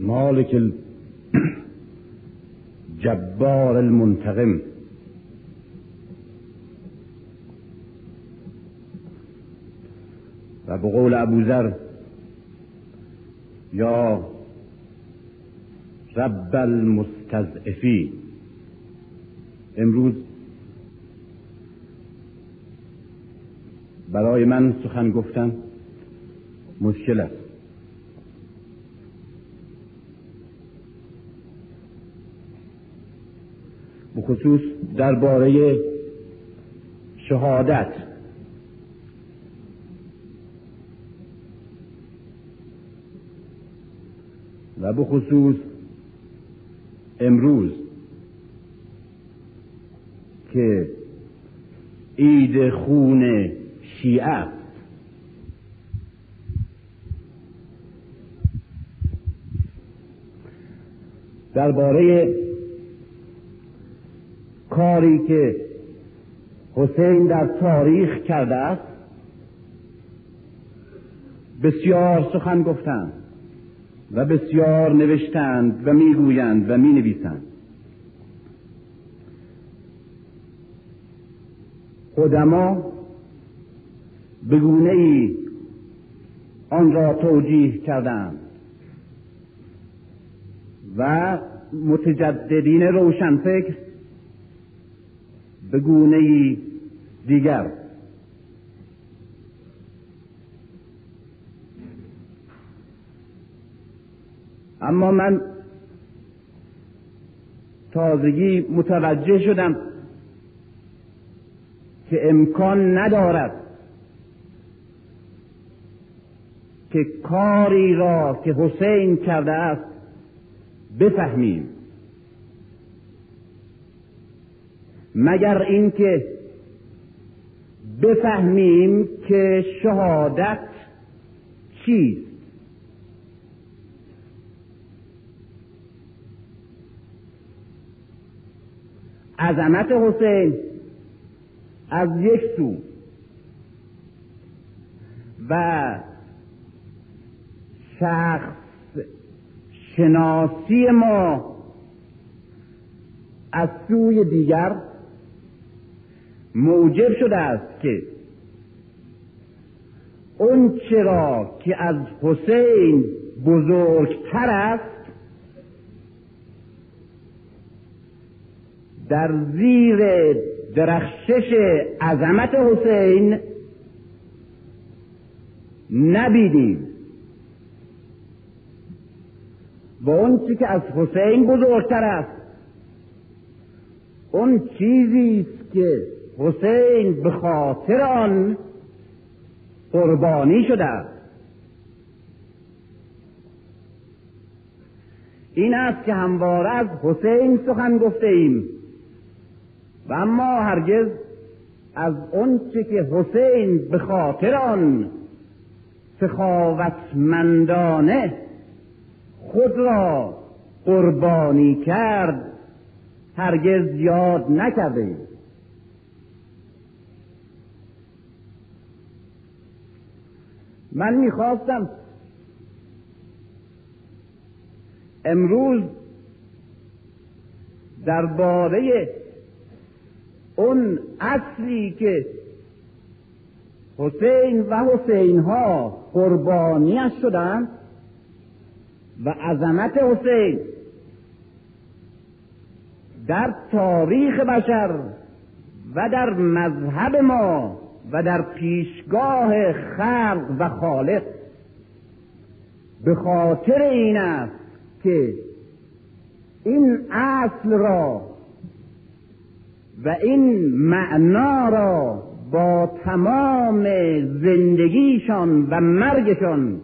مالک الجبار المنتقم. و به قول ابوذر یا رب المستضعفی. امروز برای من سخن گفتن مشکل است. بخصوص درباره شهادت. و بخصوص امروز که عید خون شیعه درباره کاری که حسین در تاریخ کرده است بسیار سخن گفتند و بسیار نوشتند و می‌گویند و می‌نویسند. قدما به گونه ای آن را توجیه کردند و متجددین روشنفکر به گونه دیگر. اما من تازگی متوجه شدم که امکان ندارد که کاری را که حسین کرده است بفهمیم. مگر اینکه بفهمیم که شهادت چیست؟ عظمت حسین از یک سو و شخص شناسی ما از سوی دیگر موجب شده است که اون چرا که از حسین بزرگتر است در زیر درخشش عظمت حسین نبیدیم. با اون چی که از حسین بزرگتر است اون چیزی است که حسین به خاطر آن قربانی شده این است که همواره از حسین سخن گفته ایم. و اما هرگز از چه که حسین به خاطر آن سخاوتمندانه خود را قربانی کرد هرگز یاد نکرده من می‌خواستم امروز درباره اون اصلی که حسین و حسین ها قربانیش شدند و عظمت حسین در تاریخ بشر و در مذهب ما و در پیشگاه خلق و خالق. به خاطر این است که این اصل را و این معنا را با تمام زندگیشان و مرگشان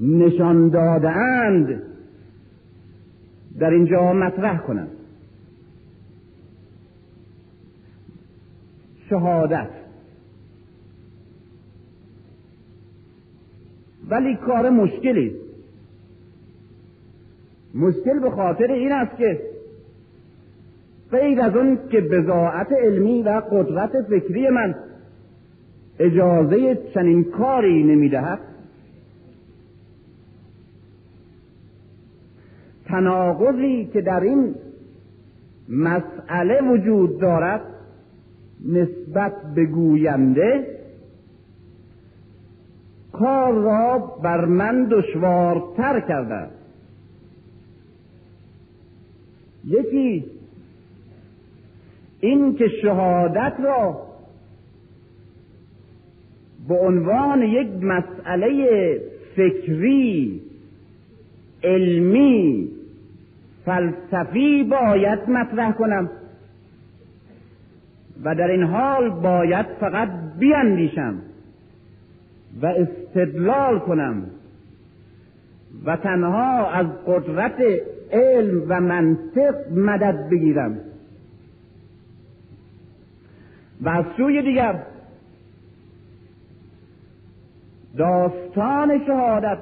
نشان دادهاند. در اینجا مطرح کنند شهادت. ولی کار مشکلی. مشکل به خاطر این است که غیر از اون که بزاعت علمی و قدرت فکری من اجازه چنین کاری نمی‌دهد تناقضی که در این مسئله وجود دارد نسبت به گوینده کار را بر من دشوارتر کرده. یکی این که شهادت را به عنوان یک مسئله فکری علمی فلسفی باید مطرح کنم و در این حال باید فقط بیاندیشم. و استدلال کنم و تنها از قدرت علم و منطق مدد بگیرم. و از سوی دیگر داستان شهادت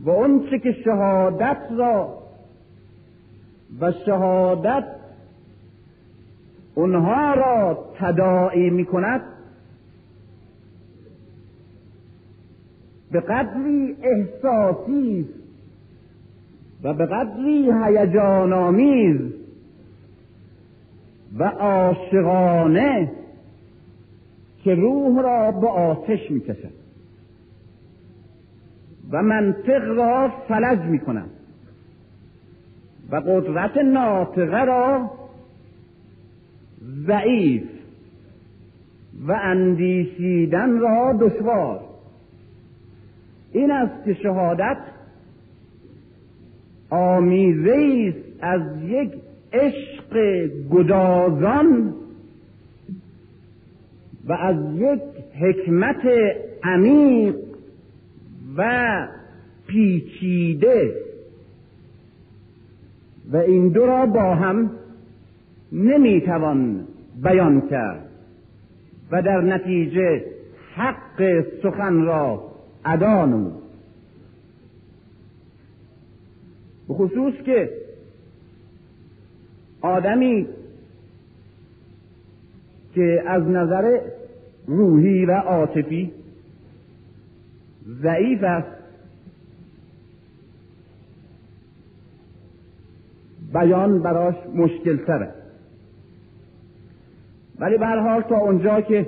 و اونچه که شهادت را و شهادت اونها را تداعی می کند به قدری احساسی و به قدری هیجان آمیز و عاشقانه که روح را به آتش می‌کشد و منطق را فلج می‌کنند و قدرت ناطقه را ضعیف و اندیشیدن را دشوار. این است که شهادت آمیزه است از یک عشق گدازان و از یک حکمت عمیق و پیچیده. و این دو را با هم نمی‌توان بیان کرد و در نتیجه حق سخن را ادا نمود. به خصوص که آدمی که از نظر روحی و عاطفی ضعیف است بیان براش مشکل تره ولی به حال تا اونجا که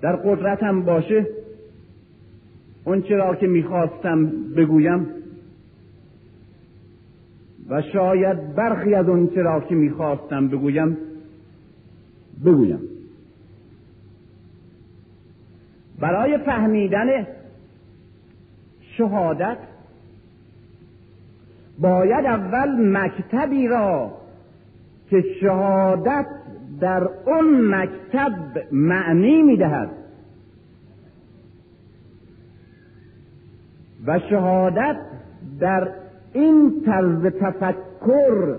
در قدرتم باشه اون را که می‌خواستم بگویم و شاید برخی از اون را که می‌خواستم بگویم بگویم. برای فهمیدن شهادت باید اول مکتبی را که شهادت در اون مکتب معنی می‌دهد. و شهادت در این طرز تفکر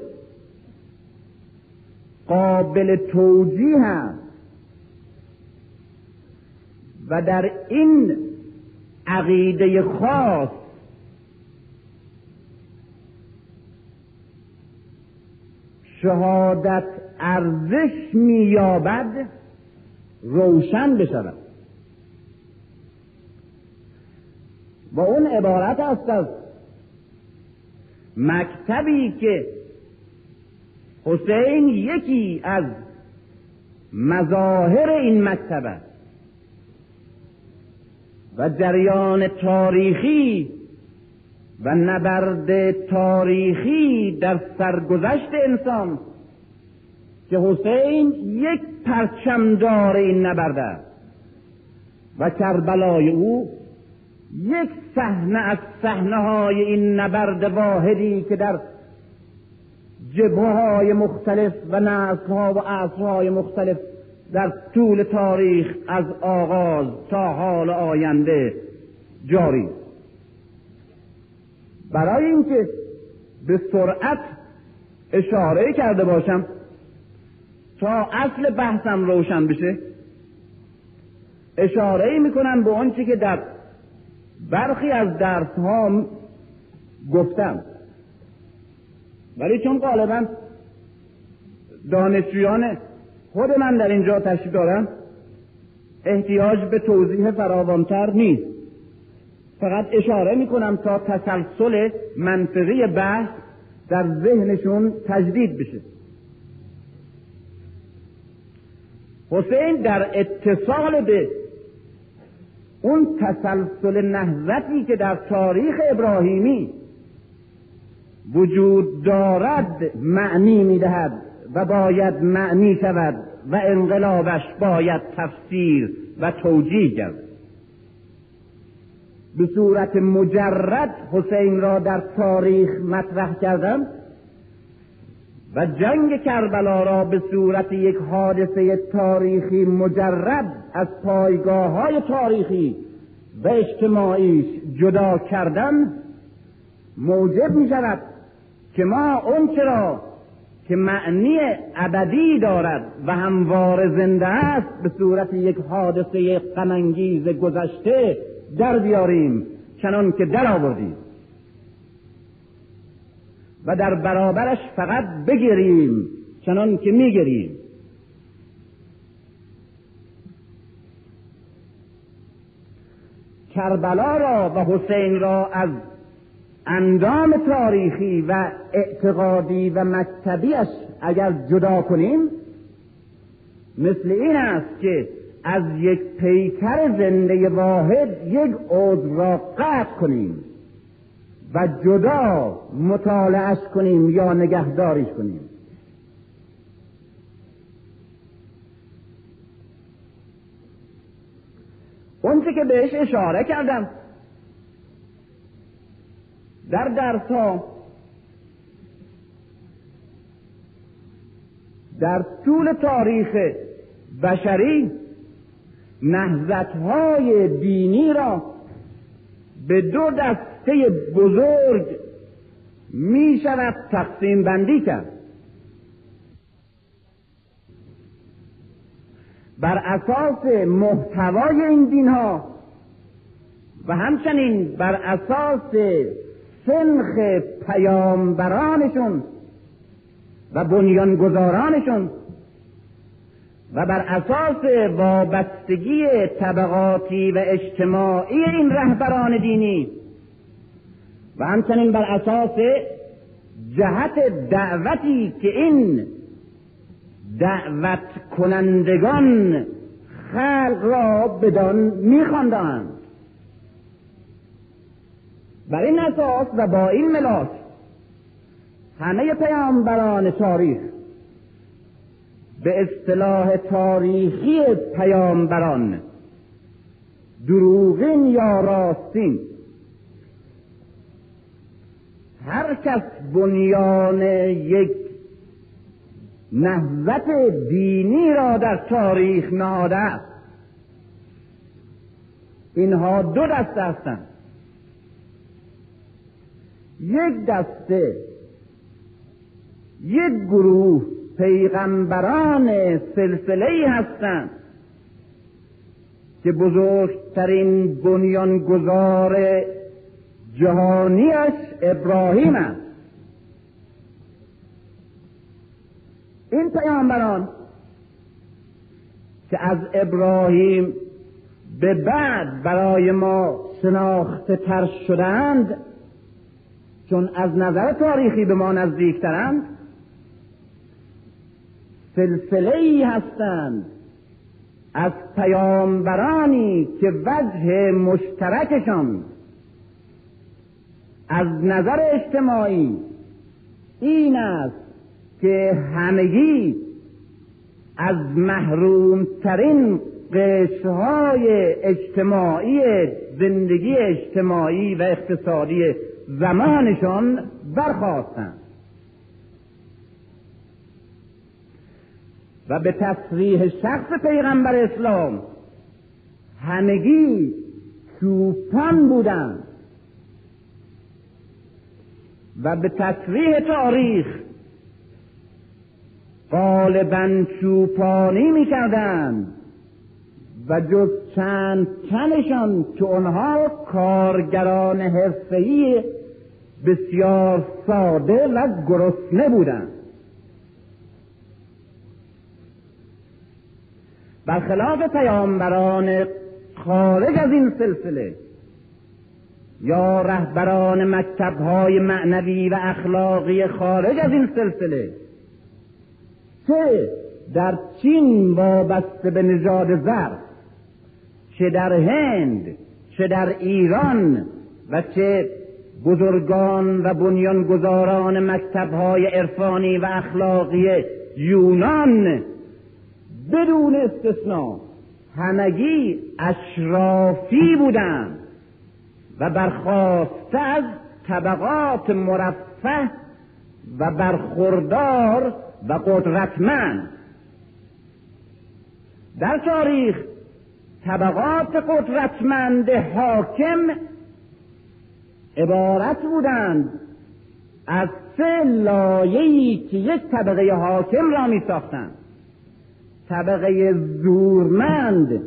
قابل توجیه است. و در این عقیده خاص شهادت ارزش مییابد روشن بشود. و اون عبارت است از مکتبی که حسین یکی از مظاهر این مکتب است. و جریان تاریخی و نبرد تاریخی در سرگذشت انسان که حسین یک پرچمدار این نبرد است. و کربلای او یک صحنه از صحنه های این نبرد واحدی که در جبه های مختلف و نسل ها و عصرهای مختلف در طول تاریخ از آغاز تا حال آینده جاری. برای اینکه به سرعت اشاره کرده باشم تا اصل بحثم روشن بشه اشاره می‌کنم به آنچه که در برخی از درس ها گفتم. ولی چون غالبا دانشجویان خود من در اینجا تشریف دارم احتیاج به توضیح فراوانتر نیست. فقط اشاره می‌کنم تا تسلسل منطقی بحث در ذهنشون تجدید بشه. حسین در اتصال به اون تسلسل نهضتی که در تاریخ ابراهیمی وجود دارد معنی می‌دهد و باید معنی شود و انقلابش باید تفسیر و توجیه گردد به صورت مجرد حسین را در تاریخ مطرح کردم. و جنگ کربلا را به صورت یک حادثه تاریخی مجرد از پایگاه های تاریخی و اجتماعیش جدا کردن موجب می شود که ما اون را که معنی ابدی دارد و هموار زنده است به صورت یک حادثه غمانگیز گذشته در بیاریم چنان که در آوردیم و در برابرش فقط بگیریم چنان که میگریم کربلا را و حسین را از اندام تاریخی و اعتقادی و مکتبیش اگر جدا کنیم مثل این است که از یک پیکر زنده واحد یک عضو را قطع کنیم. و جدا مطالعش کنیم یا نگهداریش کنیم. اونچه که بهش اشاره کردم در درسا در طول تاریخ بشری های دینی را به دو دسته بزرگ می شود تقسیم بندی کرد. بر اساس محتوای این دین ها و همچنین بر اساس سنخ پیامبرانشون و بنیانگذارانشون و بر اساس وابستگی طبقاتی و اجتماعی این رهبران دینی و همچنین بر اساس جهت دعوتی که این دعوت کنندگان خلق را بدان میخواندند. بر این اساس و با این ملاک همه پیامبران تاریخ به اصطلاح تاریخی پیامبران دروغین یا راستین هر کس بنیان یک نهضت دینی را در تاریخ نهاده است. اینها دو دسته هستند. یک دسته یک گروه پیغمبران سلسله هستند که بزرگترین بنیانگذار جهانیش ابراهیم است این پیامبران که از ابراهیم به بعد برای ما شناخته تر شدند چون از نظر تاریخی به ما نزدیکترند سلسله ای هستند از پیامبرانی که وجه مشترکشان از نظر اجتماعی این است که همگی از محرومترین قشرهای اجتماعی زندگی اجتماعی و اقتصادی زمانشان برخواستند و به تصریح شخص پیغمبر اسلام همگی چوپان بودند. و به تصریح تاریخ. غالبا چوپانی می‌کردند و جز چند تنشان که آنها کارگران حرفهای بسیار ساده و گرسنه بودند. برخلاف پیامبران خارج از این سلسله یا رهبران مکتبهای معنوی و اخلاقی خارج از این سلسله. چه در چین وابسته به نژاد زر چه در هند چه در ایران و چه بزرگان و بنیانگذاران مکتبهای عرفانی و اخلاقی یونان بدون استثنا همگی اشرافی بودند. و برخواسته از طبقات مرفه و برخوردار و قدرتمند. در تاریخ طبقات قدرتمند حاکم عبارت بودند از سه لایه‌ای که یک طبقه حاکم را می ساختند طبقه زورمند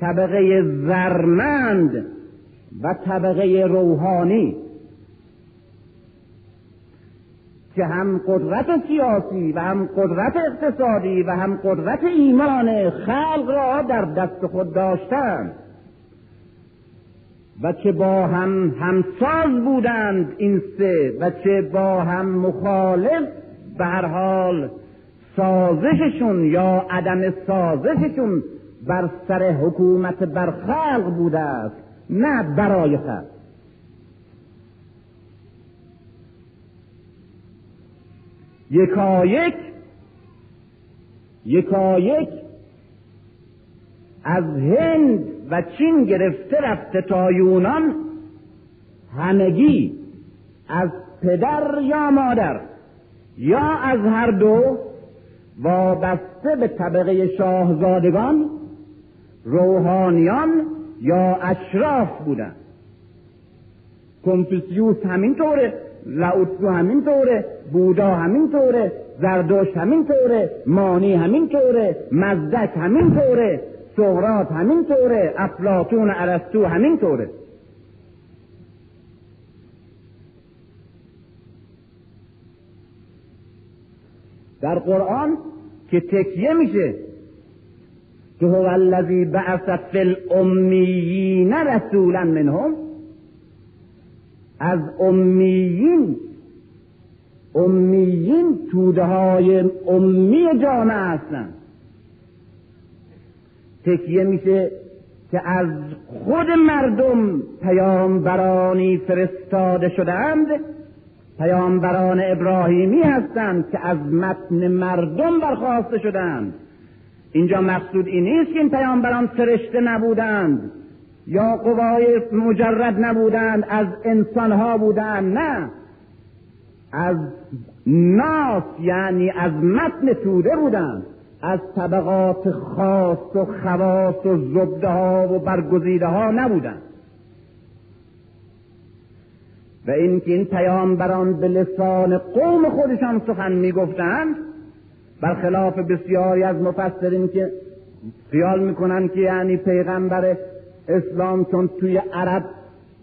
طبقه زرمند و طبقه روحانی. که هم قدرت سیاسی و هم قدرت اقتصادی و هم قدرت ایمان خلق را در دست خود داشتند. و چه با هم همساز بودند این سه و چه با هم مخالف به هر حال سازششون یا عدم سازششون بر سر حکومت بر خلق بوده است. نه برای خلق یکایک یکایک از هند و چین گرفته رفته تا یونان همگی از پدر یا مادر یا از هر دو وابسته به طبقه شاهزادگان روحانیان یا اشراف بودن. کنفوسیوس همینطوره لاوتسو همینطوره بودا همینطوره زردوش همینطوره مانی همینطوره مزدک همینطوره سقراط همینطوره افلاطون ارسطو همینطوره در قرآن که تکیه میشه که هو الذی بعث فی الامیین رسولا منهم. از امیین امیین توده های امی جامعه هستند تکیه میشه که از خود مردم پیامبرانی فرستاده شدند پیامبران ابراهیمی هستند که از متن مردم برخواسته شدند اینجا مقصود این نیست که این پیامبران فرشته نبودند یا قوای مجرد نبودند از انسانها بودند نه. از ناس یعنی از متن توده بودند از طبقات خاص و خواص و زبده ها و برگزیده ها نبودند. و اینکه این پیامبران به لسان قوم خودشان سخن می‌گفتند برخلاف بسیاری از مفسرین که خیال می‌کنن که یعنی پیغمبر اسلام چون توی عرب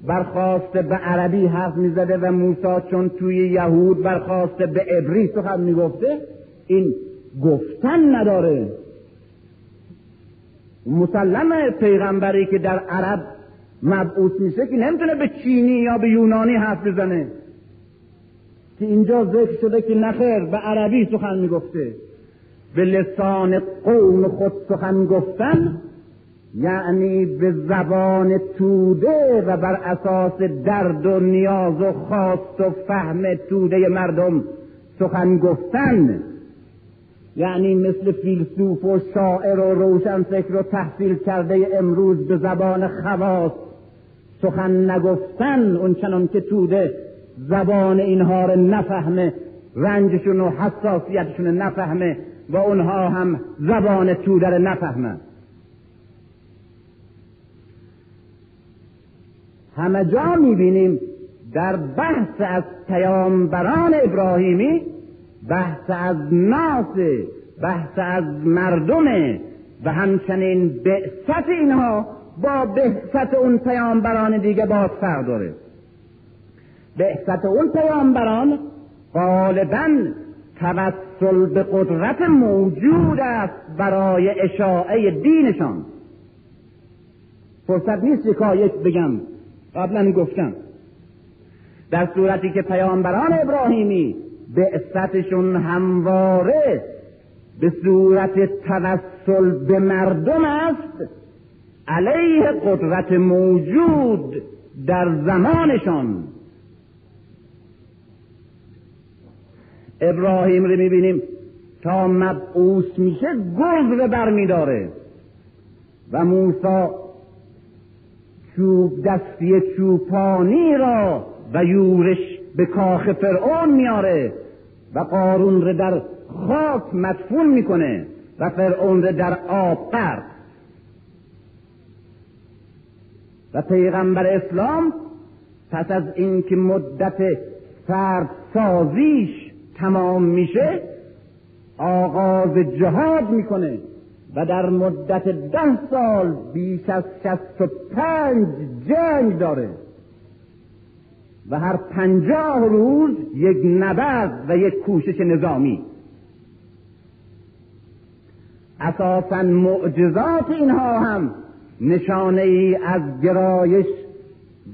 برخواسته به عربی حرف می‌زده و موسی چون توی یهود برخواسته به عبری سخن می‌گفته این گفتن نداره. مسلمه پیغمبری که در عرب مبعوث میشه که نمی‌تونه به چینی یا به یونانی حرف بزنه. که اینجا ذکر شده که نخیر به عربی سخن می‌گفته. به لسان قوم خود سخن گفتن یعنی به زبان توده و بر اساس درد و نیاز و خواست و فهم توده مردم سخن گفتن. یعنی مثل فیلسوف و شاعر و روشنفکر و تحصیل کرده امروز به زبان خواص سخن نگفتن اون چنان که توده. زبان اینها رو نفهمه رنجشون و حساسیتشون نفهمه و اونها هم زبان توده رو نفهمن همه جا می‌بینیم در بحث از پیامبران ابراهیمی بحث از ناس بحث از مردم و همچنین بعثت اینها با بعثت اون پیامبران دیگه باز فرق داره. بعثت اون پیامبران غالبا توسل به قدرت موجود است برای اشاعه دینشان. فرصت نیست یکایک بگم. قبلا گفتم. در صورتی که پیامبران ابراهیمی بعثتشون همواره به صورت توسل به مردم است علیه قدرت موجود در زمانشان. ابراهیم رو می‌بینیم تا مبعوث میشه گرز رو برمیداره. و موسی چوب دستی چوپانی را و یورش به کاخ فرعون میاره و قارون رو در خاک مدفون می‌کنه و فرعون رو در آب قرد و پیغمبر اسلام پس از اینکه مدت فرد سازیش تمام میشه آغاز جهاد می‌کنه و در مدت ده سال بیش از شست و پنج جنگ داره. و هر پنجاه روز یک نبرد و یک کوشش نظامی. اساسا معجزات اینها هم نشانه ای از گرایش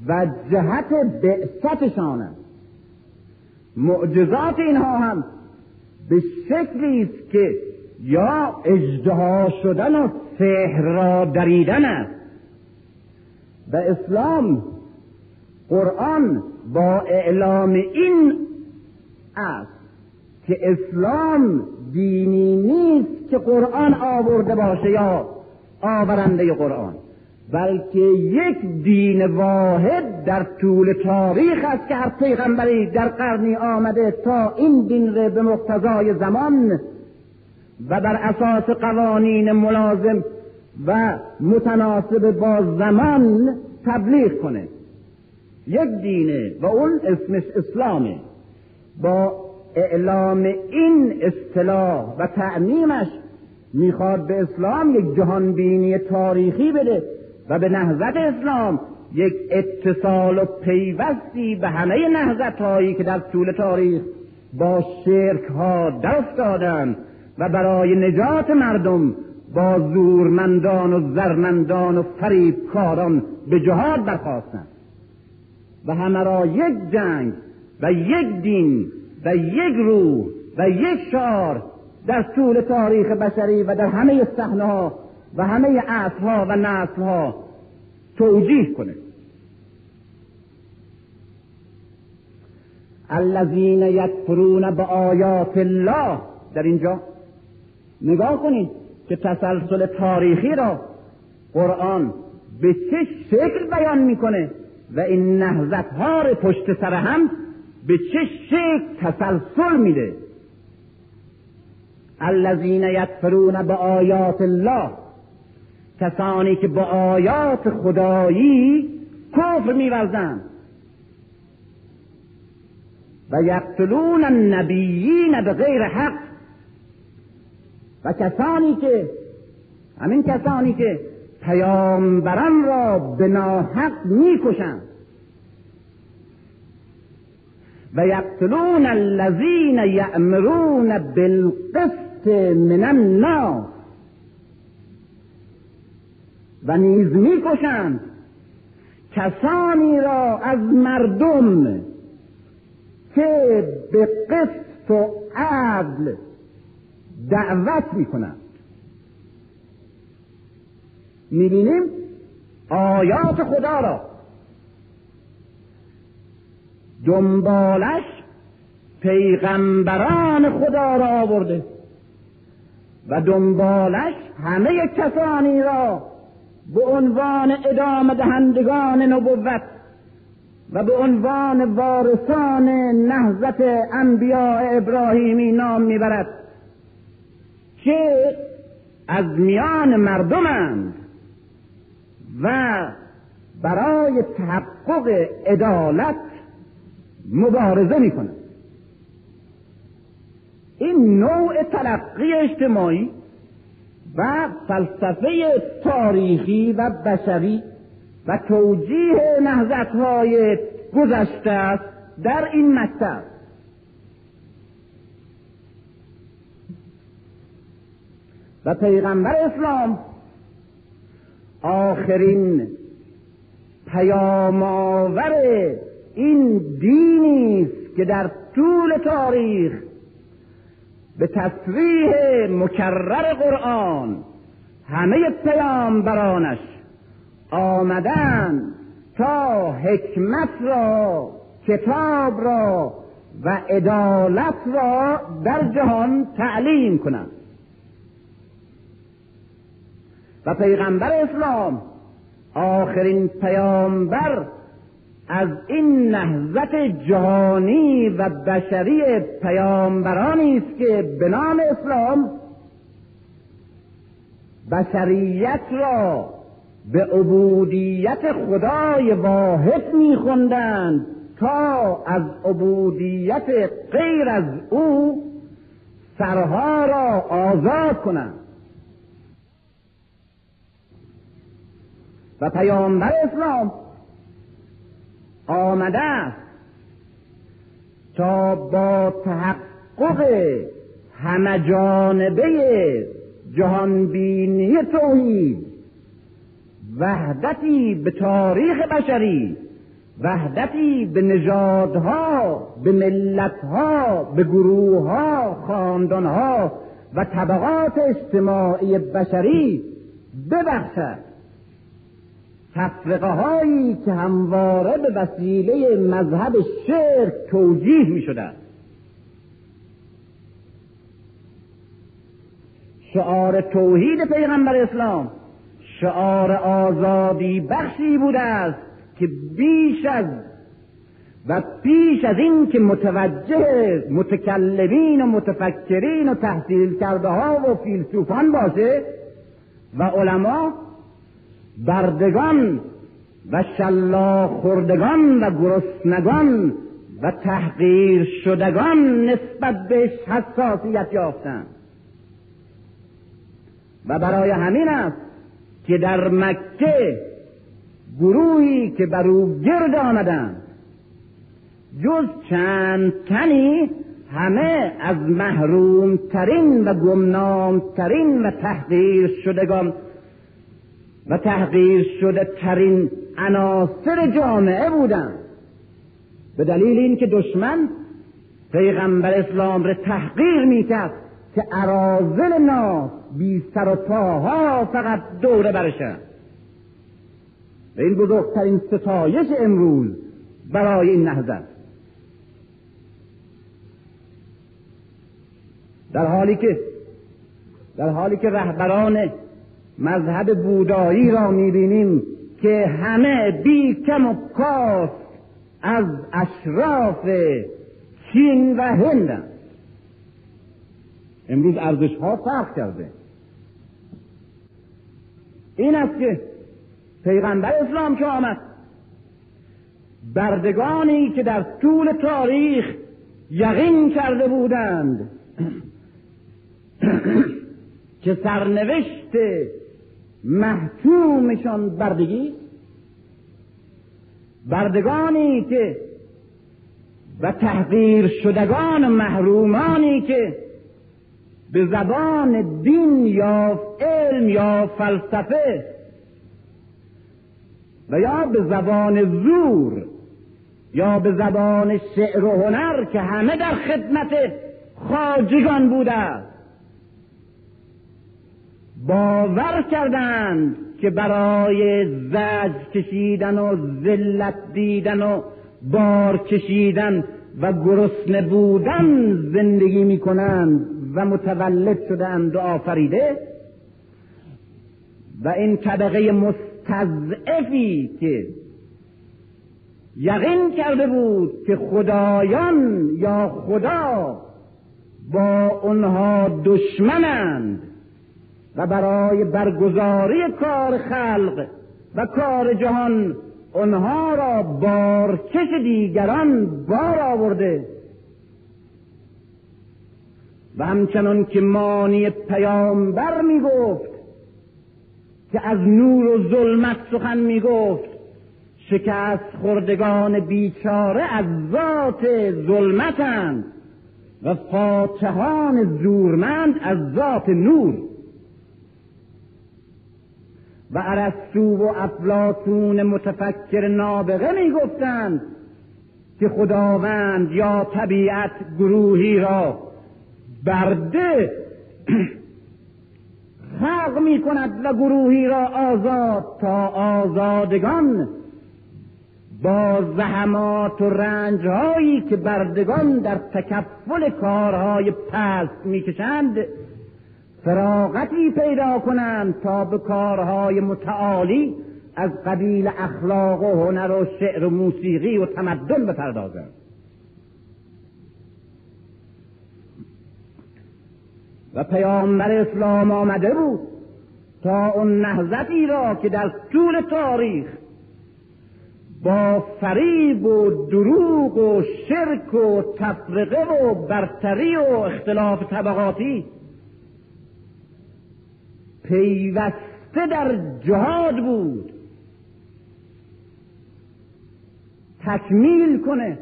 و جهت بعثتشان است معجزات اینها هم به شکلی است که یا اجدها شدن و سحر را دریدن است. و اسلام قرآن با اعلام این است که اسلام دینی نیست که قرآن آورده باشه یا آورنده قرآن. بلکه یک دین واحد در طول تاریخ است که هر پیغمبری در قرنی آمده تا این دین را به مقتضای زمان و بر اساس قوانین ملازم و متناسب با زمان تبلیغ کنه. یک دینه و اون اسمش اسلامه. با اعلام این اصطلاح و تعمیمش می‌خواد به اسلام یک جهانبینی تاریخی بده و به نهضت اسلام یک اتصال و پیوستی به همه نهضت هایی که در طول تاریخ با شرک ها دستادن و برای نجات مردم با زورمندان و زرمندان و فریبکاران به جهاد برخواستند و همه را یک جنگ و یک دین و یک روح و یک شعار در طول تاریخ بشری و در همه صحنه ها و همه عصرها و نسلها توجیه کنه. الذین یکفرون به آیات الله. در اینجا نگاه کنید که تسلسل تاریخی را قرآن به چه شکل بیان می‌کنه و این نهزت ها پشت سر هم به چه شکل تسلسل میده. الذین یکفرون به آیات الله. کسانی که با آیات خدایی کفر میورزند. و یقتلون النبیین به غیر حق. و کسانی که همین کسانی که پیامبران را به ناحق می‌کشند. و یقتلون الذین یأمرون بالقسط من الناس و نیز می‌کشند کسانی را از مردم که به قسط و عدل دعوت می‌کنند. می‌بینیم آیات خدا را. دنبالش پیغمبران خدا را آورده و دنبالش همه کسانی را به عنوان ادامه دهندگان نبوت و به عنوان وارثان نهضت انبیاء ابراهیمی نام می‌برد که از میان مردمند و برای تحقق عدالت مبارزه می‌کنند این نوع تلقی اجتماعی و فلسفه تاریخی و بشری و توجیه نهضتهای گذشته است در این مکتب. و پیغمبر اسلام آخرین پیام آور این دینی است که در طول تاریخ به تصریح مکرر قرآن همه پیامبرانش آمدن تا حکمت را کتاب را و عدالت را در جهان تعلیم کنند. و پیغمبر اسلام آخرین پیامبر از این نهضت جهانی و بشری پیامبرانی است که به نام اسلام بشریت را به عبودیت خدای واحد میخوندند تا از عبودیت غیر از او سرها را آزاد کنند. و پیامبر اسلام آمده است. تا با تحقق همه جانبه جهانبینی توحید وحدتی به تاریخ بشری وحدتی به نژادها به ملتها به گروهها خاندانها و طبقات اجتماعی بشری ببخشد. تفرقه هایی که همواره به وسیله مذهب شرک توجیه می شده شعار توحید پیغمبر اسلام شعار آزادی بخشی بوده است که بیش از و پیش از این که متوجه متکلمین و متفکرین و تحصیل کرده ها و فیلسوفان باشه و علما بردگان و شلا خوردگان و گرسنگان و تحقیر شدگان نسبت بهش حساسیت یافتند. و برای همین است که در مکه گروهی که بر او گرد آمدند جز چند تنی همه از محروم ترین و گمنام ترین و تحقیر شدگان و تحقیر شده ترین عناصر جامعه بودند. به دلیل اینکه دشمن پیغمبر اسلام را تحقیر می‌کرد که عرازل ناس بی سر و پاها فقط دوره برشن و این بزرگترین ستایش امروز برای این نهضت در حالی که در حالی که رهبران مذهب بودایی را می‌بینیم که همه بی کم و کاس از اشراف چین و هند امروز ارزش ها فرق کرده. این است که پیغمبر اسلام که آمد بردگانی که در طول تاریخ یقین کرده بودند که سرنوشت محکومشان بردگی؟ بردگانی که و تحقیر شدگان و محرومانی که به زبان دین یا علم یا فلسفه و یا به زبان زور یا به زبان شعر و هنر که همه در خدمت خاجگان بوده. باور کردند که برای زج کشیدن و ذلت دیدن و بار کشیدن و گرسنه بودن زندگی می کنند و متولد شدند و آفریده و این طبقه مستضعفی که یقین کرده بود که خدایان یا خدا با اونها دشمنند. و برای برگزاری کار خلق و کار جهان آنها را بارکش دیگران بار آورده. و همچنان که مانی پیامبر می گفت که از نور و ظلمت سخن می گفت شکست خوردگان بیچاره از ذات ظلمتند و فاتحان زورمند از ذات نور. و ارسطو و افلاطون متفکر نابغه می‌گفتند که خداوند یا طبیعت گروهی را برده خلق می کند و گروهی را آزاد تا آزادگان با زحمات و رنجهایی که بردگان در تکفل کارهای پست می‌کشند. فراغتی پیدا کنند تا به کارهای متعالی از قبیل اخلاق و هنر و شعر و موسیقی و تمدن بپردازند. و پیامبر اسلام آمده بود تا اون نهضتی را که در طول تاریخ با فریب و دروغ و شرک و تفرقه و برتری و اختلاف طبقاتی پیوسته در جهاد بود. تکمیل کنه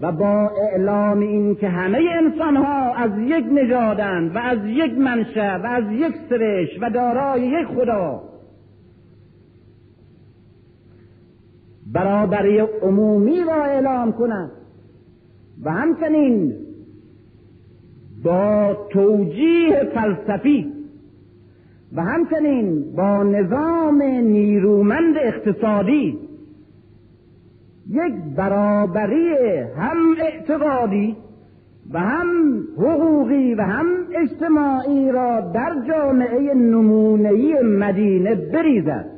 و با اعلام این که همه انسان ها از یک نژادند و از یک منشأ و از یک سرش و دارای یک خدا. برابری عمومی را اعلام کنند و همچنین با توجیه فلسفی و همچنین با نظام نیرومند اقتصادی یک برابری هم اعتقادی و هم حقوقی و هم اجتماعی را در جامعه نمونهی مدینه بریزد.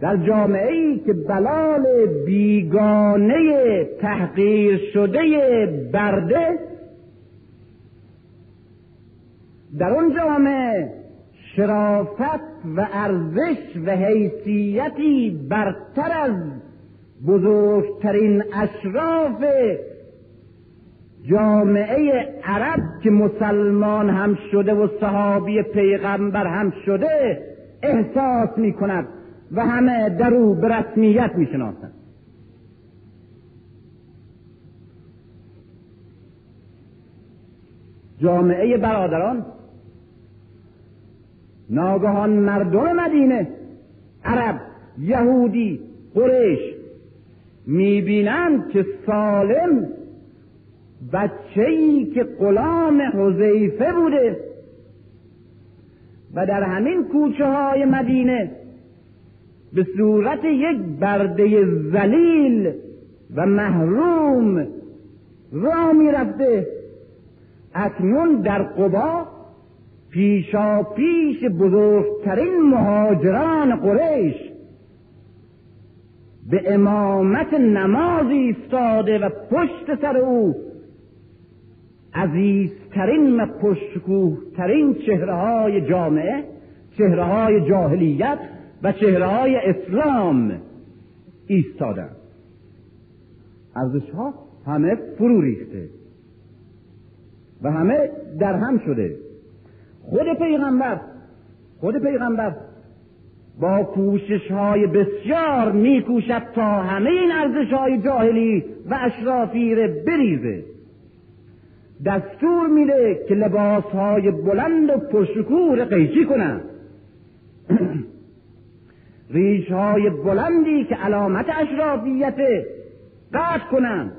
در جامعه ای که بلال بیگانه تحقیر شده برده در اون جامعه شرافت و ارزش و حیثیتی برتر از بزرگترین اشراف جامعه عرب که مسلمان هم شده و صحابی پیغمبر هم شده احساس می کند و همه در او به رسمیت می شناسند جامعه برادران ناگهان مردم مدینه عرب یهودی قریش می‌بینند که سالم بچه‌ای که غلام حذیفه بوده و در همین کوچه های مدینه به صورت یک برده زلیل و محروم را می‌رفته اکنون در قبا پیشا پیش بزرگترین مهاجران قریش به امامت نماز ایستاده و پشت سر او عزیزترین و پشکوهترین چهره های جامعه چهره های جاهلیت و چهره های اسلام ایستادن. ارزش ها همه فرو ریخته و همه در هم شده. خود پیغمبر خود پیغمبر با کوشش های بسیار میکوشد تا همه این ارزش های جاهلی و اشرافی را بریزه. دستور میده که لباس های بلند و پرشکور قیچی کنند. ریش های بلندی که علامت اشرافیت قطع کنند.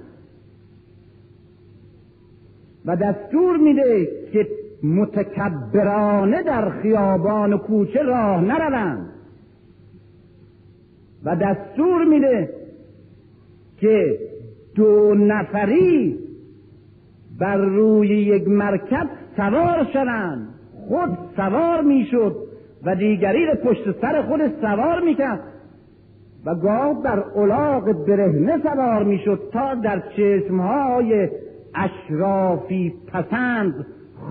و دستور میده که متکبرانه در خیابان و کوچه راه نروند. و دستور میده که دو نفری بر روی یک مرکب سوار شوند. خود سوار می‌شد و دیگری را پشت سر خود سوار می‌کرد. و گاه بر الاغ برهنه سوار می‌شد تا در چشمهای اشرافی پسند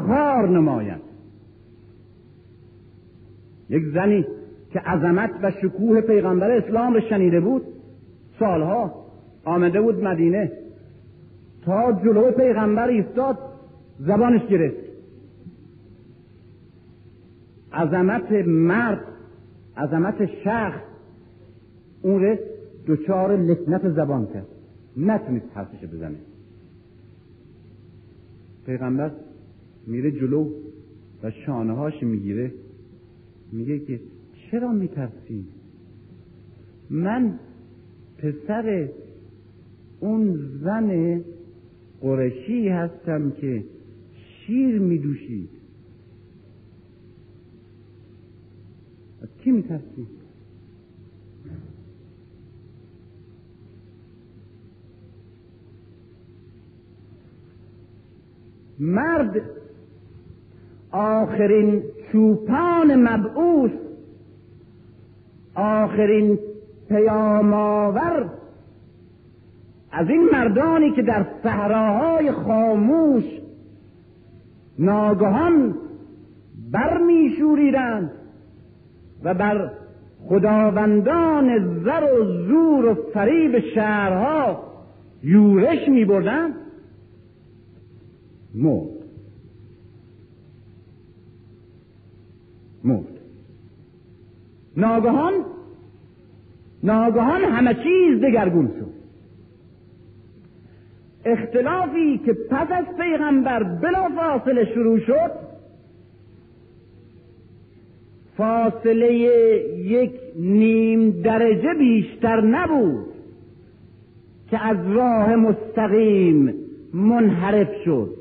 خار نماید یک زنی که عظمت و شکوه پیغمبر اسلام رو شنیده بود سالها آمده بود مدینه تا جلو پیغمبر ایستاد زبانش گرفت. عظمت مرد عظمت شخص اون رو دچار لکنت زبان کرد. نتونست حرفش بزنه. پیغمبر میره جلو و شانه هاش می‌گیره. میگه که چرا میترسی؟ من پسر اون زن قرشی هستم که شیر میدوشید از کی میترسی؟ مرد آخرین چوپان مبعوث آخرین پیامآور از این مردانی که در صحراهای خاموش ناگهان برمیشوریدند و بر خداوندان زر و زور و فریب شهرها یورش می بردن مرد مرد. ناگهان ناگهان همه چیز دگرگون شد. اختلافی که پس از پیغمبر بلا فاصله شروع شد فاصله یک نیم درجه بیشتر نبود که از راه مستقیم منحرف شد.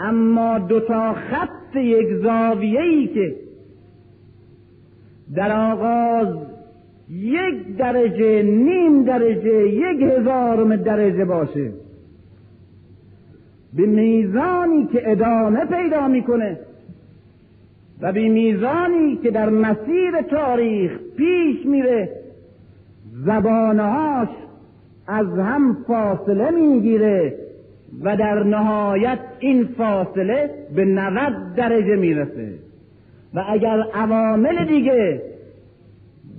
اما دو تا خط یک زاویه‌ای که در آغاز یک درجه نیم درجه یک هزارم درجه باشه. به میزانی که ادامه پیدا می‌کنه و به میزانی که در مسیر تاریخ پیش میره زبانهاش از هم فاصله می‌گیره. و در نهایت این فاصله به 90 درجه می‌رسه. و اگر عوامل دیگه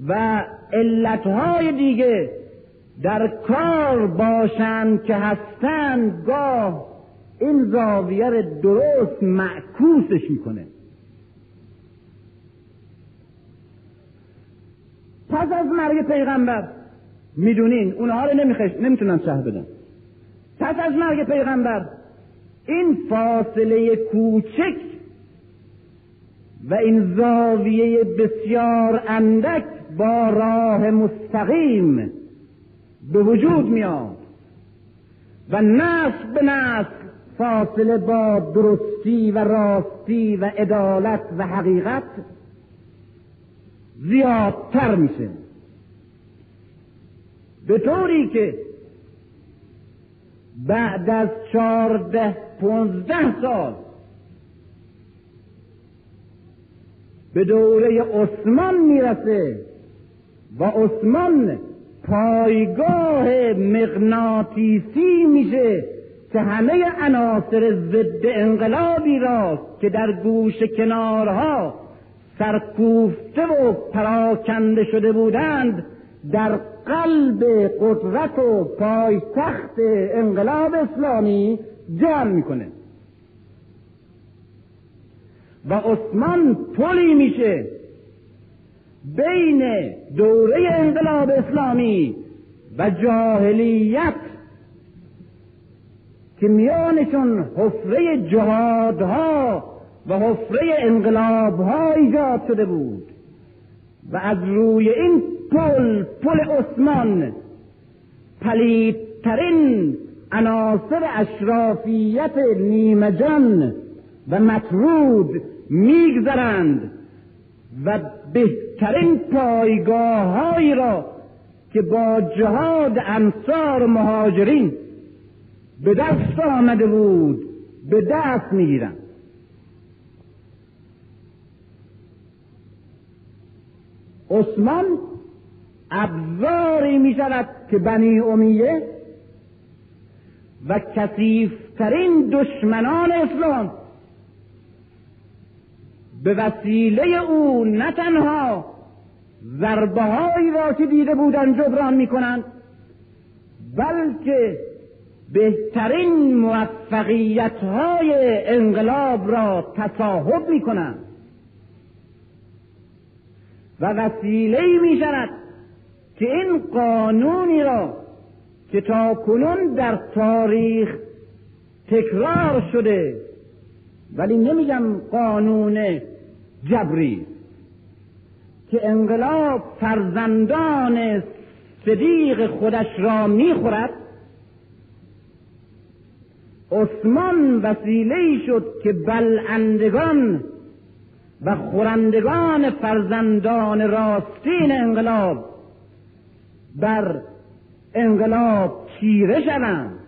و علتهای دیگه در کار باشند که هستند گاه این زاویه درست معکوسش می‌کنه. پس از مرگ پیغمبر می‌دونین اونها رو نمیخش نمی‌تونن شهر بدن. پس از مرگ پیغمبر این فاصله کوچک و این زاویه بسیار اندک با راه مستقیم به وجود میاد و نسل به نسل فاصله با درستی و راستی و عدالت و حقیقت زیادتر میشه. به طوری که بعد از چهارده پونزده سال به دوره عثمان می‌رسه و عثمان پایگاه مغناطیسی میشه که همه عناصر ضد انقلابی را که در گوش کنارها سرکوفته و پراکنده شده بودند در قلب قدرت و پایتخت انقلاب اسلامی جمع می‌کنه. و عثمان پلی میشه بین دوره انقلاب اسلامی و جاهلیت که میانشون حفره جهادها و حفره انقلابها ایجاد شده بود. و از روی این پل پل عثمان. پلیدترین عناصر اشرافیت نیمجان و مطرود میگذرند و بهترین پایگاه را که با جهاد انصار مهاجرین به دست آمده بود به دست می‌گیرند. عثمان ابزاری می شود که بنی امیه و کثیفترین دشمنان اسلام به وسیله او نه تنها ضربه را که دیده بودن جبران می‌کنند بلکه بهترین موفقیت های انقلاب را تصاحب می‌کنند و وسیله می شود که این قانونی را که تا کنون در تاریخ تکرار شده ولی نمیگم قانون جبری که انقلاب فرزندان صدیق خودش را می‌خورد. عثمان وسیله شد که بلندگان و خورندگان فرزندان راستین انقلاب بر انقلاب چیره شوند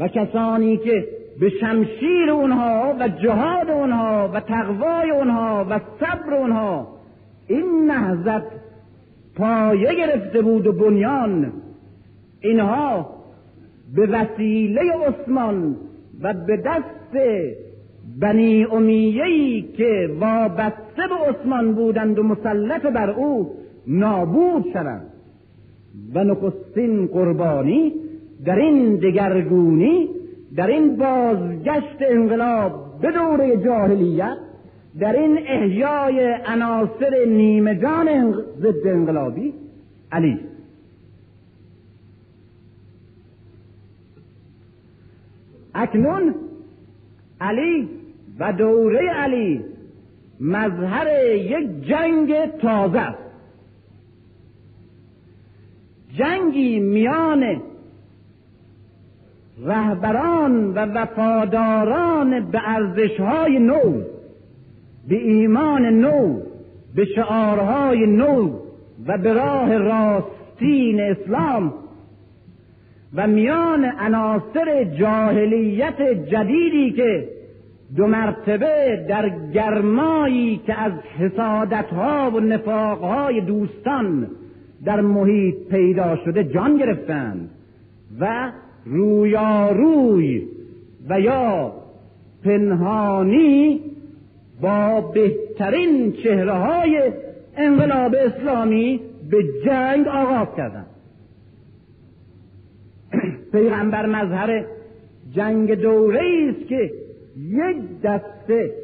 و کسانی که به شمشیر اونها و جهاد اونها و تقوای اونها و صبر اونها این نهزت پایه گرفته بود و بنیان اینها به وسیله عثمان و به دست بنی امیهی که وابسته به عثمان بودند و مسلط بر او نابود شوند. و نخستین قربانی در این دگرگونی در این بازگشت انقلاب به دوره جاهلیت در این احیای عناصر نیمه جان ضد انقلابی. علی. اکنون علی و دوره علی مظهر یک جنگ تازه است. جنگی میان رهبران و وفاداران به ارزشهای نو به ایمان نو به شعارهای نو و به راه راستین اسلام و میان عناصر جاهلیت جدیدی که دو مرتبه در گرمایی که از حسادتها و نفاقهای دوستان در محیط پیدا شده جان گرفتند و رویاروی و یا پنهانی با بهترین چهره های انقلاب اسلامی به جنگ آغاز کردند. پیغمبر مظهر جنگ دوره است که یک دسته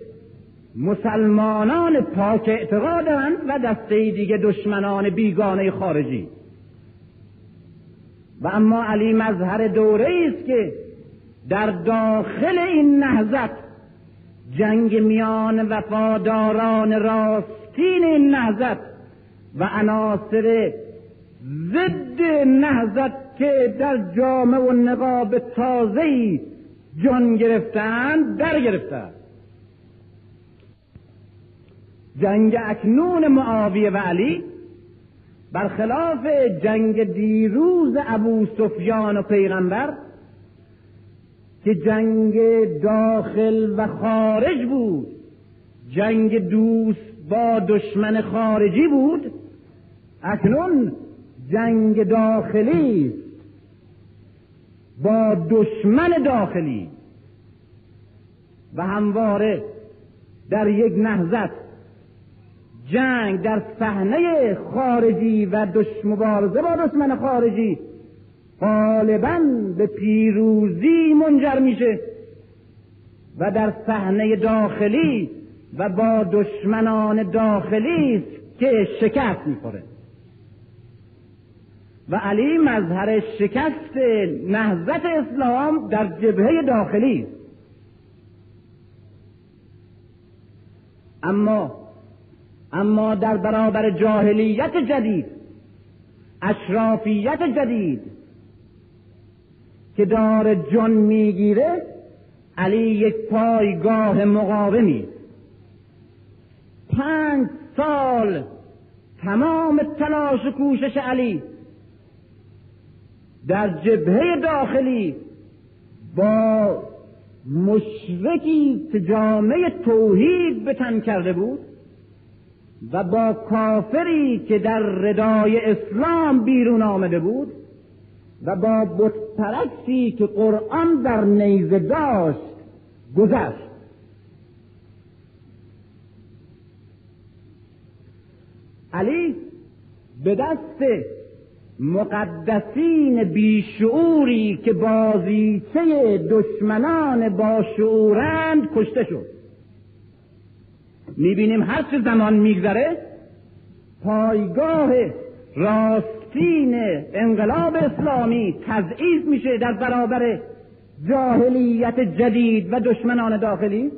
مسلمانان پاک اعتقادند و دسته دیگه دشمنان بیگانه خارجی. و اما علی مظهر دوره است که در داخل این نهضت جنگ میان وفاداران راستین این نهضت و عناصر ضد نهضت که در جامعه و نقاب تازهی جان گرفتند در گرفتند جنگ اکنون معاویه و علی برخلاف جنگ دیروز ابو سفیان و پیغمبر که جنگ داخل و خارج بود جنگ دوست با دشمن خارجی بود اکنون جنگ داخلی با دشمن داخلی. و همواره در یک نهضت جنگ در صحنه خارجی و دش مبارزه با دشمن خارجی غالبا به پیروزی منجر میشه و در صحنه داخلی و با دشمنان داخلی است که شکست می‌خوره. و علی مظهر شکست نهضت اسلام در جبهه داخلی است. اما اما در برابر جاهلیت جدید اشرافیت جدید که دار جان می‌گیره علی یک پایگاه مقاومی. پنج سال تمام تلاش و کوشش علی در جبهه داخلی با مشرکی که جامعه توحید به تن کرده بود و با کافری که در ردای اسلام بیرون آمده بود و با بتپرستی که قرآن در نیزه داشت گذشت. علی به دست مقدسین بیشعوری که بازیچه دشمنان با شعورند کشته شد. می‌بینیم هر چه زمان میگذره پایگاه راستین انقلاب اسلامی تضعیف میشه در برابر جاهلیت جدید و دشمنان داخلی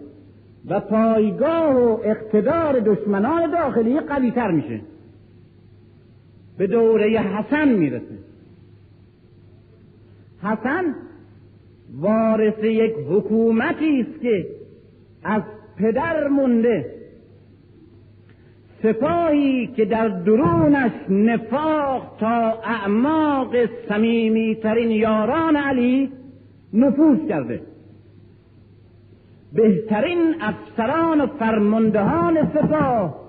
و پایگاه و اقتدار دشمنان داخلی قویتر میشه. به دوره حسن می‌رسه. حسن وارث یک حکومتی است که از پدر مونده. سپاهی که در درونش نفاق تا اعماق سمیمی ترین یاران علی نفوذ کرده. بهترین افسران و فرماندهان سپاه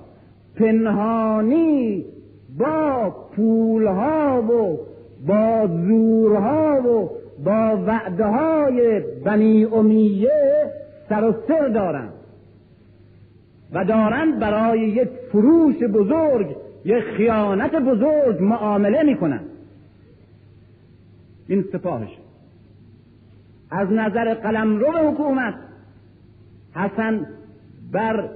پنهانی با پولها و با زورها و با وعده های بنی امیه سر و سر دارند. و دارند برای یک فروش بزرگ یک خیانت بزرگ معامله می‌کنند. این سپاهش. از نظر قلمرو حکومت حسن بر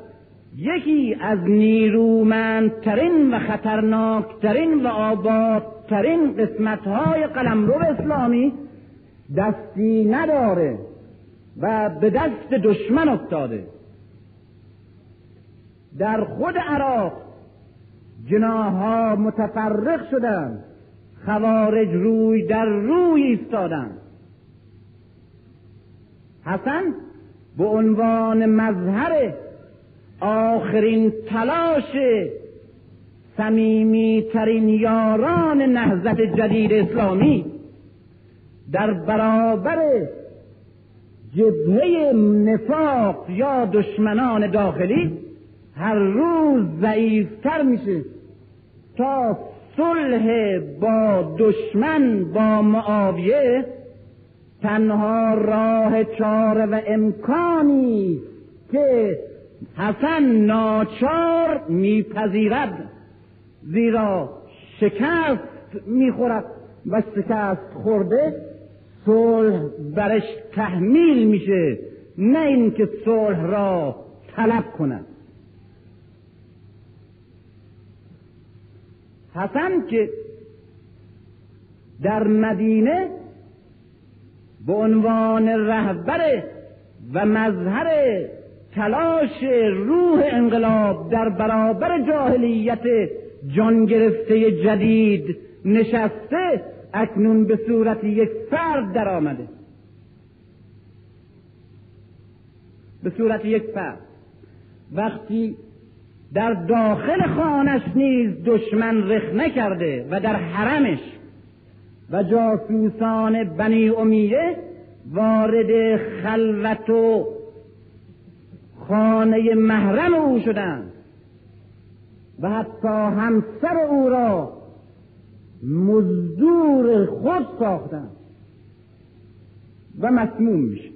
یکی از نیرومندترین و خطرناکترین و آبادترین قسمتهای قلمرو اسلامی دستی نداره و به دست دشمن افتاده. در خود عراق جناها متفرق شدند خوارج روی در روی ایستادند. حسن به عنوان مظهر آخرین تلاش سمیمی ترین یاران نهضت جدید اسلامی در برابر جبهه نفاق یا دشمنان داخلی هر روز ضعیفتر میشه. تا صلح با دشمن با معاویه تنها راه چاره و امکانی که حسن ناچار میپذیرد. زیرا شکست می‌خورد و شکست خورده صلح برش تحمیل میشه. نه اینکه صلح را طلب کند. حسن که در مدینه به عنوان رهبر و مظهر تلاش روح انقلاب در برابر جاهلیت جان گرفته جدید نشسته اکنون به صورت یک فرد در آمده. به صورت یک فرد. وقتی در داخل خانش نیز دشمن رخ نکرده و در حرمش. و جاسوسان بنی امیه وارد خلوت و خانه محرم او شدند. و حتی همسر او را مزدور خود ساختند. و مسموم میشه.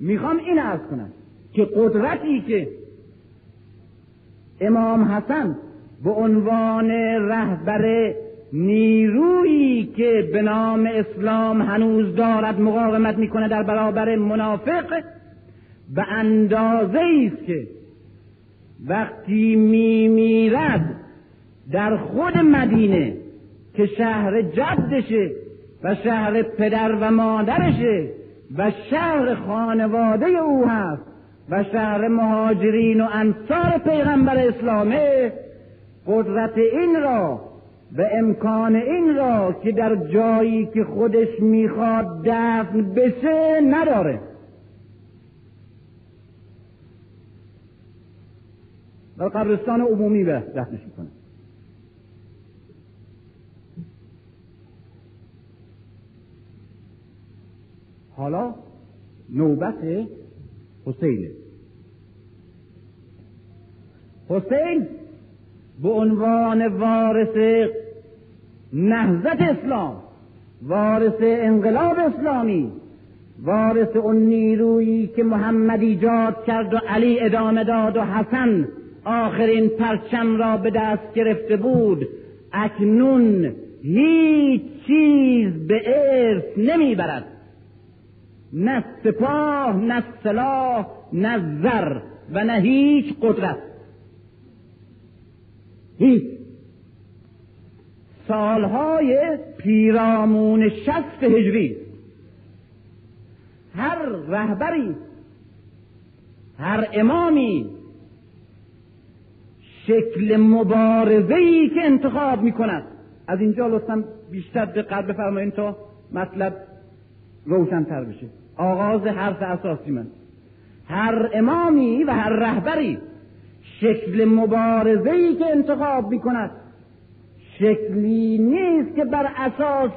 می‌خوام این ارز کنم که قدرتی که امام حسن به عنوان رهبر نیرویی که به نام اسلام هنوز دارد مقاومت می‌کنه در برابر منافق به اندازه است که وقتی میمیرد در خود مدینه که شهر جدشه و شهر پدر و مادرشه و شهر خانواده او هست و شهر مهاجرین و انصار پیغمبر اسلامه قدرت این را و امکان این را که در جایی که خودش می‌خواد دفن بشه نداره. و قبرستان عمومی به دفنش می‌کنه. حالا نوبت حسینه حسین به عنوان وارث نهضت اسلام وارث انقلاب اسلامی وارث اون نیرویی که محمد ایجاد کرد و علی ادامه داد و حسن آخرین پرچم را به دست گرفته بود. اکنون هیچ چیز به ارث نمی‌برد. نه سپاه نه سلاح نه زر و نه هیچ قدرت. هیچ. سالهای پیرامون شست هجری. هر رهبری هر امامی شکل مبارزه ای که انتخاب می کند از اینجا لطفا بیشتر دقت بفرمایید تا مطلب روشنتر بشه. آغاز حرف اساسی من. هر امامی و هر رهبری شکل مبارزه ای که انتخاب می کند شکلی نیست که بر اساس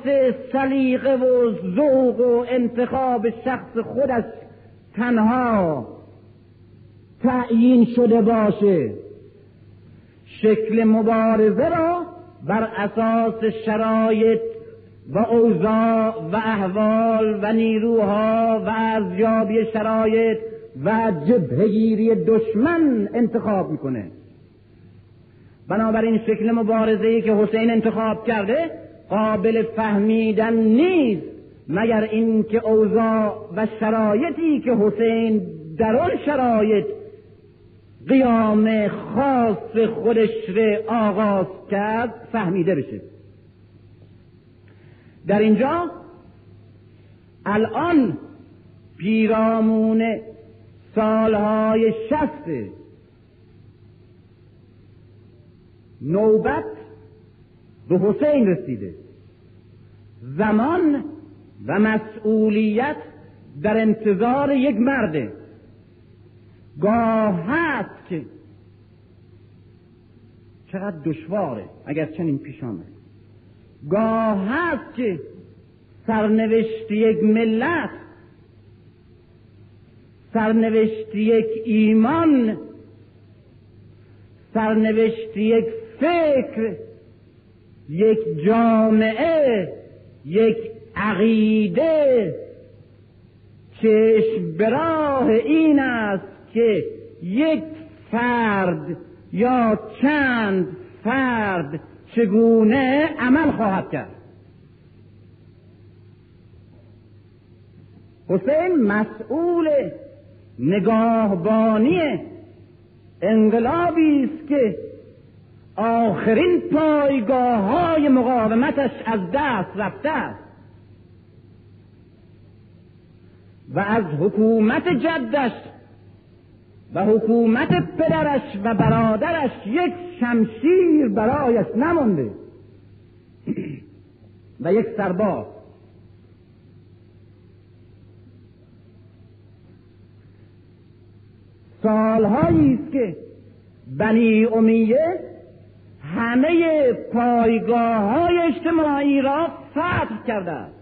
سلیقه و ذوق و انتخاب شخص خودش تنها تعیین شده باشه. شکل مبارزه را بر اساس شرایط و اوضاع و احوال و نیروها و ارزیابی شرایط و جبهگیری دشمن انتخاب می‌کنه. بنابراین شکل مبارزه ای که حسین انتخاب کرده قابل فهمیدن نیست مگر اینکه اوضاع و شرایطی که حسین در آن شرایط قیام خاص خودش را آغاز کرد فهمیده بشه. در اینجا الان پیرامون سالهای شست نوبت به حسین رسیده. زمان و مسئولیت در انتظار یک مرده گاه هست که چقدر دشواره اگر چنین پیش آمد گاه هست که سرنوشت یک ملت سرنوشت یک ایمان سرنوشت یک فکر یک جامعه یک عقیده. چشم براه این است که یک فرد یا چند فرد چگونه عمل خواهد کرد؟ حسین مسئول نگاهبانی انقلابی است که آخرین پایگاه های مقاومتش از دست رفته است. و از حکومت جدش و حکومت پدرش و برادرش یک شمشیر برایش نمونده و یک سرباز. سالهایی است که بنی امیه همه پایگاه های اجتماعی را فتح کرده است.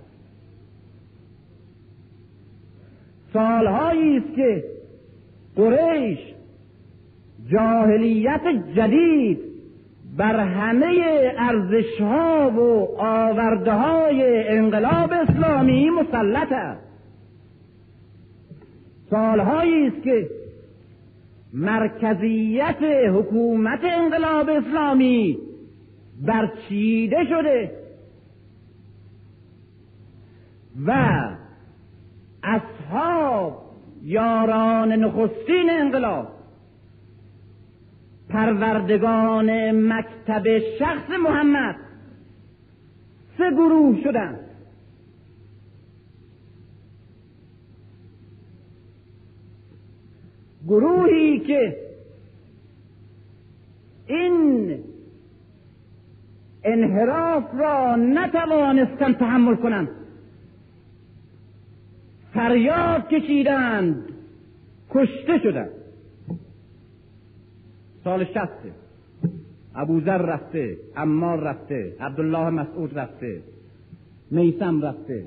سالهایی است که قریش جاهلیت جدید بر همه ارزش ها و آورده های انقلاب اسلامی مسلط است. سالهایی است که مرکزیت حکومت انقلاب اسلامی برچیده شده و اصحاب یاران نخستین انقلاب. پروردگان مکتب شخص محمد سه گروه شدند گروهی که این انحراف را نتوانستند تحمل کنند. فریاد کشیدند. کشته شدند. سال شسته ابوذر رفته عمار رفته عبدالله مسعود رفته میسم رفته.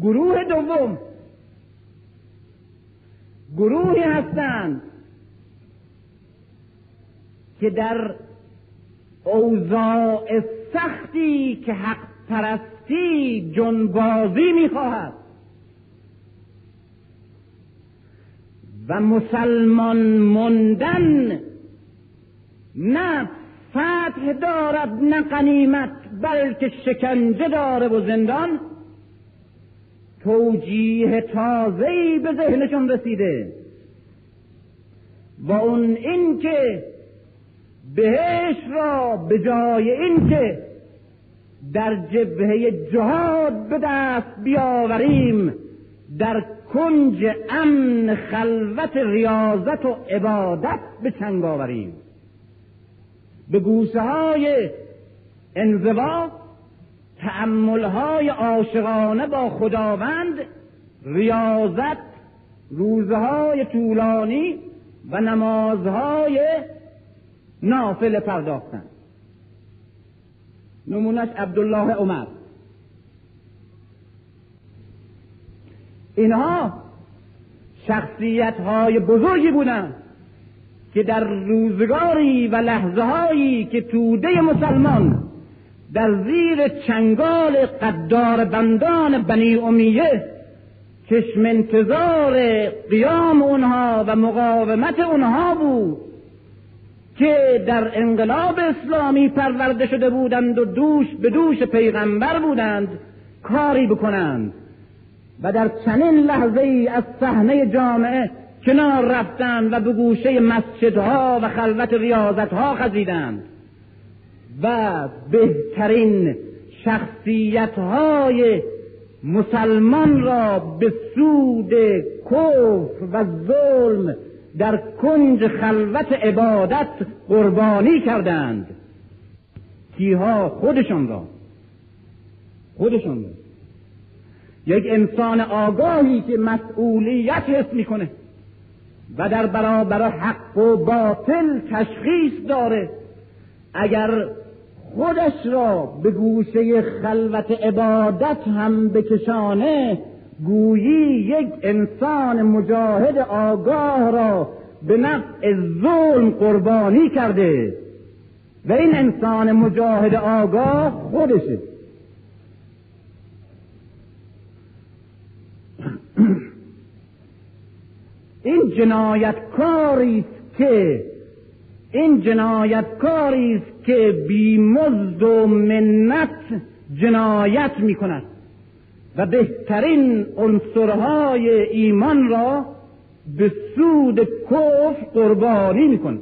گروه دوم. گروهی هستند که در اوضاع سختی که حق پرستی جنبازی می‌خواهد. و مسلمان مندن نه فتح دارد نه قنیمت بلکه شکنجه داره و زندان. توجیه تازه‌ای به ذهنشون رسیده. و اون اینکه بهش را به جای اینکه در جبهه جهاد به دست بیاوریم در کنج امن خلوت ریاضت و عبادت به چنگ آوریم. به گوشه های انزوا تعمل های عاشقانه با خداوند ریاضت روزهای طولانی و نمازهای نافل پرداختن. نمونش عبدالله عمر. اینها شخصیت های بزرگی بودند که در روزگاری و لحظه هایی که توده مسلمان در زیر چنگال قدار بندان بنی امیه چشم انتظار قیام اونها و مقاومت اونها بود. که در انقلاب اسلامی پرورده شده بودند و دوش به دوش پیغمبر بودند کاری بکنند. و در چنین لحظه ای از صحنه جامعه کنار رفتند و به گوشه مسجدها و خلوت ریاضتها خزیدند. و بهترین شخصیتهای مسلمان را به سود کفر و ظلم در کنج خلوت عبادت قربانی کردند. کیها؟ خودشان را. خودشان را. یک انسان آگاهی که مسئولیت حس می‌کنه و در برابر حق و باطل تشخیص داره. اگر خودش را به گوشه خلوت عبادت هم بکشانه گویی یک انسان مجاهد آگاه را به نفع ظلم قربانی کرده و این انسان مجاهد آگاه خودشه. این جنایتکاری است که این جنایتکاری است که بیمزد و منت جنایت می کند و بهترین عنصرهای ایمان را به سود کفر قربانی میکن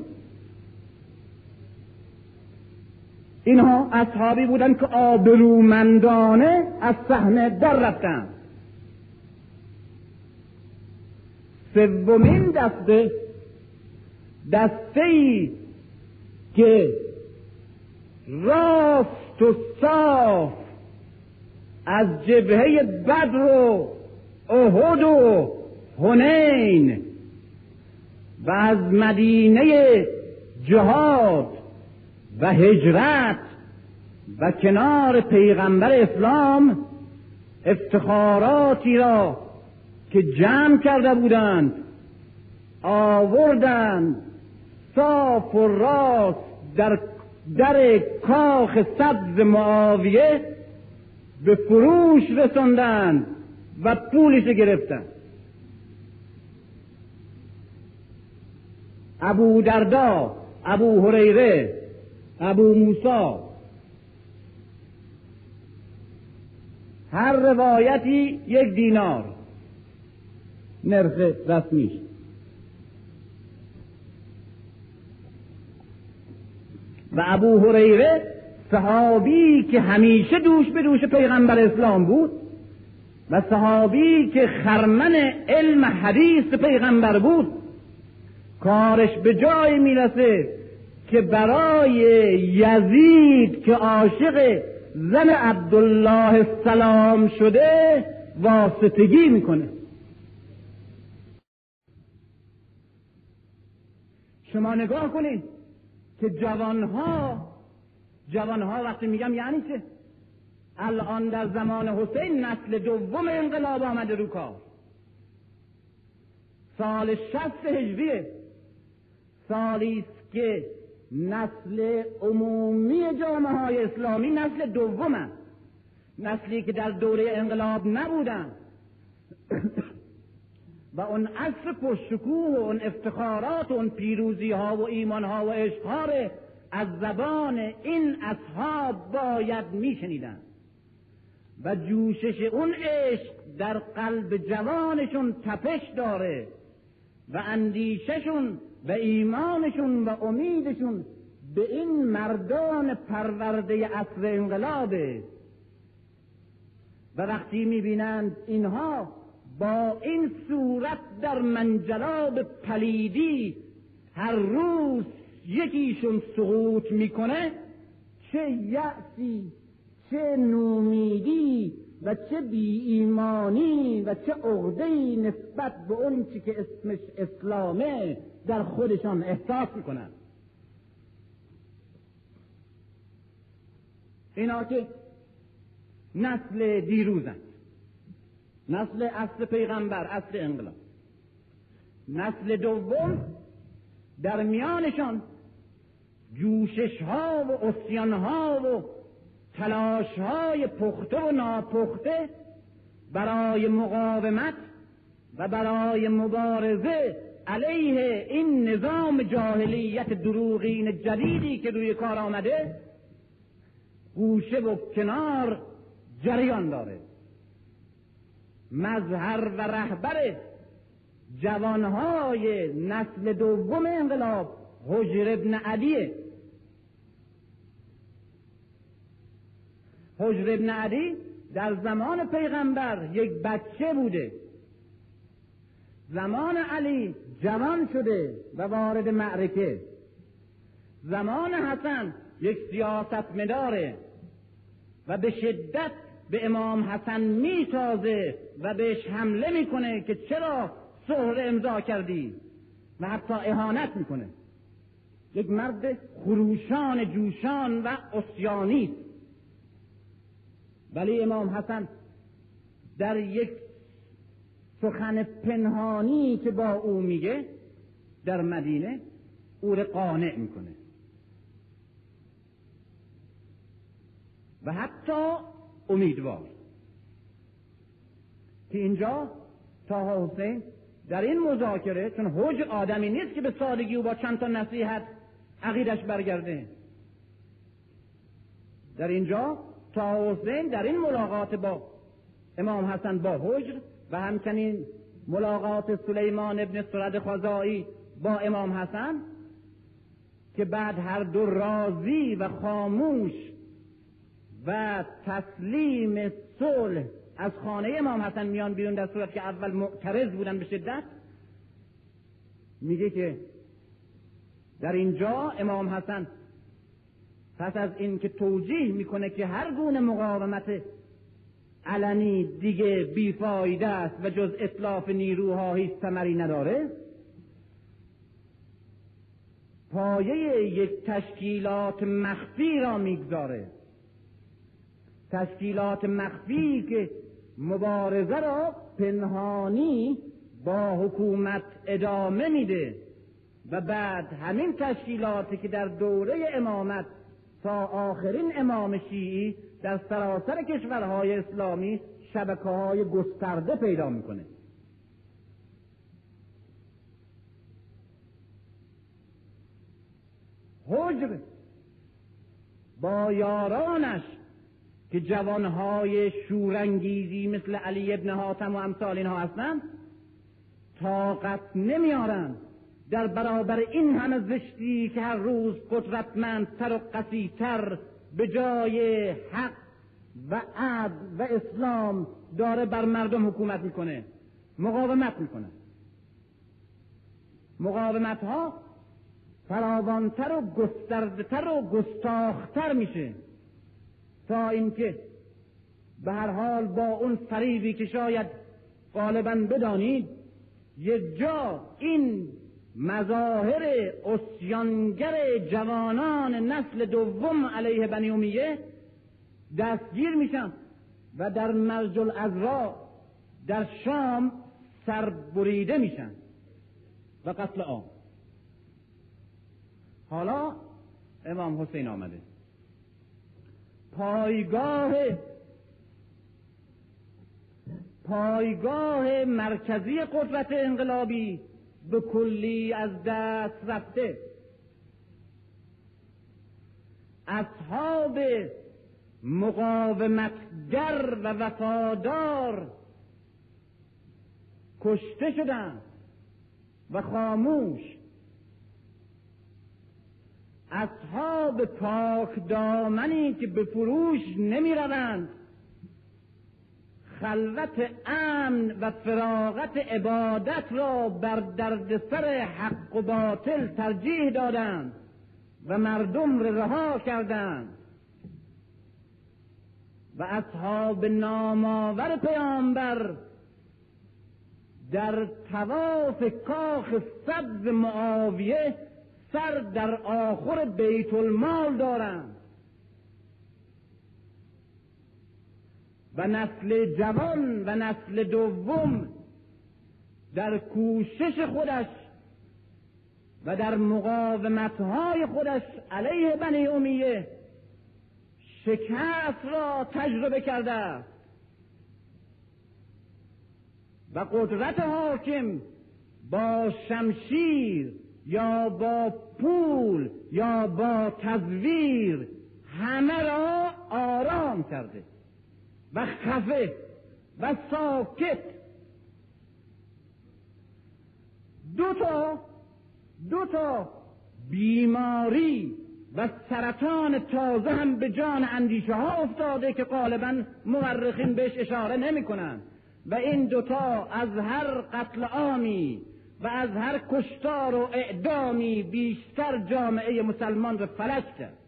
اینها اصحابی بودند که آبرومندانه از صحنه در رفتند سومین دسته دسته ای که راست و صاف از جبهه بدر و احد و هنین و از مدینه جهاد و هجرت و کنار پیغمبر اسلام افتخاراتی را که جمع کرده بودند آوردند صاف و راست در در کاخ سبز معاویه به فروش رساندند و پولش گرفتند. ابو دردا ابو هریره ابو موسا هر روایتی یک دینار. نرخ رسمیش. و ابو هریره صحابی که همیشه دوش به دوش پیغمبر اسلام بود و صحابی که خرمن علم حدیث پیغمبر بود کارش به جای می‌رسه که برای یزید که عاشق زن عبدالله السلام شده واسطگی می‌کنه. شما نگاه کنید که جوانها جوانها وقتی میگم یعنی چه؟ الان در زمان حسین نسل دوم انقلاب آمده رو کار. سال شست هجریه. سالی است که نسل عمومی جامعه های اسلامی نسل دوم نسلی که در دوره انقلاب نبودن. و اون عصر پرشکوه و اون افتخارات و اون پیروزی ها و ایمان ها و عشق از زبان این اصحاب باید میشنیدن و جوشش اون عشق در قلب جوانشون تپش داره و اندیششون و ایمانشون و امیدشون به این مردان پرورده اصر انقلابه و وقتی می‌بینند اینها با این صورت در منجلاب پلیدی هر روز یکیشون سقوط می‌کنه چه یأسی چه نومیدی و چه بی ایمانی و چه عقده نسبت به اون که اسمش اسلامه در خودشان احساس می‌کنن. اینا که نسل دیروزن نسل اصل پیغمبر اصل انقلاب. نسل دوم در میانشان جوشش ها و اسیان ها و تلاش های پخته و ناپخته برای مقاومت و برای مبارزه علیه این نظام جاهلیت دروغین جدیدی که روی کار آمده گوشه و کنار جریان داره. مظهر و رهبر جوانهای نسل دوم انقلاب حجر ابن علیه حجر ابن علی در زمان پیغمبر یک بچه بوده. زمان علی جوان شده و وارد معرکه. زمان حسن یک سیاست مداره و به شدت به امام حسن میتازه و بهش حمله می‌کنه که چرا سهر امضا کردی و حتی اهانت می‌کنه. یک مرد خروشان جوشان و اسیانی ولی امام حسن در یک سخن پنهانی که با او میگه در مدینه او را قانع می‌کنه. و حتی امیدوار که اینجا تا حسین در این مذاکره چون حج آدمی نیست که به سادگی او با چند تا نصیحت عقیدش برگرده در اینجا تا در این ملاقات با امام حسن با حجر و همچنین ملاقات سلیمان ابن سرد خزایی با امام حسن که بعد هر دو راضی و خاموش و تسلیم صلح از خانه امام حسن میان بیرون در صورت که اول معترض بودن به شدت میگه که در اینجا امام حسن پس از اینکه توجیه می‌کنه که هر گونه مقاومت علنی دیگه بیفایده است و جز اطلاف نیروها هیچ ثمری نداره پایه یک تشکیلات مخفی را می‌گذاره. تشکیلات مخفی که مبارزه را پنهانی با حکومت ادامه میده و بعد همین تشکیلاتی که در دوره امامت تا آخرین امام شیعی در سراسر کشورهای اسلامی شبکه های گسترده پیدا می‌کنه. حجر با یارانش که جوانهای شورانگیزی مثل علی ابن حاتم و امثال اینها هستند طاقت نمیارند در برابر این همه زشتی که هر روز قدرتمندتر و قصیتر به جای حق و عدل و اسلام داره بر مردم حکومت می‌کنه مقاومت می‌کنه. مقاومت ها فراوانتر و گستردتر و گستاختر میشه تا اینکه به هر حال با اون فریبی که شاید غالبا بدانید یک جا این مظاهر اسیانگر جوانان نسل دوم علیه بنی امیه دستگیر میشن و در مرج الازرا در شام سربریده میشن و قتل عام. حالا امام حسین آمده. پایگاه پایگاه مرکزی قدرت انقلابی به کلی از دست رفته. اصحاب مقاومتگر و وفادار کشته شدند و خاموش. اصحاب پاک دامنی که به فروش نمی روند خلوت امن و فراغت عبادت را بر دردسر حق و باطل ترجیح دادند و مردم را رها کردند. و اصحاب نامآور پیامبر در تواف کاخ سبز معاویه سر در آخر بیت المال دارند. و نسل جوان و نسل دوم در کوشش خودش و در مقاومتهای خودش علیه بنی امیه شکست را تجربه کرده و قدرت حاکم با شمشیر یا با پول یا با تزویر همه را آرام کرده. و خفه و ساکت. دو تا دو تا بیماری و سرطان تازه هم به جان اندیشه ها افتاده که غالبا مورخین بهش اشاره نمی کنند و این دوتا از هر قتل عامی و از هر کشتار و اعدامی بیشتر جامعه مسلمان را فلج کرد.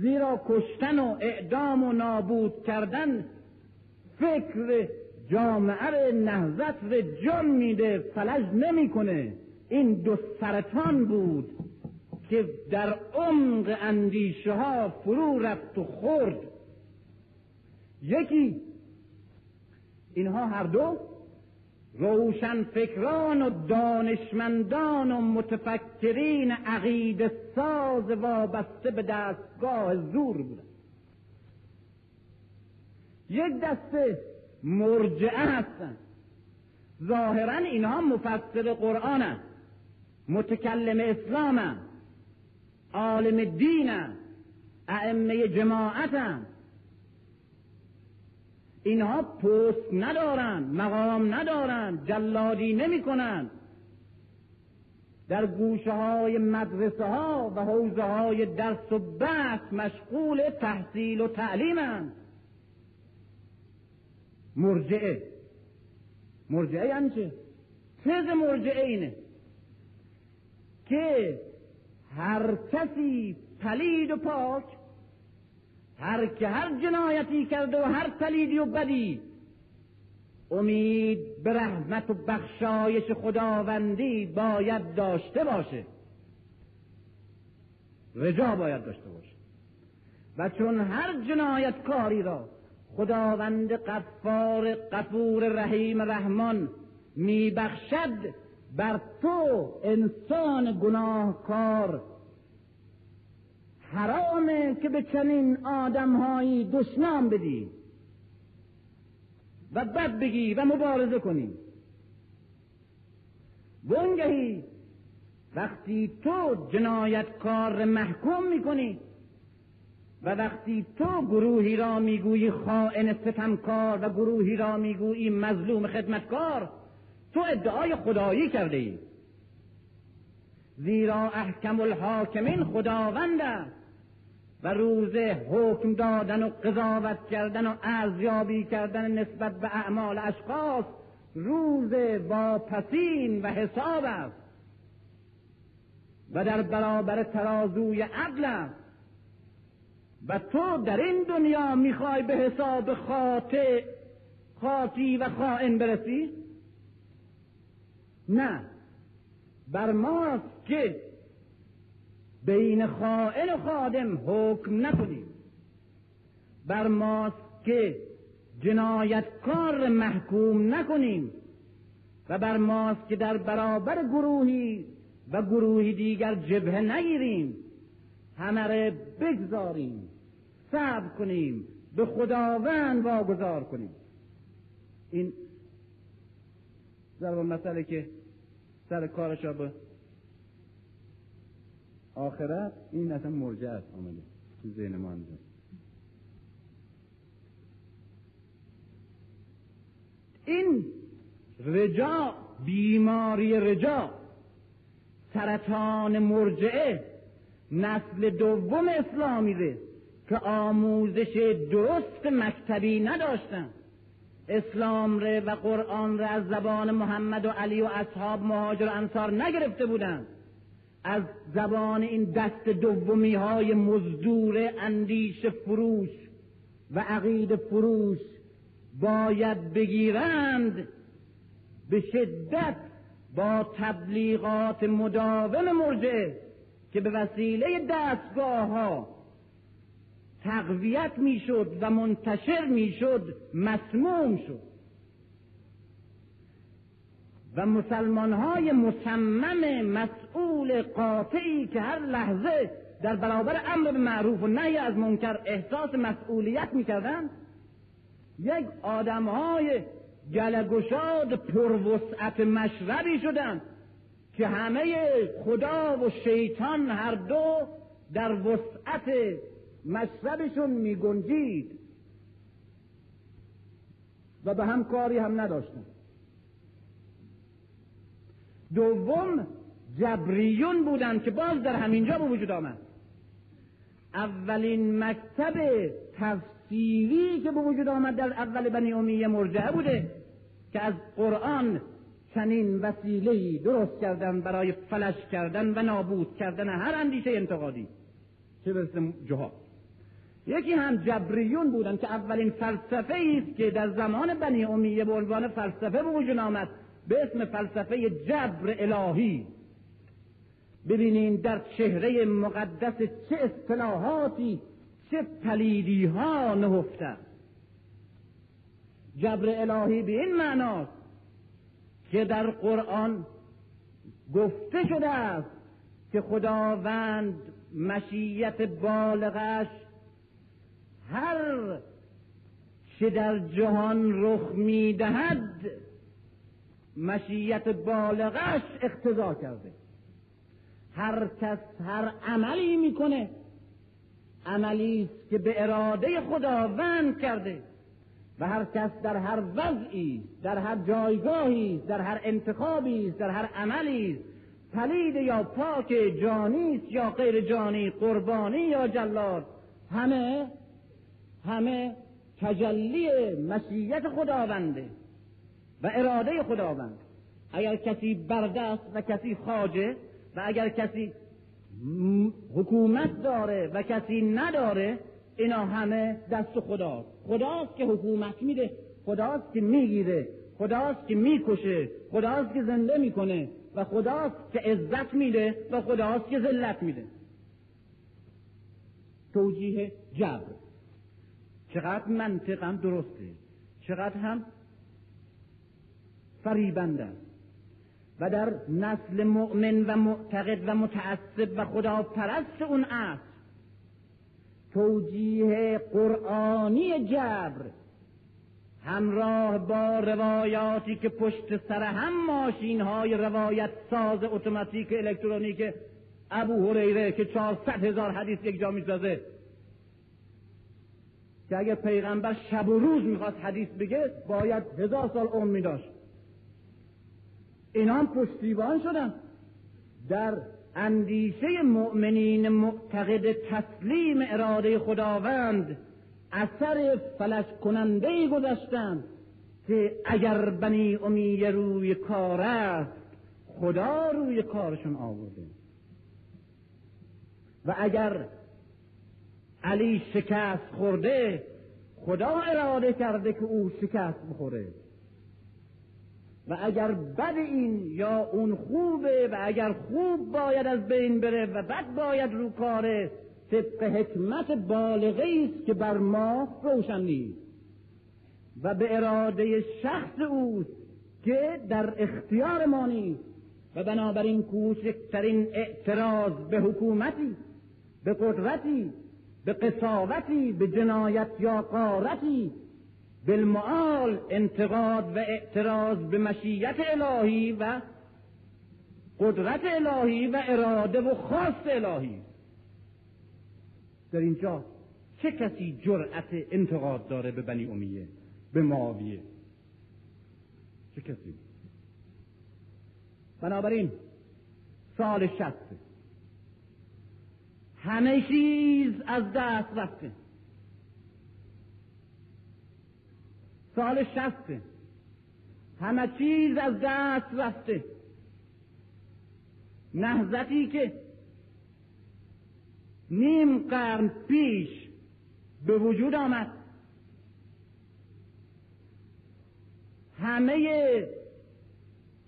زیرا کشتن و اعدام و نابود کردن فکر جامعه را نهزت را جان میده فلج نمی‌کنه. این دو سرطان بود که در عمق اندیشه ها فرو رفت و خورد. یکی اینها هر دو روشن فکران و دانشمندان و متفکرین عقید ساز وابسته به دستگاه زور بودن یک دسته مرجعه هستند ظاهرا اینها مفسر قرآن متکلم اسلام عالم دین ائمه جماعت اینها پست ندارند مقام ندارند جلادی نمی کنند در گوشه های مدرسه ها و حوزه های درس و بحث مشغول تحصیل و تعلیمند. مرجعه. مرجعه یعنی چه؟ تز مرجعه اینه که هر کسی پلید و پاک هر که هر جنایتی کرده و هر پلیدی و بدی امید به رحمت و بخشایش خداوندی باید داشته باشه. رجا باید داشته باشه. و چون هر جنایت کاری را خداوند قفار قفور رحیم رحمان میبخشد بر تو انسان گناهکار حرامه که به چنین آدمهایی دشنام بدی. و بد بگی و مبارزه کنی. وانگهی وقتی تو جنایتکار محکوم می‌کنی و وقتی تو گروهی را می‌گویی خائن ستمکار و گروهی را می‌گویی مظلوم خدمتکار تو ادعای خدایی کرده ای زیرا احکم الحاکمین خداوند است و روز حکم دادن و قضاوت کردن و ارزیابی کردن نسبت به اعمال اشخاص روز واپسین و حساب است و در برابر ترازوی عدل است. و تو در این دنیا می‌خوای به حساب خاطع خاطی و خائن برسی؟ نه. بر ماست که بین خائن و خادم حکم نکنیم. بر ماست که جنایتکار محکوم نکنیم و بر ماست که در برابر گروهی و گروهی دیگر جبهه نگیریم. همه بگذاریم صبر کنیم به خداوند واگذار کنیم. این ضرب مسئله که سر کارش به آخرت این اصلا مرجع است آمده تو ذهن ما این رجا بیماری رجا سرطان مرجعه نسل دوم اسلامی رسید که آموزش درست مکتبی نداشتن. اسلام ره و قرآن ره از زبان محمد و علی و اصحاب مهاجر و انصار نگرفته بودند از زبان این دست دومی های مزدور اندیش فروش و عقید فروش باید بگیرند به شدت با تبلیغات مداوم مرجعه که به وسیله دستگاه ها تقویت می‌شد و منتشر می‌شد مسموم شد. و مسلمان های مصمم مسئول قاطعی که هر لحظه در برابر امر به معروف و نهی از منکر احساس مسئولیت می‌کردند یک آدم های گلگشاد پروسعت مشربی شدند که همه خدا و شیطان هر دو در وسعت مشربشون می گنجید و به هم کاری هم نداشتن دوم جبریون بودند که باز در همینجا به وجود آمد. اولین مکتب تفسیری که به وجود آمد در اول بنی امیه مرجعه بوده که از قرآن چنین وسیله‌ای درست کردن برای فلش کردن و نابود کردن هر اندیشه انتقادی. چه برسه جهاد. یکی هم جبریون بودن که اولین فلسفه است که در زمان بنی امیه به عنوان فلسفه به وجود آمد. به اسم فلسفه جبر الهی. ببینین در چهره مقدس چه اصطلاحاتی چه پلیدی ها نهفته. جبر الهی به این معناست که در قرآن گفته شده است که خداوند مشیت بالغش هر چه در جهان رخ می‌دهد مشیت بالغش اقتضا کرده. هر کس هر عملی می‌کنه عملی است که به اراده خداوند کرده. و هر کس در هر وضعی در هر جایگاهی در هر انتخابی در هر عملی پلید یا پاک جانی یا غیر جانی قربانی یا جلاد. همه همه تجلی مشیت خداونده. و اراده خداوند. اگر کسی بردست و کسی خاجه و اگر کسی حکومت داره و کسی نداره اینا همه دست خداست. خداست که حکومت میده خداست که می‌گیره خداست که می‌کشه خداست که زنده می‌کنه و خداست که عزت میده و خداست که ذلت میده. توجیه جبر. چقدر منطقم درسته. چقدر هم فریبنده است و در نسل مؤمن و معتقد و متعصب و خدا پرست اون است. توجیه قرآنی جبر. همراه با روایاتی که پشت سر هم ماشین های روایت ساز اتوماتیک الکترونیک ابو هریره که چهارصد هزار حدیث یک جا می‌سازه. که اگه پیغمبر شب و روز می‌خواست حدیث بگه باید هزار سال عمر میداشت. اینا هم پشتیبان شدن. در اندیشه مؤمنین معتقد تسلیم اراده خداوند اثر فلش کننده گذاشتند که اگر بنی امیه روی کار است خدا روی کارشون آورده. و اگر علی شکست خورده خدا اراده کرده که او شکست بخوره. و اگر بد این یا اون خوبه و اگر خوب باید از بین بره و بد باید رو کاره طبق حکمت بالغه است که بر ما روشن نیست. و به اراده شخص اوست که در اختیار ما نیست. و بنابراین کوچکترین اعتراض به حکومتی به قدرتی به قصاوتی به جنایت یا قارتی بالمعال انتقاد و اعتراض به مشیت الهی و قدرت الهی و اراده و خاص الهی. در اینجا چه کسی جرأت انتقاد داره به بنی امیه به معاویه؟ چه کسی؟ بنابراین سال شسته همه چیز از دست رفته. سال شسته همه چیز از دست رفته. نهزتی که نیم قرن پیش به وجود آمد. همه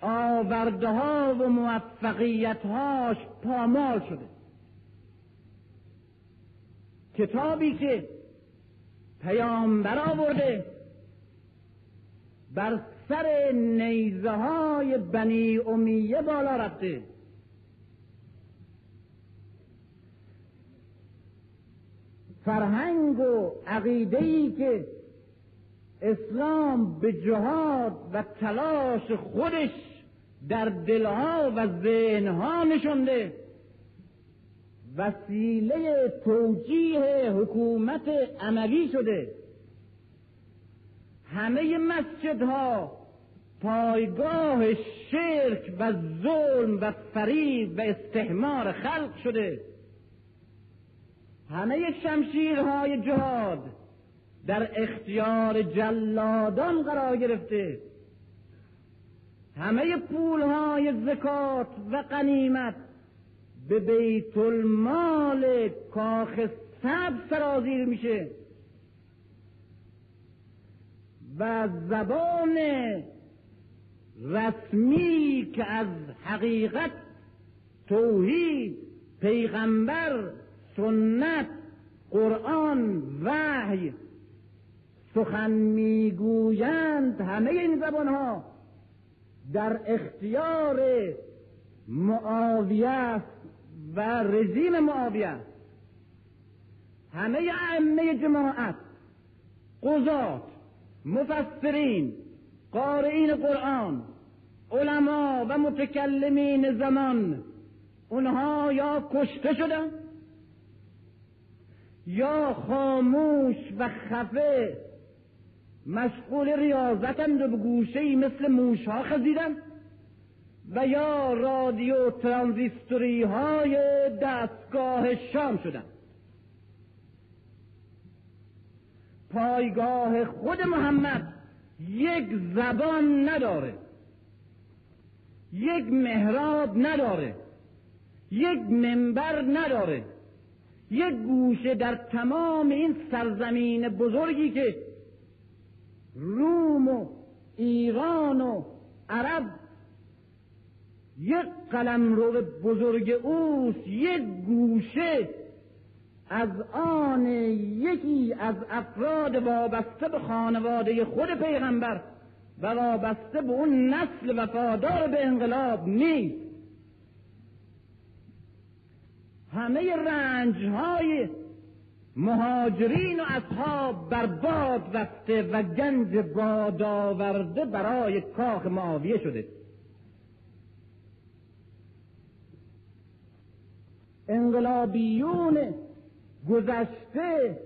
آورده ها و موفقیت هاش پامال شده. کتابی که پیامبر آورده بر سر نیزه های بنی امیه بالا رفته. فرهنگ و عقیده که اسلام به جهاد و تلاش خودش در دلها و ذهنها نشونده وسیله توجیه حکومت عملی شده. همه مسجدها پایگاه شرک و ظلم و فریب و استحمار خلق شده. همه شمشیرهای جهاد در اختیار جلادان قرار گرفته. همه پولهای زکات و قنیمت به بیت المال کاخ سب سرازیر میشه. و زبان رسمی که از حقیقت توحید پیغمبر سنت قرآن وحی سخن می‌گویند همه این زبان ها در اختیار معاویه و رژیم معاویه همه ائمه جماعت قضات مفسرین قارئین قرآن علما و متکلمین زمان اونها یا کشته شدن یا خاموش و خفه مشغول ریاضتند و به گوشه مثل موشها خزیدن و یا رادیو ترانزیستوری های دستگاه شام شدن. پایگاه خود محمد یک زبان نداره یک محراب نداره یک منبر نداره یک گوشه در تمام این سرزمین بزرگی که روم و ایران و عرب یک قلم رو بزرگ اوست یک گوشه از آن یکی از افراد وابسته به خانواده خود پیغمبر و وابسته به اون نسل وفادار به انقلاب نیست. همه رنج های مهاجرین و اصحاب برباد رفته و گنج باد آورده برای کاخ معاویه شده. انقلابیون گذشته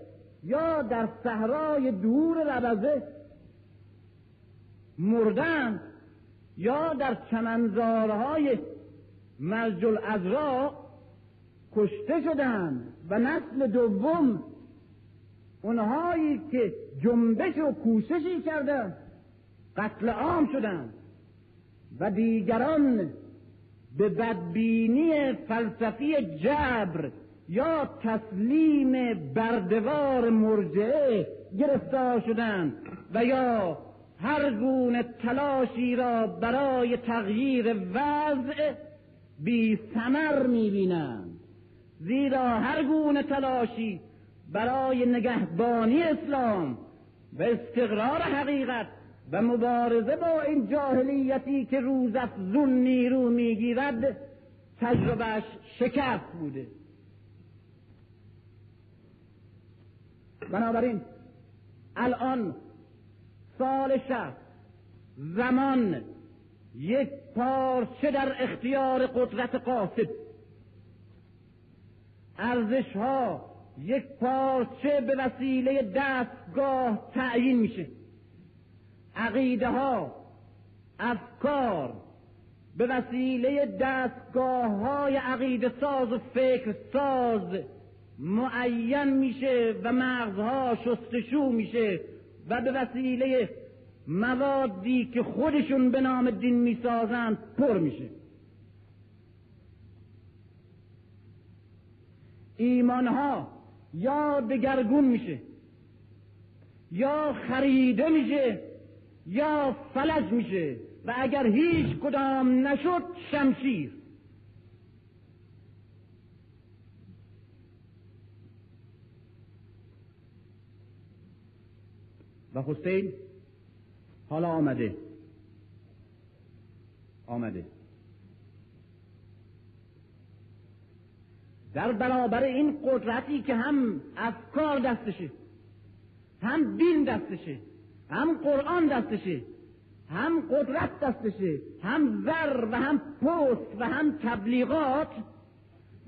یا در صحرای دور ربزه مردن یا در چمنزارهای مرج الازرا کشته شدند و نسل دوم اونهایی که جنبش و کوششی کردند قتل عام شدند و دیگران به بدبینی فلسفی جبر یا تسلیم بردوار مرجعه گرفتار شدند و یا هر گونه تلاشی را برای تغییر وضع بی ثمر می‌بینند. زیرا هر گونه تلاشی برای نگهبانی اسلام و استقرار حقیقت و مبارزه با این جاهلیتی که روز افزون نیرو می‌گیرد تجربهش شکست بوده. بنابراین الان سال شهر زمان یک پارچه در اختیار قدرت قاصد ارزش ها یک پارچه به وسیله دستگاه تعیین میشه. عقیده ها افکار به وسیله دستگاه های عقیده ساز و فکر ساز معین میشه و مغزها شستشو میشه و به وسیله موادی که خودشون به نام دین می‌سازند پر میشه. ایمانها یا دگرگون میشه یا خریده میشه یا فلج میشه و اگر هیچ کدام نشد شمشیر. و حسین حالا آمده. آمده. در برابر این قدرتی که هم افکار دستشه هم دین دستشه هم قرآن دستشه هم قدرت دستشه هم زر و هم پست و هم تبلیغات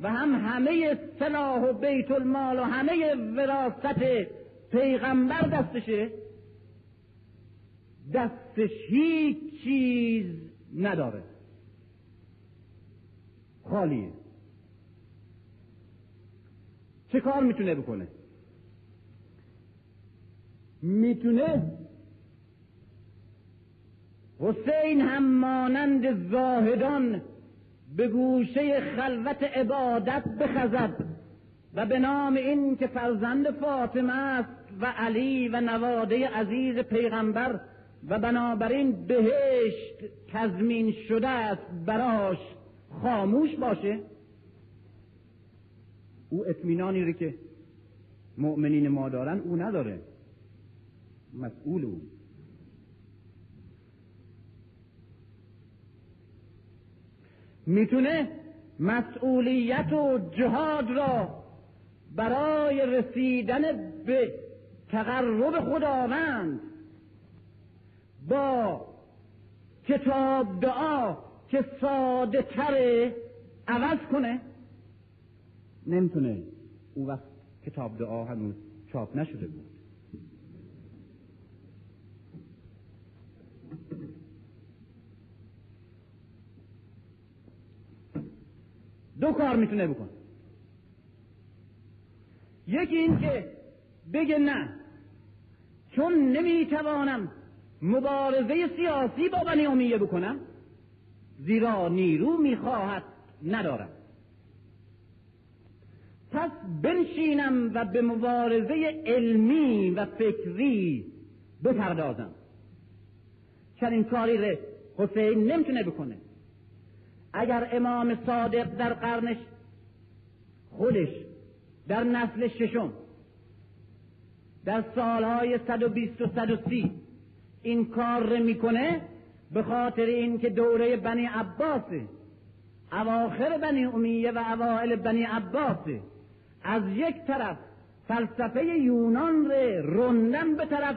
و هم همه سلاح و بیت المال و همه وراست پیغمبر دستشه. دستش هیچ چیز نداره. خالیه چه کار می‌تونه بکنه؟ می‌تونه حسین هم مانند زاهدان به گوشه خلوت عبادت بخزد و به نام این که فرزند فاطمه است و علی و نواده عزیز پیغمبر و بنابراین بهشت تضمین شده است براش خاموش باشه. او اطمینانی رو که مؤمنین ما دارن او نداره. مسئول او. می‌تونه مسئولیت و جهاد را برای رسیدن به تقرب خداوند با کتاب دعا که ساده تره عوض کنه. نمی‌تونه اون وقت کتاب دعا هنوز چاپ نشده بود. دو کار می‌تونه بکنه. یکی این که بگه نه چون نمی‌توانم مبارزه سیاسی با بنی امیه بکنم؟ زیرا نیرو می‌خواهد ندارم. پس بنشینم و به مبارزه علمی و فکری بپردازم. چنین کاری رو حسین نمی‌تونه بکنه. اگر امام صادق در قرنش خودش در نسل ششم در سالهای 120 و 130 این کار می‌کنه به خاطر اینکه دوره بنی عباسه اواخر بنی امیه و اوائل بنی عباسه از یک طرف فلسفه یونان ره رندن به طرف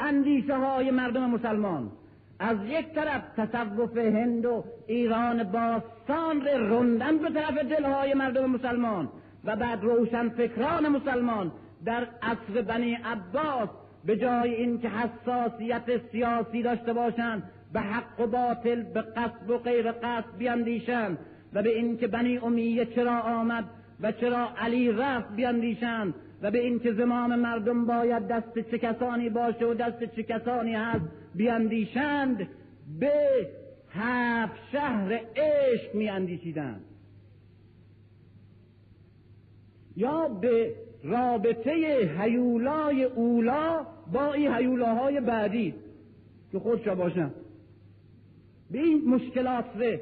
اندیشه های مردم مسلمان. از یک طرف تصوف هند و ایران باستان ره رندن به طرف دلهای مردم مسلمان. و بعد روشن فکران مسلمان در عصر بنی عباس به جای اینکه حساسیت سیاسی داشته باشند به حق و باطل به قصب و غیر قصب بیاندیشند و به اینکه بنی امیه چرا آمد و چرا علی رفت بیاندیشند و به اینکه زمام مردم باید دست چه کسانی باشه و دست چه کسانی هست بیاندیشند به هفت شهر عشق میاندیشیدند. یا به رابطه هیولای اولا با این هیولاهای بعدی که خودشا باشن. به این مشکلات ره.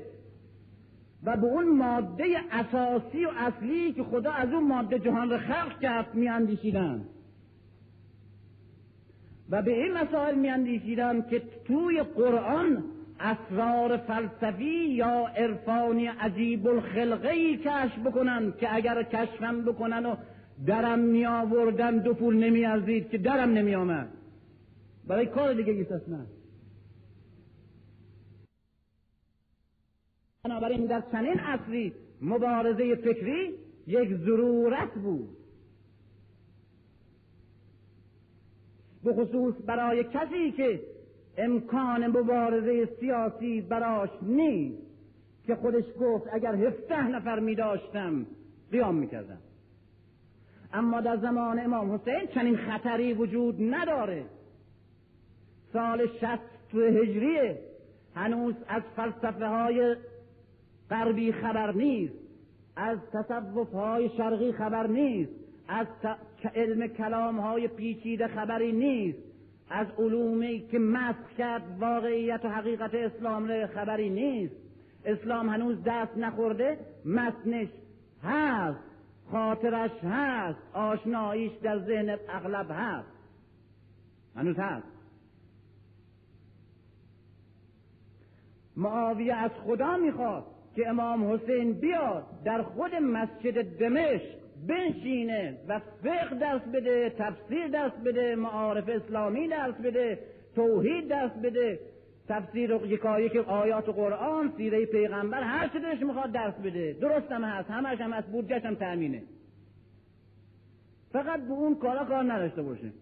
و به اون ماده اساسی و اصلی که خدا از اون ماده جهان را خلق کرد میاندیشیدن. و به این مسائل میاندیشیدن که توی قرآن اسرار فلسفی یا عرفانی عجیب الخلقه کشف بکنن که اگر کشفم بکنن و درم می آوردن دو پول نمی ارزید که درم نمی آمد. برای کار دیگه نه بنابراین در چنین اصلی مبارزه فکری یک ضرورت بود. به خصوص برای کسی که امکان مبارزه سیاسی براش نیست که خودش گفت اگر هفته نفر می داشتم قیام می کردم. اما در زمان امام حسین چنین خطری وجود نداره. سال شست هجریه. هنوز از فلسفه های غربی خبر نیست. از تصوف های شرقی خبر نیست. از علم کلام های پیچیده خبری نیست. از علومی که مسخ کرد واقعیت و حقیقت اسلام را خبری نیست. اسلام هنوز دست نخورده متنش هست. خاطرش هست آشناییش در ذهن اغلب هست. هنوز هست. معاویه از خدا می‌خواد که امام حسین بیاد در خود مسجد دمشق بنشینه و فقه درس بده تفسیر درس بده معارف اسلامی درس بده توحید درس بده. تفسیر یکایی که آیات قرآن سیره پیغمبر هر چه دلش می‌خواد درس بده. درست هم هست همش هم هست بودجهش هم تأمینه. فقط به اون کارا کار نداشته باشه.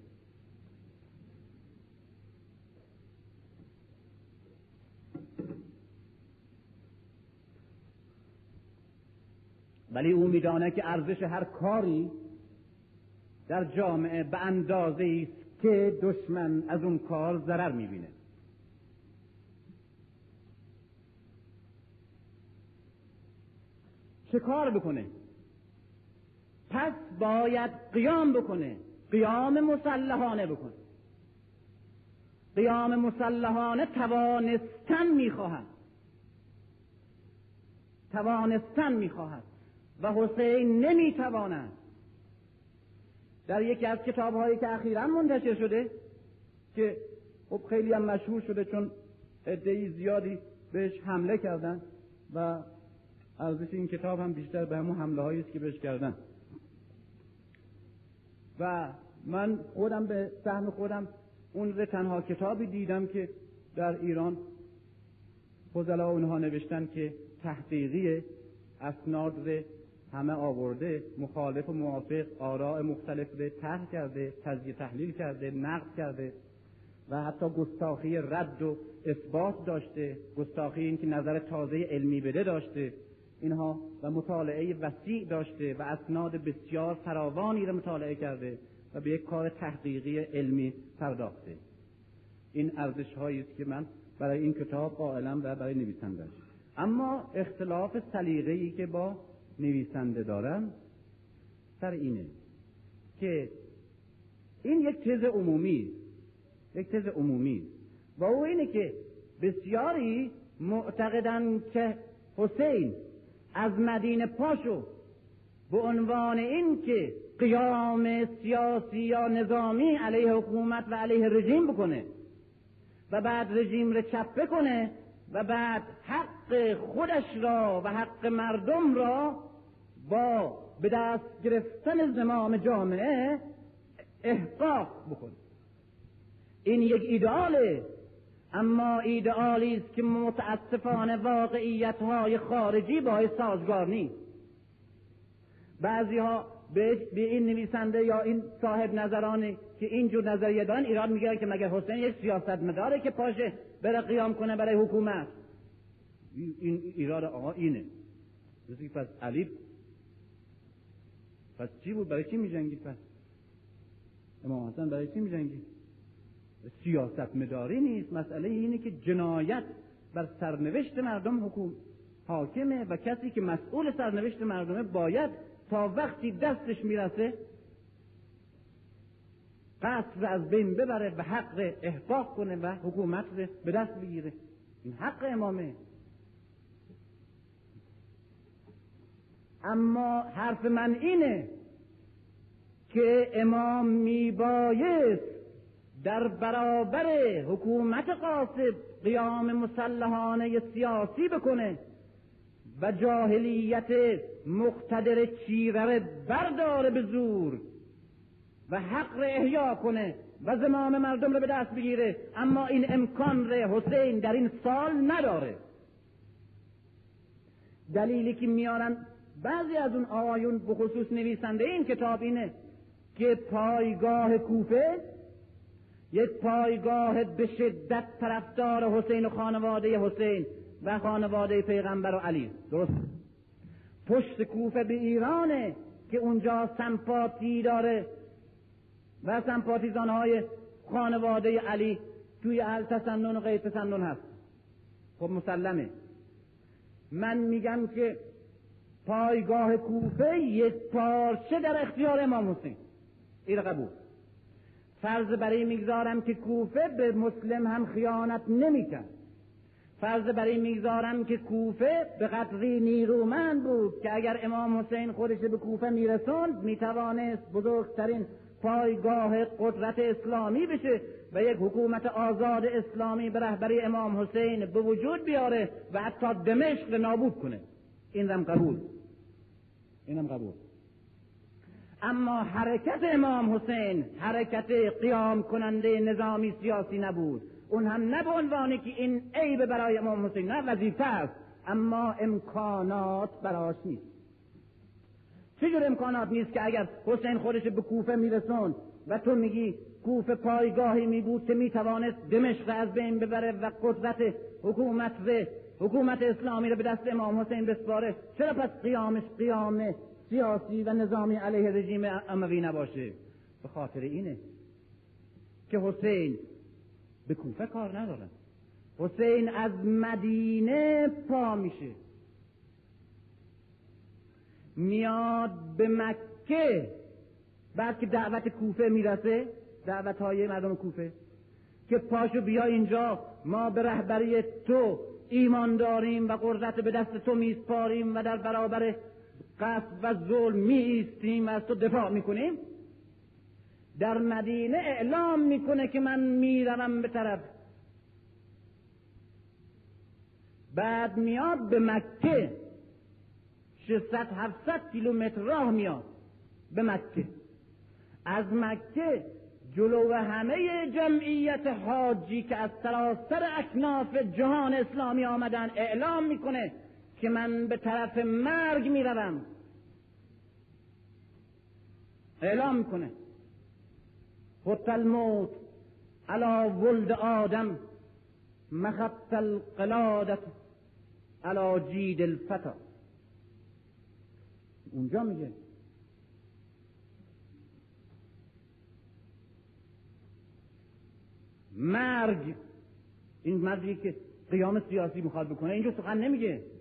ولی او میدانه که ارزش هر کاری در جامعه به اندازه است که دشمن از اون کار ضرر می‌بینه. چه کار بکنه؟ پس باید قیام بکنه. قیام مسلحانه بکنه. قیام مسلحانه توانستن می‌خواهد. توانستن می‌خواهد. و حسین نمی‌تواند. در یکی از کتاب هایی که اخیرا منتشر شده که خب خیلی هم مشهور شده چون عدهای زیادی بهش حمله کردن و ارزش این کتاب هم بیشتر به همون حمله هایی است که بهش کردن. و من خودم به سهم خودم اون رو تنها کتابی دیدم که در ایران فضلا اونها نوشتن که تحقیقی اسناد همه آورده مخالف و موافق آراء مختلف رو طرح کرده تجزیه تحلیل کرده نقد کرده و حتی گستاخی رد و اثبات داشته. گستاخی این که نظر تازه علمی بده داشته. اینها و مطالعه وسیع داشته و اسناد بسیار فراوانی را مطالعه کرده و به یک کار تحقیقی علمی پرداخته. این ارزش هایی است که من برای این کتاب قائلم و برای نویسندش اما اختلاف سلیقه‌ای که با نویسنده دارم سر اینه که این یک تز عمومی یک تز عمومی. و او اینه که بسیاری معتقدن که حسین از مدینه پاشو به عنوان این که قیام سیاسی یا نظامی علیه حکومت و علیه رژیم بکنه و بعد رژیم رو چپه کنه و بعد حق خودش را و حق مردم را با به دست گرفتن زمام جامعه احقاق بکنه. این یک ایداله اما ایدئالی است که متاسفانه واقعیت های خارجی با سازگار نیست. بعضی ها به این نویسنده یا این صاحب نظرانی که اینجور نظریه دارن ایراد می‌گیرن که مگر حسین یک سیاست مداره که پاشه بره قیام کنه برای حکومت. این ایراد آقا اینه. پس علی پس چی بود؟ برای چی میجنگید پس؟ امام حسن برای چی میجنگید؟ سیاست مداری نیست. مسئله اینه که جنایت بر سرنوشت مردم حکوم حاکمه و کسی که مسئول سرنوشت مردمه باید تا وقتی دستش می‌رسه قصد رو از بین ببره و حق احقاق کنه و حکومت رو به دست بگیره. این حق امامه. اما حرف من اینه که امام میبایست در برابر حکومت قاسب قیام مسلحانه سیاسی بکنه و جاهلیت مقتدر چیره برداره به زور و حق را احیا کنه و زمام مردم رو به دست بگیره. اما این امکان ره حسین در این سال نداره. دلیلی که میارن بعضی از اون آقایون به خصوص نویسنده این کتاب اینه که پایگاه کوفه یک پایگاه به شدت طرفدار حسین و خانواده حسین و خانواده پیغمبر و علی. درست؟ پشت کوفه به ایرانه که اونجا سمپاتی داره و سمپاتیزان های خانواده علی توی اهل تسنن و غیر تسنن هست. خب مسلمه. من میگم که پایگاه کوفه یک پارچه در اختیار امام حسین. این قبول فرض برای می‌گذارم که کوفه به مسلم هم خیانت نمی‌کرد. فرض برای می‌گذارم که کوفه به قدری نیرومند بود که اگر امام حسین خودش به کوفه میرسوند می‌توانست بزرگترین پایگاه قدرت اسلامی بشه و یک حکومت آزاد اسلامی به رهبری امام حسین به وجود بیاره و حتی دمشق نابود کنه. این هم قبول. اینم قبول. اما حرکت امام حسین حرکت قیام کننده نظامی سیاسی نبود. اون هم نه به عنوانی که این عیب برای امام حسین نه وظیفه است اما امکانات براش نیست. چجور امکانات نیست که اگر حسین خودش به کوفه میرسون و تو میگی کوفه پایگاهی می بود که می‌توانست دمشق از بین ببره و قدرت حکومت و حکومت اسلامی رو به دست امام حسین بسپاره چرا پس قیامش قیام سیاسی و نظامی علیه رژیم اموی نباشه. به خاطر اینه که حسین به کوفه کار ندارن. حسین از مدینه پا میشه. میاد به مکه. بعد که دعوت کوفه می‌رسه دعوت های مردم کوفه که پاشو بیا اینجا ما به رهبری تو ایمان داریم و قدرت به دست تو میسپاریم و در برابر قصد و ظلم می ایستیم و از تو دفاع می‌کنیم. در مدینه اعلام می‌کنه که من می‌روم به طرف. بعد میاد به مکه. 600 700 کیلومتر راه میاد به مکه. از مکه جلو همه جمعیت حاجی که از سراسر اکناف جهان اسلامی آمدن اعلام می‌کنه که من به طرف مرگ می‌روم. اعلام می‌کنه خط الموت علا ولد آدم. مخط القلادت علا جید الفتا اونجا میگه. مرگ. این مردی که قیام سیاسی می‌خواد بکنه اینجا سخن نمیگه.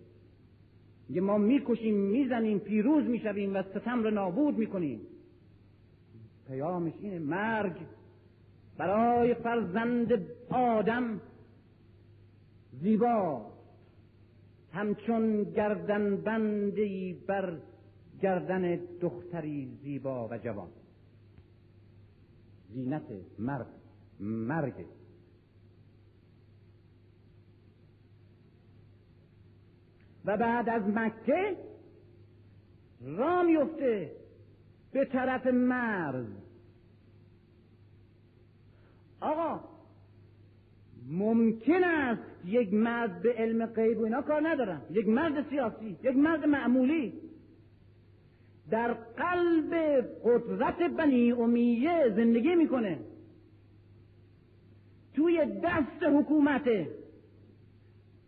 میگه ما می‌کشیم می‌زنیم پیروز می‌شویم و ستم رو نابود می‌کنیم. پیامش اینه مرگ برای فرزند آدم زیبا. همچون گردن بندی بر گردن دختری زیبا و جوان. زینت مرگ مرگ. و بعد از مکه را میفته به طرف مرز. آقا ممکن است یک مرد به علم غیب و اینا کار ندارم. یک مرد سیاسی یک مرد معمولی. در قلب قدرت بنی امیه زندگی می‌کنه. توی دست حکومته.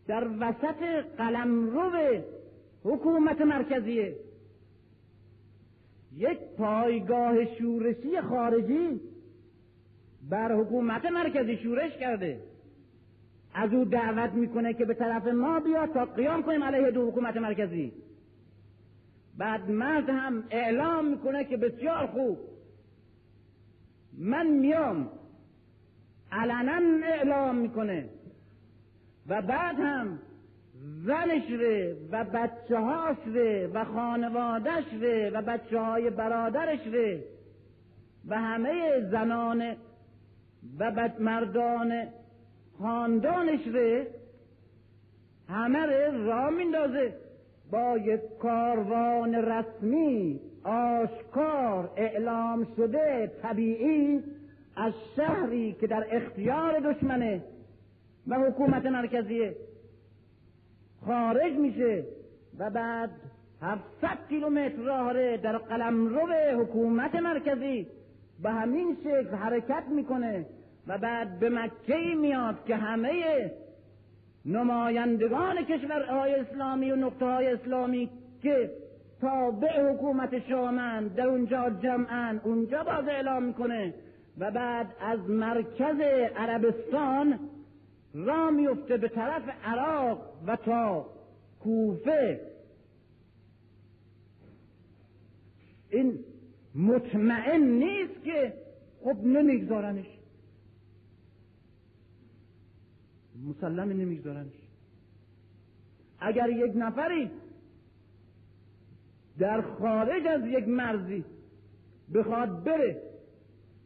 در وسط قلمرو حکومت مرکزیه یک پایگاه شورشی خارجی بر حکومت مرکزی شورش کرده. از او دعوت می‌کنه که به طرف ما بیاد تا قیام کنیم علیه دو حکومت مرکزی. بعد مرد هم اعلام می‌کنه که بسیار خوب. من میام. علنا اعلام می‌کنه. و بعد هم زنش ره و بچه هاش ره و خانوادش ره و بچه های برادرش ره و همه زنان و بد مردان خاندانش ره همه ره را میندازه. با یک کاروان رسمی آشکار اعلام شده طبیعی از شهری که در اختیار دشمنه. و حکومت مرکزیه. خارج میشه و بعد 700 کیلومتر راه در قلمرو حکومت مرکزی. به همین شکل حرکت می‌کنه و بعد به مکه میاد که همه نمایندگان کشورهای اسلامی و نقطه های اسلامی که تابع حکومت شامن در اونجا جمعن اونجا باز اعلام می‌کنه. و بعد از مرکز عربستان را میفته به طرف عراق و تا کوفه. این مطمئن نیست که خب نمیگذارنش. مسلم نمیگذارنش. اگر یک نفری در خارج از یک مرزی بخواد بره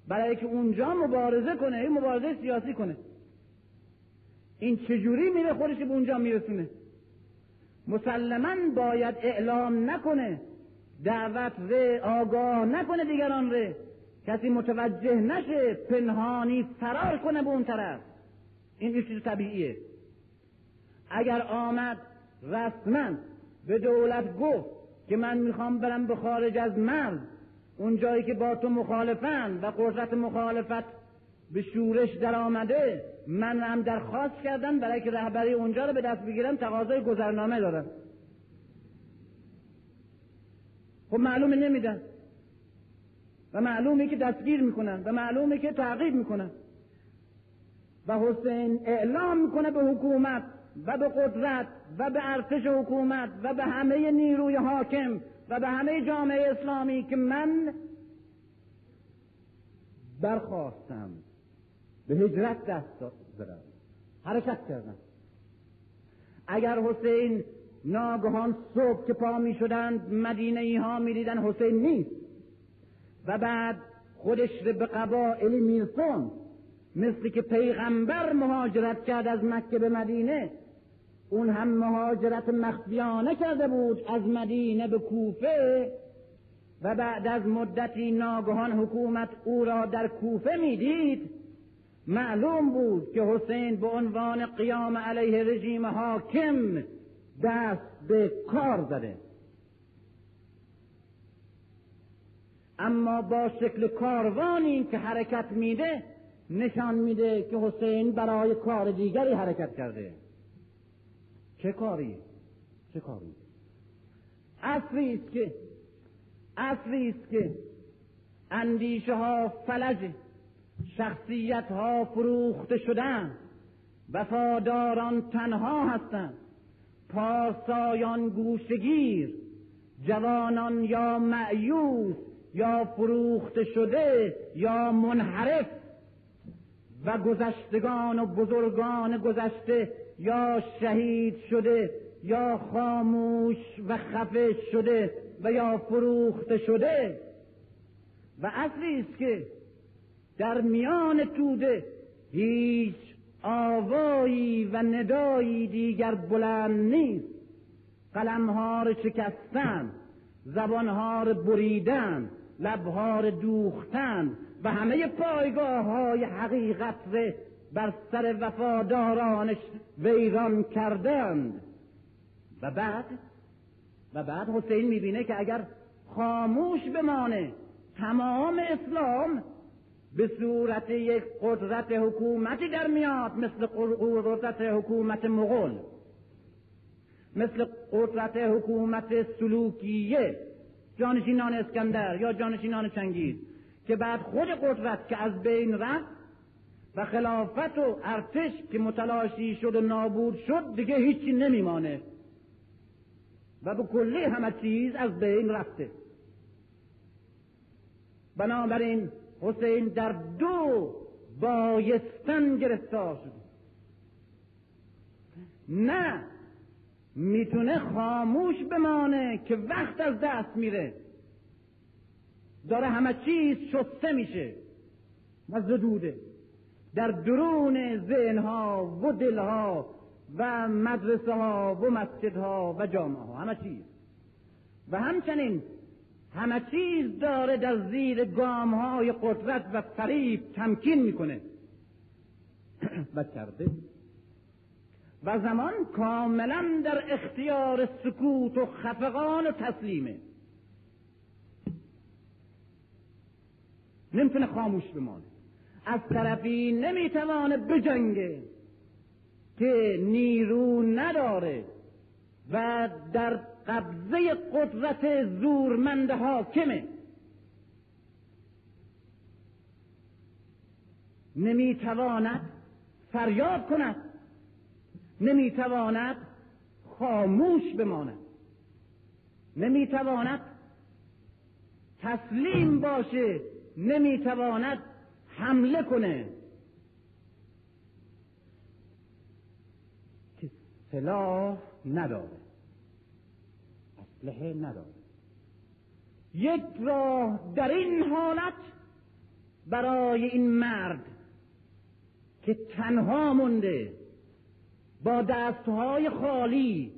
برای که اونجا مبارزه کنه این مبارزه سیاسی کنه این چجوری میره خودش به اونجا میرسونه؟ مسلما باید اعلام نکنه دعوت ره آگاه نکنه دیگران ره. کسی متوجه نشه پنهانی فرار کنه به اون طرف. این یه چیز طبیعیه. اگر آمد رسما به دولت گفت که من می‌خوام برم به خارج از مرز اون جایی که با تو مخالفن و قدرت مخالفت به شورش در آمده من هم درخواست کردم برای که رهبری اونجا رو به دست بگیرم تقاضای گذرنامه دارم. خب معلومه نمیدن و معلومه که دستگیر می‌کنن و معلومه که تعقیب می‌کنن. و حسین اعلام می‌کنه به حکومت و به قدرت و به ارتش حکومت و به همه نیروی حاکم و به همه جامعه اسلامی که من برخواستم. به هجرت دست دارم. حرکت کردم. اگر حسین ناگهان صبح که پا می شدند مدینه ای ها می دیدن حسین نیست. و بعد خودش به قبائل میرسون مثل که پیغمبر مهاجرت کرد از مکه به مدینه. اون هم مهاجرت مخفیانه کرده بود از مدینه به کوفه. و بعد از مدتی ناگهان حکومت او را در کوفه می‌دید معلوم بود که حسین به عنوان قیام علیه رژیم حاکم دست به کار زده. اما با شکل کاروانی که حرکت میده نشان میده که حسین برای کار دیگری حرکت کرده. چه کاری؟ چه کاری؟ اصلی است که اصلی است که اندیشه ها فلج شخصیت ها فروخته شدن وفاداران تنها هستند. پارسایان گوشگیر جوانان یا معیوس یا فروخته شده یا منحرف. و گذشتگان و بزرگان گذشته یا شهید شده یا خاموش و خفه شده و یا فروخته شده. و اصلی است که در میان توده هیچ آوایی و ندایی دیگر بلند نیست. قلمها را شکستن زبانها را بریدن لبها دوختن و همه پایگاه های حقیقت را بر سر وفادارانش ویران کردند. و بعد و بعد حسین می‌بینه که اگر خاموش بمانه تمام اسلام به صورت یک قدرت حکومتی در میاد مثل قدرت حکومت مغول مثل قدرت حکومت سلوکیه جانشینان اسکندر یا جانشینان چنگیز که بعد خود قدرت که از بین رفت و خلافت و ارتش که متلاشی شد و نابود شد دیگه هیچی نمیمانه و به کلی همه چیز از بین رفته. بنابراین حسین در دو بایستن گرفتار شد. نه می‌تونه خاموش بمانه که وقت از دست میره. داره همه چیز شسته میشه. و زدوده در درون ذهنها و دلها و مدرسه ها و مسجدها و جامعه ها همه چیز. و همچنین همه چیز داره در زیر گام های قدرت و فریب تمکین می‌کنه. و کرده. و زمان کاملا در اختیار سکوت و خفقان و تسلیمه. نمی‌تونه خاموش بمانه. از طرفی نمی‌توانه بجنگه که نیرو نداره و در قبضه قدرت زورمند حاکمه. نمی‌تواند فریاد کند. نمی‌تواند خاموش بماند. نمی‌تواند تسلیم باشه. نمی‌تواند حمله کنه. که سلاح نداره. اسلحه نداره یک راه در این حالت برای این مرد که تنها مونده با دستهای خالی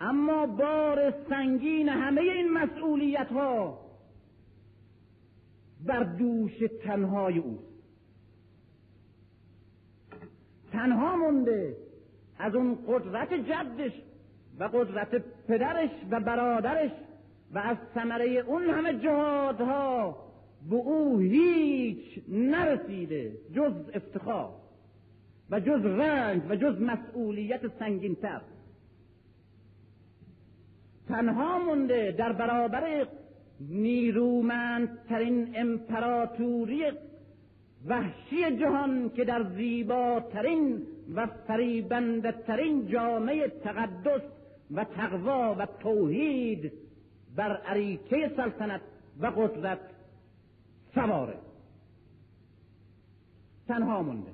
اما بار سنگین همه این مسئولیت ها بر دوش تنهای او تنها مونده از اون قدرت جدش و قدرت پدرش و برادرش و از ثمره اون همه جهادها به او هیچ نرسیده جز افتخار و جز رنج و جز مسئولیت سنگینتر. تنها مونده در برابر نیرومندترین امپراتوری وحشی جهان که در زیباترین و فریبندترین جامعه تقدس و تقوا و توحید بر عریکه سلطنت و قدرت سواره. تنها مونده.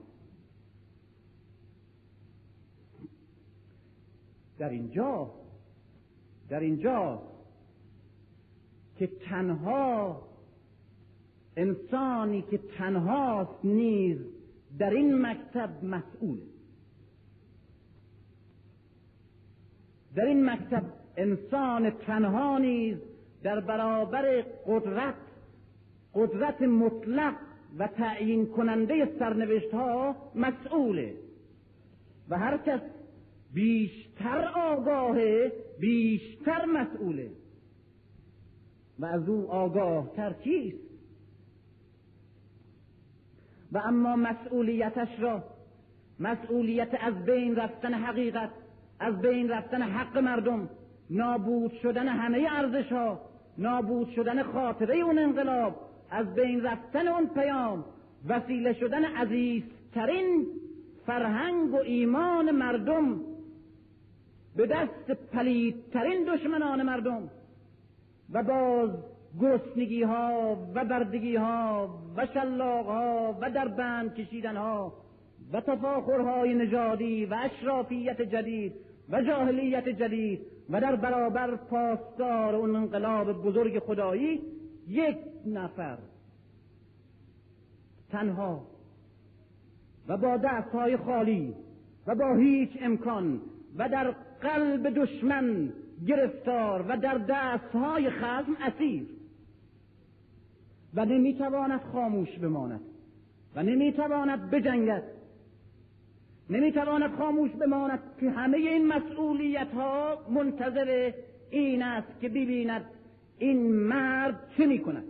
در اینجا در اینجا که تنها انسانی که تنهاست نیز در این مکتب مسئول در این مکتب انسان تنها نیز در برابر قدرت قدرت مطلق و تعیین کننده سرنوشت ها مسئوله و هر کس بیشتر آگاهه بیشتر مسئوله و از او آگاه تر کیست و اما مسئولیتش را مسئولیت از بین رفتن حقیقت از بین رفتن حق مردم نابود شدن همه ارزش ها نابود شدن خاطره اون انقلاب از بین رفتن اون پیام وسیله شدن عزیزترین فرهنگ و ایمان مردم به دست پلیدترین دشمنان مردم. و باز گرسنگی ها و بردگی ها و شلاق ها و در بند کشیدن ها و تفاخرهای نژادی و اشرافیت جدید و جاهلیت جدید و در برابر پاسدار اون انقلاب بزرگ خدایی یک نفر. تنها و با دستهای خالی و با هیچ امکان و در قلب دشمن گرفتار و در دستهای خزم اسیر. و نمی‌تواند خاموش بماند و نمی‌تواند بجنگد. نمی‌تواند خاموش بماند که همه این مسئولیت ها منتظر این است که ببیند این مرد چه می‌کند.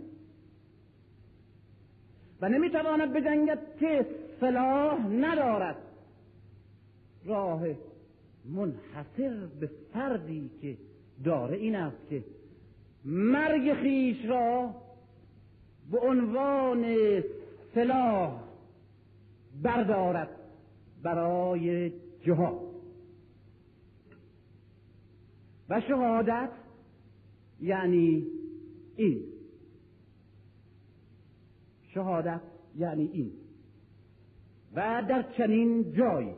و نمی‌تواند بجنگد که صلاح ندارد راه منحصر به فردی که داره این است که مرگ خیش را به عنوان سلاح بردارد. برای جهاد و شهادت یعنی این. شهادت یعنی این. و در چنین جایی.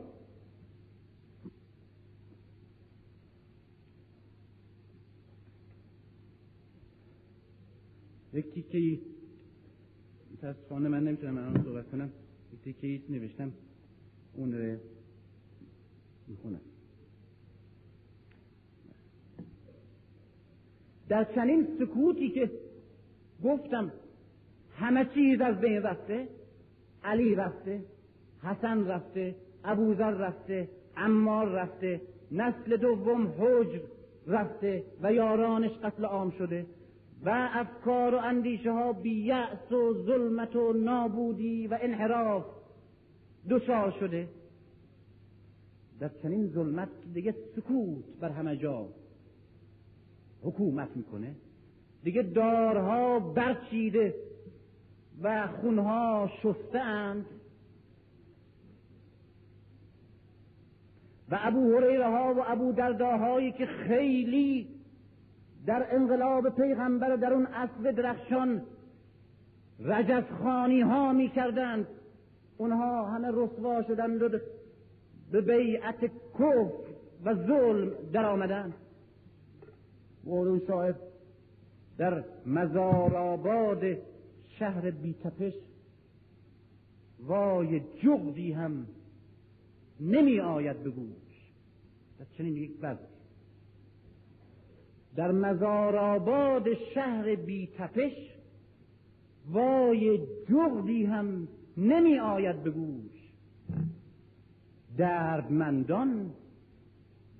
یک تیکه متاسفانه من نمی‌تونم الان صحبت کنم. یک تیکه نوشتم. اون رو می‌خونم در چنین سکوتی که گفتم همه چیز از بین رفته علی رفته حسن رفته ابوذر رفته عمار رفته نسل دوم حجر رفته و یارانش قتل عام شده و افکار و اندیشه ها بیعص و ظلمت و نابودی و انحراف. دچار شده. در چنین ظلمت دیگه سکوت بر همه جا حکومت می‌کنه. دیگه دارها برچیده و خونها شسته اند و ابو هریره ها و ابو درداهایی که خیلی در انقلاب پیغمبر در اون اسب درخشان رجزخانی ها می کردند اونها همه رسوا شدند و به بیعت کفر و ظلم در آمدند مولوی صاحب در مزار آباد شهر بیتپش وای جغدی هم نمی آید به گوش. در چنین یک وضع. در مزار آباد شهر بیتپش وای جغدی هم نمی آید به گوش. دردمندان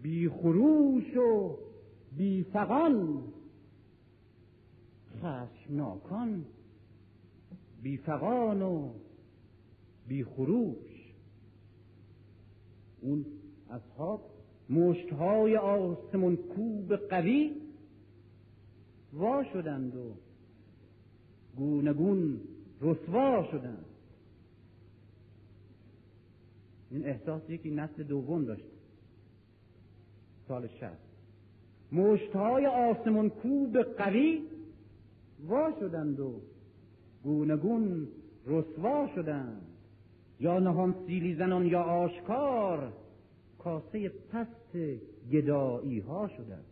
بی خروش و بی فقان خشمناکان بی فقان و بی خروش. اون اصحاب مشتهای آسمون کوب قوی وا شدند و گونگون رسوا شدند. این احساس یکی نسل دوم داشت. سال شهر مشتهای آسمون کوب قوی وا شدند و گونگون رسوا شدند. یا نهان سیلی زنان یا آشکار کاسه پست گدایی ها شدند.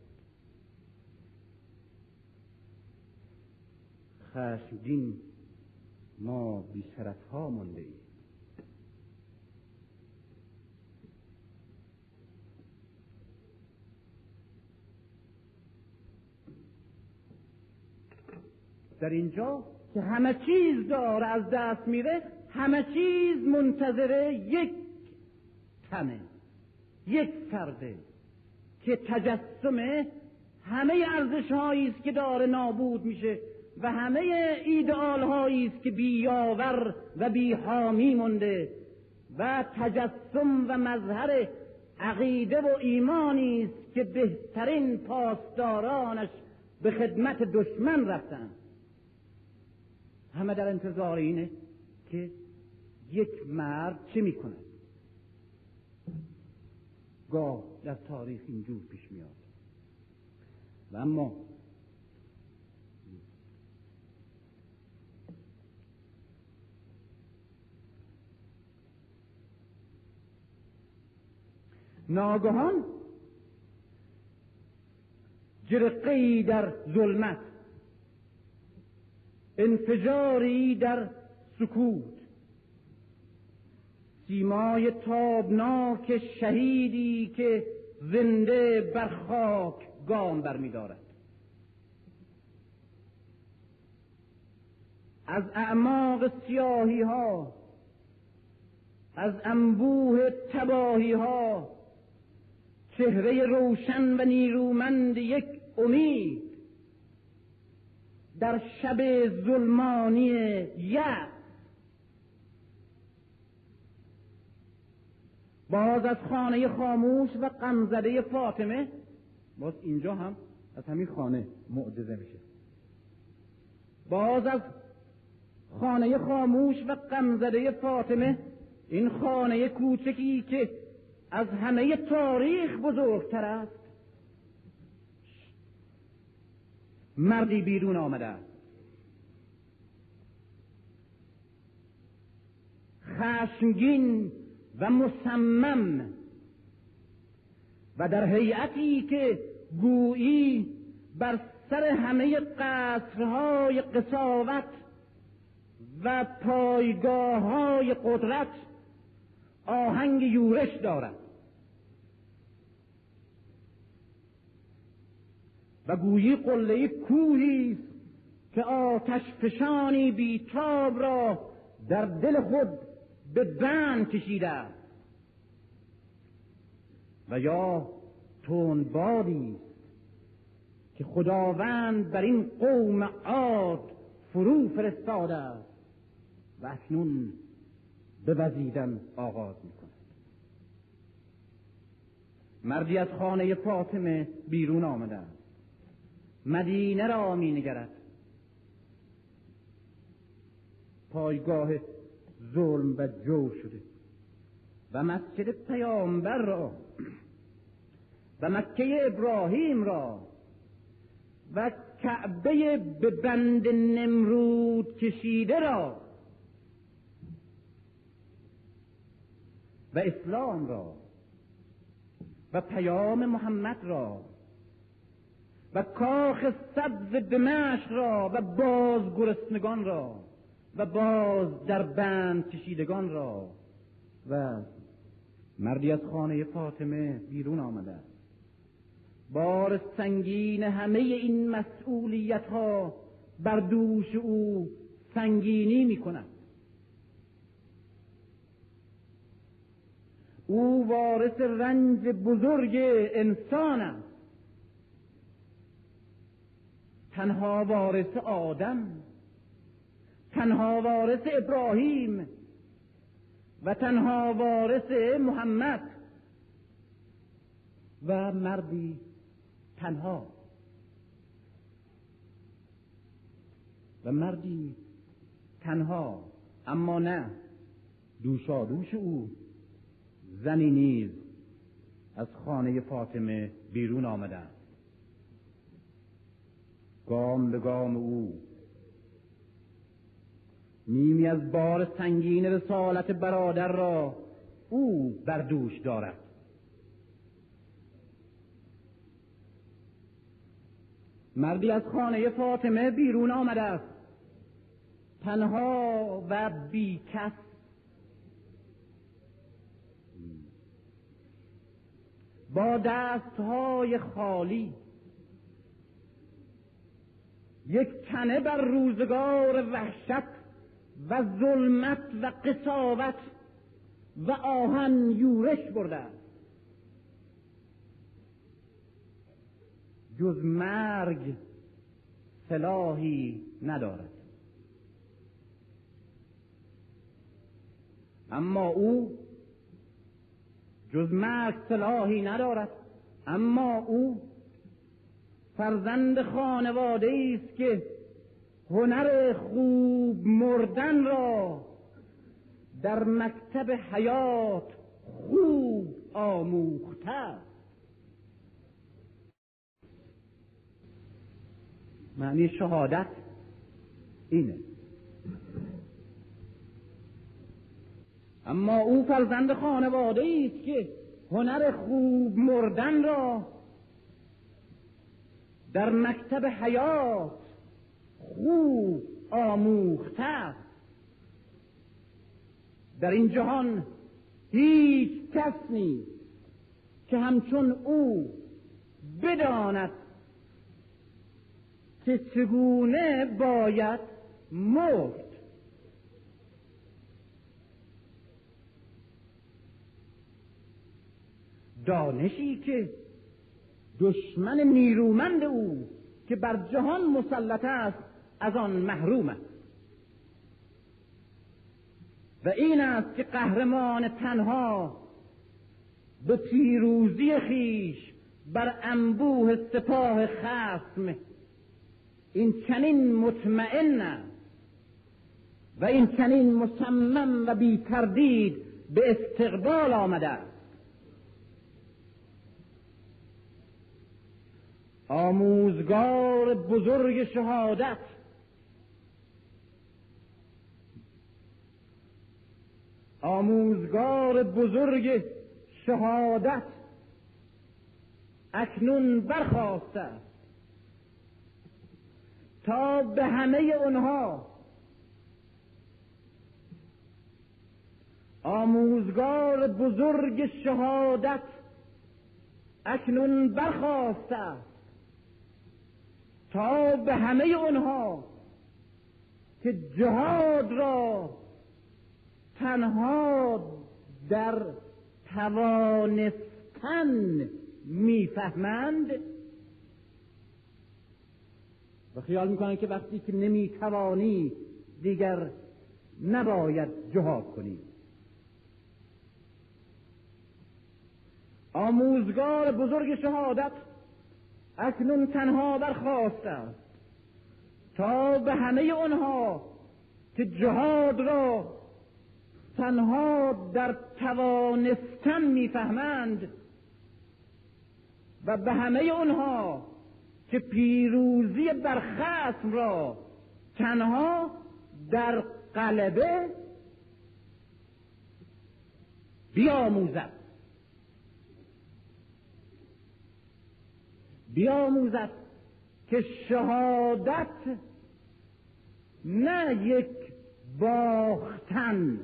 خشمگین ما بی ها مونده ایم. در اینجا که همه چیز داره از دست میره همه چیز منتظره یک تنه یک فرده که تجسم همه ارزش است که داره نابود میشه و همه ایدئال است که بیاور و بیحامی مونده و تجسم و مظهر عقیده و ایمانی است که بهترین پاسدارانش به خدمت دشمن رفتند همه در انتظار اینه که یک مرد چه می‌کنه گاه در تاریخ اینجور پیش میاد و اما ناگهان جرقی در ظلمت انفجاری در سکوت. سیمای تابناک شهیدی که زنده بر خاک گام برمیدارد. از اعماق سیاهی ها از انبوه تباهی ها چهره روشن و نیرومند یک امید در شب ظلمانی یأس. باز از خانه خاموش و غمزده فاطمه. باز اینجا هم از همین خانه معجزه میشه. باز از خانه خاموش و غمزده فاطمه. این خانه کوچکی که از همه تاریخ بزرگتر است. مردی بیرون آمده خشمگین و مصمم و در هیئتی که گویی بر سر همه قصرهای قصاوت و پایگاه های قدرت آهنگ یورش دارد. و گویی قله کوهی که آتش فشانی بیتاب را در دل خود به بند کشیده و یا تندبادی که خداوند بر این قوم عاد فرو فرستاده و اکنون به وزیدن آغاز می کند مردی از خانه فاطمه بیرون آمده مدینه را می نگرد پایگاه ظلم و جور شده و مسجد پیامبر را و مکه ابراهیم را و کعبه به بند نمرود کشیده را و اسلام را و پیام محمد را کاخ سبز دمشق را و باز گرسنگان را و باز در بند کشیدگان را و مردی از خانه فاطمه بیرون آمده بار سنگین همه این مسئولیت ها بر دوش او سنگینی می کند او وارث رنج بزرگ انسان است. تنها وارث آدم تنها وارث ابراهیم و تنها وارث محمد و مردی تنها. و مردی تنها اما نه دوشادوش او زنی نیز از خانه فاطمه بیرون آمده گام به گام او. نیمی از بار سنگین رسالت برادر را او بر دوش دارد. مردی از خانه فاطمه بیرون آمده است. تنها و بیکس با دستهای خالی یک تنه بر روزگار وحشت و ظلمت و قصاوت و آهن یورش برده. جز مرگ سلاحی ندارد. اما او جز مرگ سلاحی ندارد. اما او فرزند خانواده است که هنر خوب مردن را در مکتب حیات خوب آموخته معنی شهادت اینه. اما او فرزند خانواده است که هنر خوب مردن را در مکتب حیات خوب آموخته در این جهان هیچ کس نیست که همچون او بداند که چگونه باید مرد. دانشی که دشمن نیرومند او که بر جهان مسلط است از آن محروم است. و این است که قهرمان تنها به پیروزی خیش بر انبوه سپاه خصم این چنین مطمئن و این چنین مصمم و بی تردید به استقبال آمده است. آموزگار بزرگ شهادت. آموزگار بزرگ شهادت اکنون برخواسته تا به همه اونها آموزگار بزرگ شهادت اکنون برخواسته تا به همه اونها که جهاد را تنها در توانستن می‌فهمند و خیال می‌کنن که وقتی که نمی‌توانی دیگر نباید جهاد کنی. آموزگار بزرگ شهادت اکنون تنها برخواسته است. تا به همه آنها که جهاد را تنها در توانستن می‌فهمند و به همه آنها که پیروزی بر خصم را تنها در قلبه بیاموزد. بیاموزد که شهادت نه یک باختن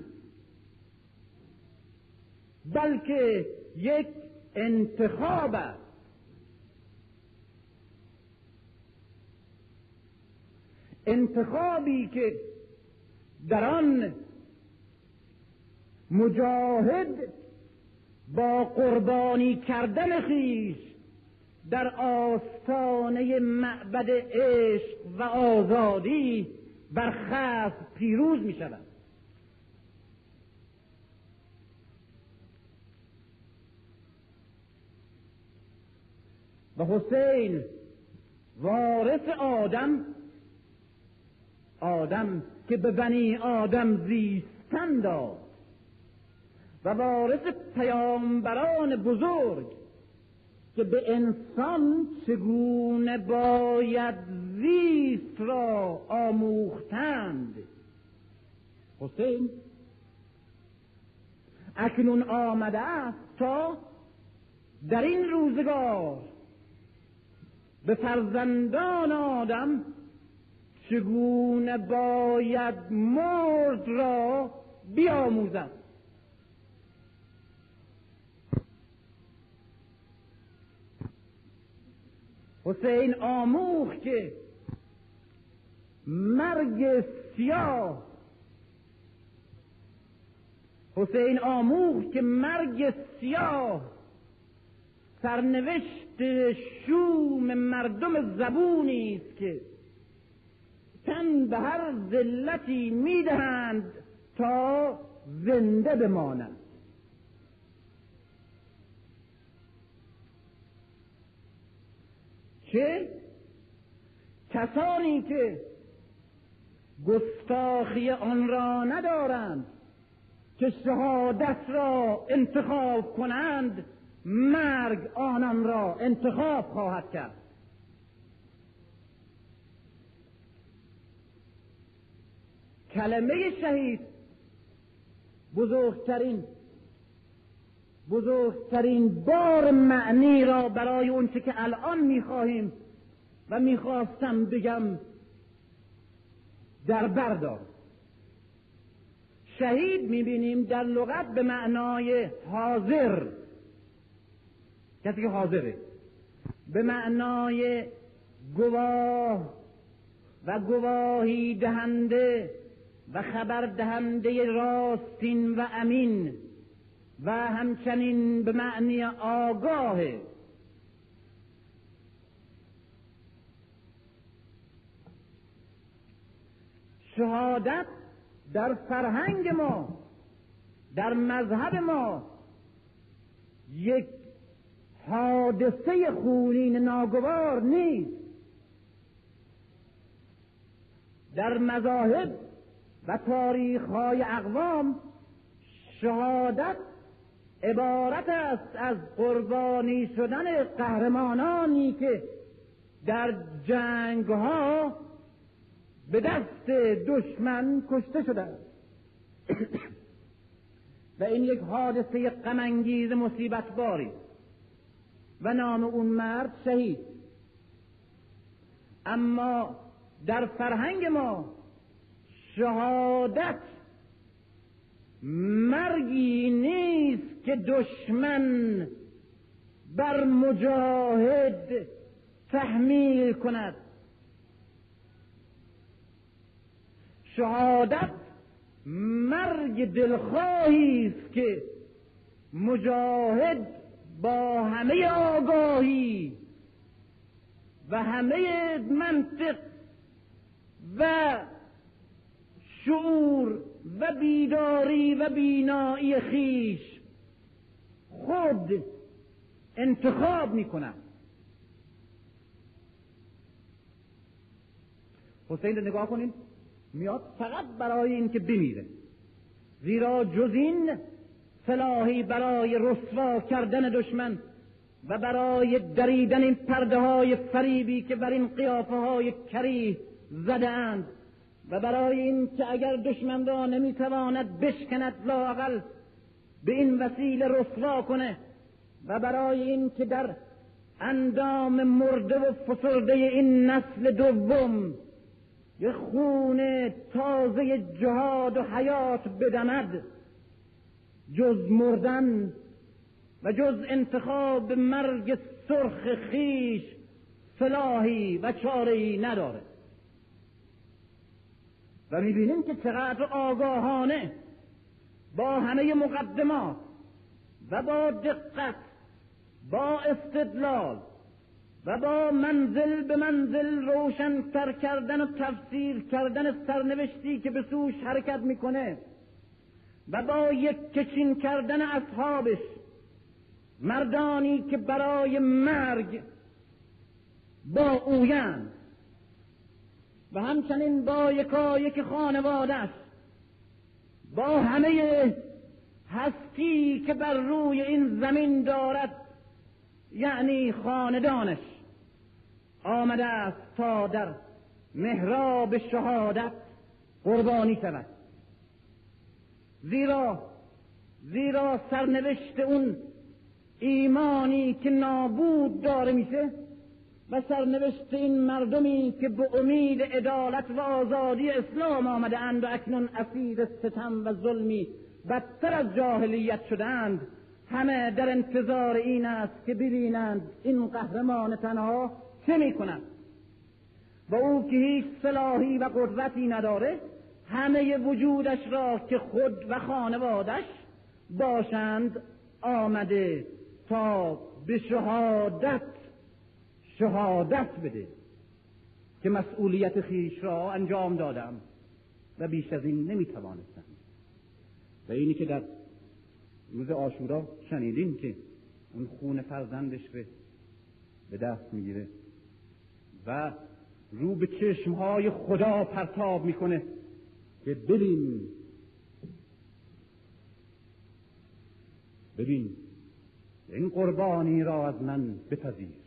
بلکه یک انتخاب است. انتخابی که در آن مجاهد با قربانی کردن خیش در آستانه معبد عشق و آزادی بر پیروز می شود. و حسین وارث آدم آدم که به بنی آدم زیستن داد و وارث پیامبران بزرگ که به انسان چگونه باید زیست را آموختند. حسین اکنون آمده است تا در این روزگار به فرزندان آدم چگونه باید مرد را بیاموزد. حسین آموخ که مرگ سیاه. حسین آموخ که مرگ سیاه. سرنوشت شوم مردم زبونی است که تن به هر ذلتی می‌دهند تا زنده بمانند. که کسانی که گستاخی آن را ندارند که شهادت را انتخاب کنند مرگ آنان را انتخاب خواهد کرد. کلمه شهید بزرگترین بزرگترین بار معنی را برای اونچه که الان می‌خواهیم و می‌خواستم بگم در بردار. شهید می‌بینیم در لغت به معنای حاضر. کسی که حاضره. به معنای گواه و گواهی دهنده و خبر دهنده راستین و امین. و همچنین به معنی آگاه شهادت در فرهنگ ما در مذهب ما یک حادثه خونین ناگوار نیست. در مذاهب و تاریخ های اقوام شهادت عبارت است از قربانی شدن قهرمانانی که در جنگ ها به دست دشمن کشته شدند. و این یک حادثه غمانگیز مصیبت باری و نام اون مرد شهید. اما در فرهنگ ما شهادت مرگی نیست که دشمن بر مجاهد تحمیل کند. شهادت مرگ دلخواهی است که مجاهد با همه آگاهی و همه منطق و شعور و بیداری و بینایی خیش خود انتخاب می‌کنم. حسین رو نگاه کنید میاد فقط برای اینکه بمیره. زیرا جز این سلاحی برای رسوا کردن دشمن و برای دریدن این پرده های فریبی که بر این قیافه های زده اند و برای این که اگر دشمن را نمی‌تواند بشکند لاقل به این وسیله رسوا کنه و برای این که در اندام مرده و فسرده این نسل دوم یه خون تازه جهاد و حیات بدمد جز مردن و جز انتخاب مرگ سرخ خیش صلاحی و چارهی نداره و می‌بینیم که چقدر آگاهانه با همه مقدمات و با دقت با استدلال و با منزل به منزل روشنتر کردن و تفسیر کردن سرنوشتی که به سوش حرکت می‌کنه و با یک کچین کردن اصحابش مردانی که برای مرگ با اویند و همچنین با یکایک خانوادش با همه هستی که بر روی این زمین دارد یعنی خاندانش آمده است تا در محراب شهادت قربانی شود. زیرا زیرا سرنوشت اون ایمانی که نابود داره میشه و سرنوشت این مردمی که به امید عدالت و آزادی اسلام آمده اند و اکنون اسیر ستم و ظلمی بدتر از جاهلیت شدند همه در انتظار این است که ببینند این قهرمان تنها چه می‌کنند و او که هیچ صلاحی و قدرتی نداره همه وجودش را که خود و خانوادش باشند آمده تا به شهادت شهادت بده که مسئولیت خیش را انجام دادم و بیش از این نمی‌توانستم. و اینی که در روز آشورا شنیدیم که اون خون فرزندش به به دست می‌گیره و رو به چشمهای خدا پرتاب می‌کنه که ببین. ببین این قربانی را از من بپذیر.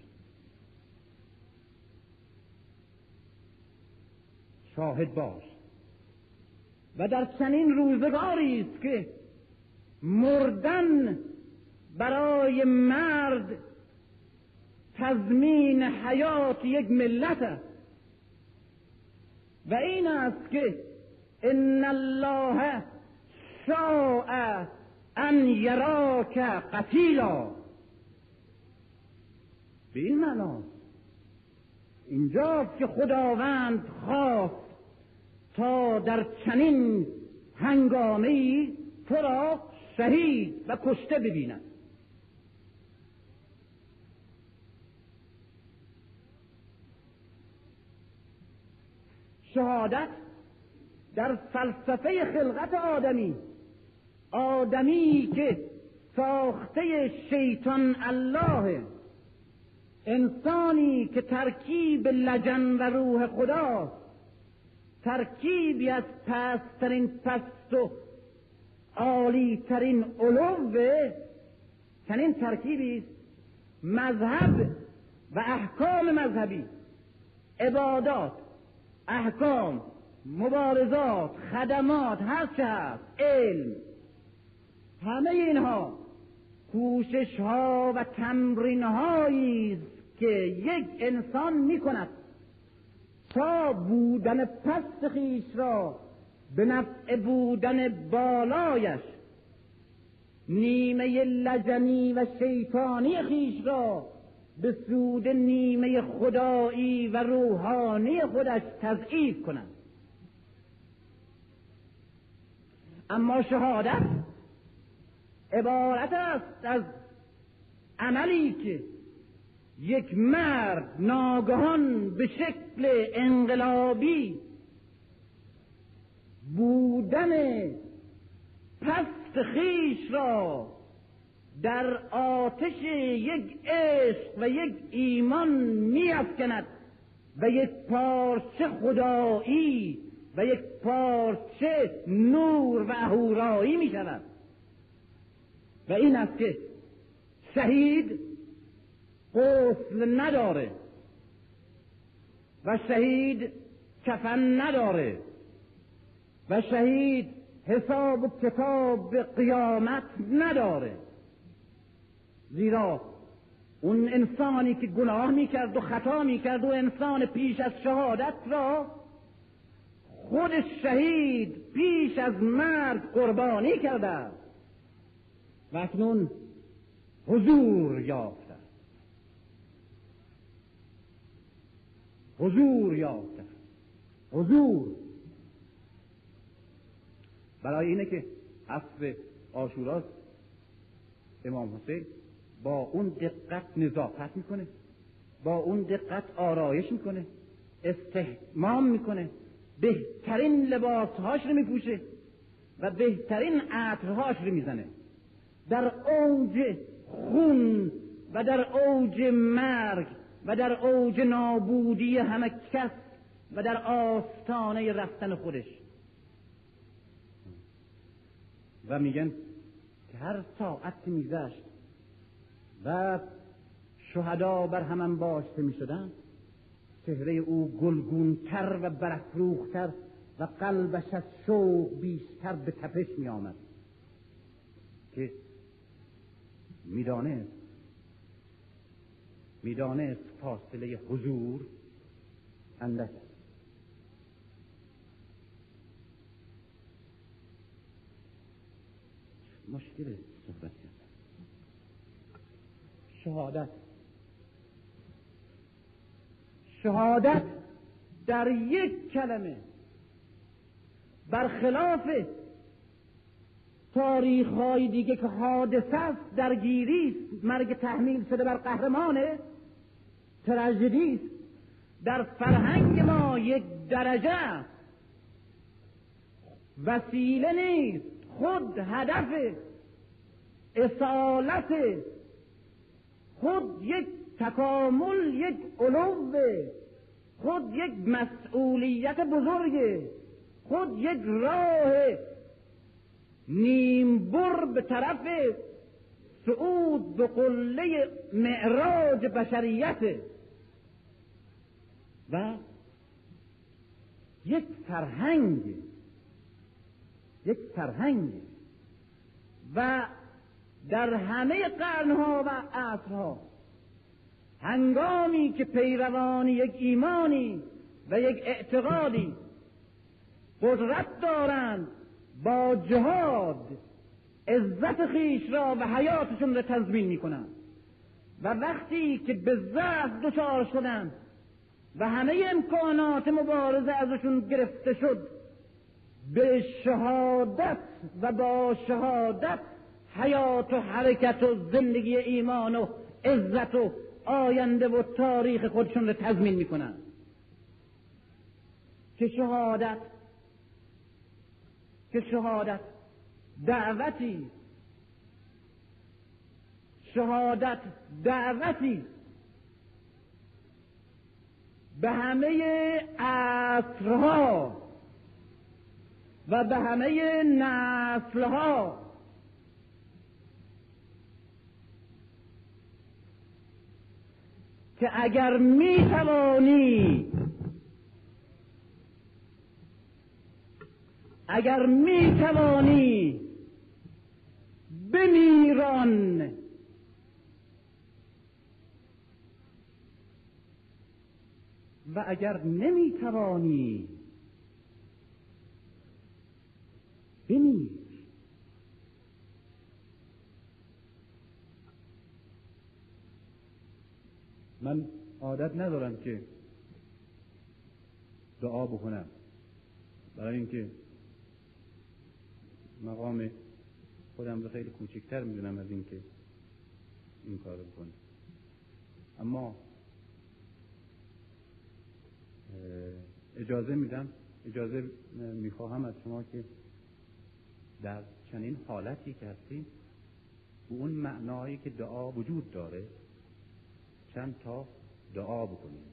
شاهد باش. و در چنین روزگاری است که مردن برای مرد تضمین حیات یک ملت است. و این است که ان الله شاء ان یراک قتیلا. به این معنا اینجاست که خداوند خواست تا در چنین هنگامه ای تو را شهید و کشته ببینند شهادت در فلسفه خلقت آدمی آدمی که ساخته شیطان الله انسانی که ترکیب لجن و روح خدا ترکیبی از پسترین پست و عالی ترین علوه چنین ترکیبی مذهب و احکام مذهبی عبادات احکام مبارزات خدمات هر چه هست علم همه اینها کوشش ها و تمرین هایی که یک انسان می کند تا بودن پست خیش را به نفع بودن بالایش نیمه لجنی و شیطانی خیش را به سود نیمه خدایی و روحانی خودش تضعیف کنند اما شهادت عبارت است از عملی که یک مرد ناگهان به شکل انقلابی بودن پست خیش را در آتش یک عشق و یک ایمان میافکند و یک پارچه خدایی و یک پارچه نور و اهورایی می شود و این است که شهید قفل نداره. و شهید کفن نداره. و شهید حساب و کتاب قیامت نداره. زیرا اون انسانی که گناه می‌کرد و خطا می‌کرد و انسان پیش از شهادت را خود شهید پیش از مرگ قربانی کرده. و اکنون حضور یافته حضور یافته. حضور. برای اینه که عصر آشوراست امام حسین با اون دقت نظافت می‌کنه با اون دقت آرایش می‌کنه استحمام می‌کنه بهترین لباسهاش رو میپوشه و بهترین عطرهاش رو می‌زنه. در اوج خون و در اوج مرگ و در اوج نابودی همه کس و در آستانه رفتن خودش. و میگن که هر ساعت میگذشت و شهدا بر هم انباشته می شدن چهره او گلگونتر و برافروختر و قلبش از شوق بیشتر به تپش می آمد که می‌دانست می‌دانست فاصله حضور اندک است. مشکل صحبت شهادت. شهادت در یک کلمه. برخلاف تاریخ های دیگه که حادثه است درگیری مرگ تحمیل شده بر قهرمانه تراژدی است. در فرهنگ ما یک درجه وسیله نیست. خود هدف اصالت. خود یک تکامل یک علو خود یک مسئولیت بزرگه خود یک راه. نیمبر به طرف صعود به قله معراج بشریت. و یک فرهنگ یک فرهنگ. و در همه قرنها و عصرها هنگامی که پیروان یک ایمانی و یک اعتقادی قدرت دارند با جهاد عزت خیش را و حیاتشون را تضمین می‌کنند و وقتی که به ضعف دچار شدند و همه امکانات مبارزه ازشون گرفته شد به شهادت و با شهادت حیات و حرکت و زندگی ایمان و عزت و آینده و تاریخ خودشون رو تضمین می‌کنن. که شهادت که شهادت دعوتی. شهادت دعوتی. به همه عصرها و به همه نسلها. که اگر می توانی اگر می توانی بمیران و اگر نمی توانی بمیر. من عادت ندارم که دعا بکنم. برای اینکه مقام خودم رو خیلی کوچکتر می‌دونم از اینکه این کار بکنم اما اجازه میدم اجازه می‌خواهم از شما که در چنین حالتی که هستیم اون معنایی که دعا وجود داره چند تا دعا بکنیم.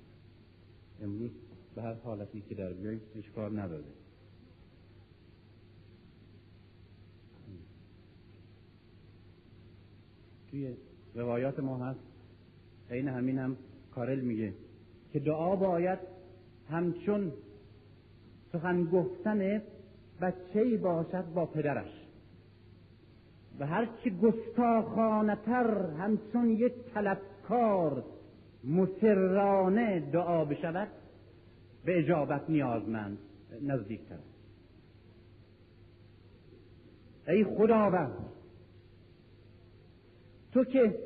امروز به هر حالتی که در بیاییم اشکال نداره. توی روایات ما هست. این همین هم کارل میگه که دعا باید همچون سخن گفتن بچه باشد با پدرش. و هرچی گستاخانتر همچون یک طلبکار مسررانه دعا بشود به اجابت نیازمند نزدیکتر ای خداوند تو که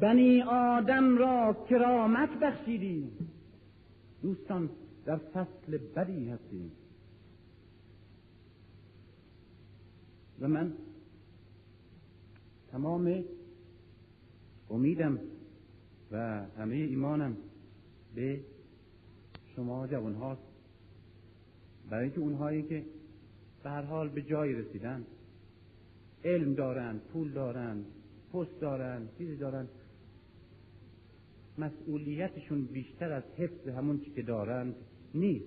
بنی آدم را کرامت بخشیدی دوستان در فصل بدی هستیم. و من تمام امیدم و همه ایمانم به شما جوان هاست. برای اینکه اونهایی که به هر حال به جایی رسیدن علم دارند پول دارند پست دارند چیزی دارند مسئولیتشون بیشتر از حفظ همون چی که دارند نیست.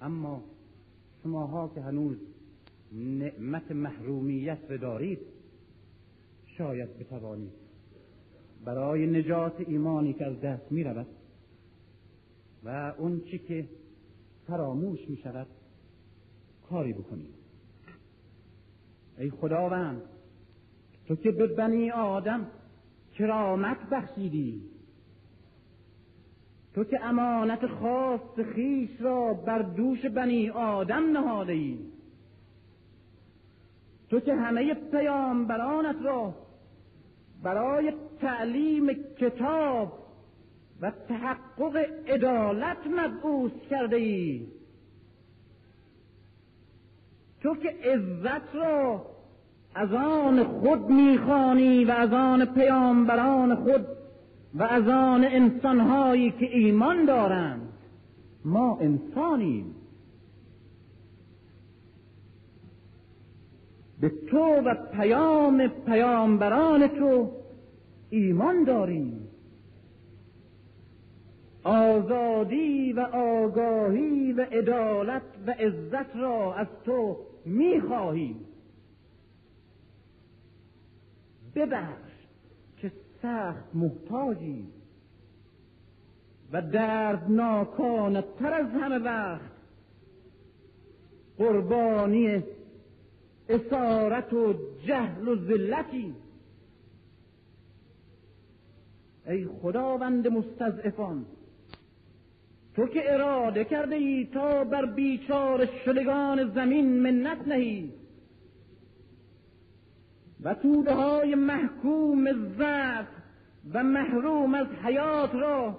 اما شماها که هنوز نعمت محرومیت رو دارید شاید بتوانید برای نجات ایمانی که از دست می رود و اون چی که فراموش می شود کاری بکنید. ای خداوند تو که به بنی آدم کرامت بخشیدی. تو که امانت خاص خیش را بر دوش بنی آدم نهاده ای. تو که همه پیامبرانت را برای تعلیم کتاب و تحقق عدالت مبعوث کرده ای. تو که عزت را از آن خود می‌خوانی و از آن پیامبران خود و از آن انسانهایی که ایمان دارند. ما انسانیم. به تو و پیام پیامبران تو ایمان داریم. آزادی و آگاهی و عدالت و عزت را از تو می‌خواهیم. ببخش که سخت محتاجی و دردناکانه تر از همه وقت قربانی اسارت و جهل و ذلتی. ای خداوند مستضعفان تو که اراده کرده ای تا بر بیچار شدگان زمین منت نهی. و توده های محکوم ضعف و محروم از حیات را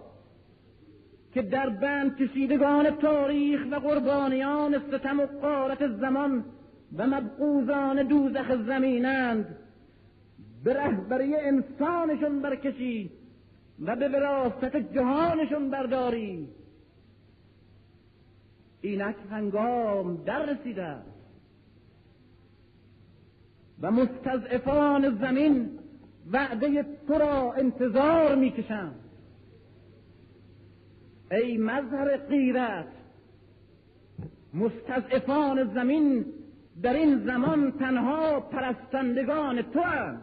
که در بند کشیدگان تاریخ و قربانیان ستم و قارت زمان و مبعوزان دوزخ زمینند به رهبری انسانشون برکشی و به وراست جهانشون برداری. اینک هنگام در رسیده و مستضعفان زمین وعده تو را انتظار می‌کشند ای مظهر غیرت مستضعفان زمین در این زمان تنها پرستندگان تو هم.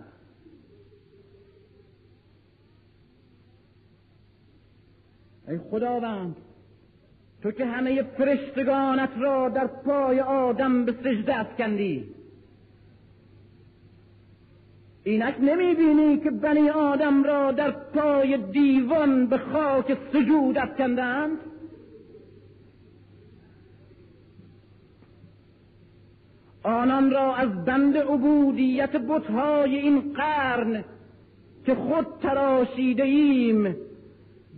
ای خداوند تو که همه فرشتگانت را در پای آدم به سجده افکندی اینک نمی بینی که بنی آدم را در پای دیوان به خاک سجود افکندند آنان را از بند عبودیت بتهای این قرن که خود تراشیده ایم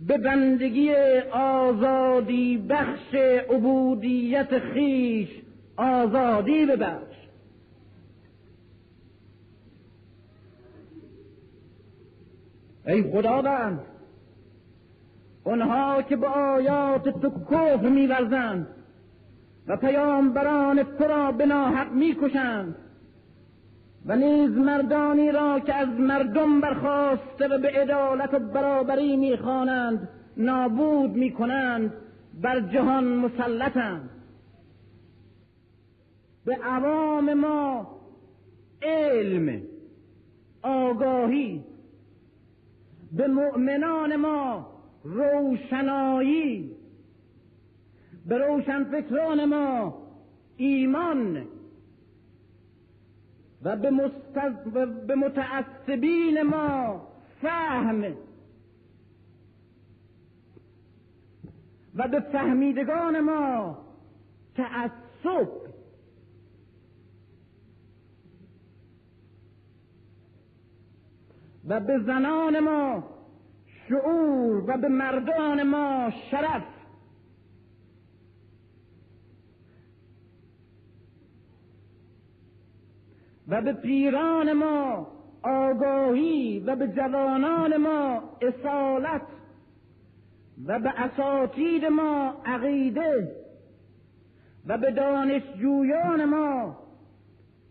به بندگی آزادی بخش عبودیت خیش آزادی ببخش. ای خداوند آنها که به آیات تو کفر میورزند و پیامبران تو را به ناحق می‌کشند و نیز مردانی را که از مردم برخواسته و به عدالت و برابری می‌خوانند نابود می‌کنند بر جهان مسلطند. به عوام ما علم آگاهی به مؤمنان ما روشنایی به روشنفکران ما ایمان و به, مستز... به متعصبین ما فهم و به فهمیدگان ما تعصب و به زنان ما شعور و به مردان ما شرف. و به پیران ما آگاهی و به جوانان ما اصالت و به اساتید ما عقیده و به دانشجویان ما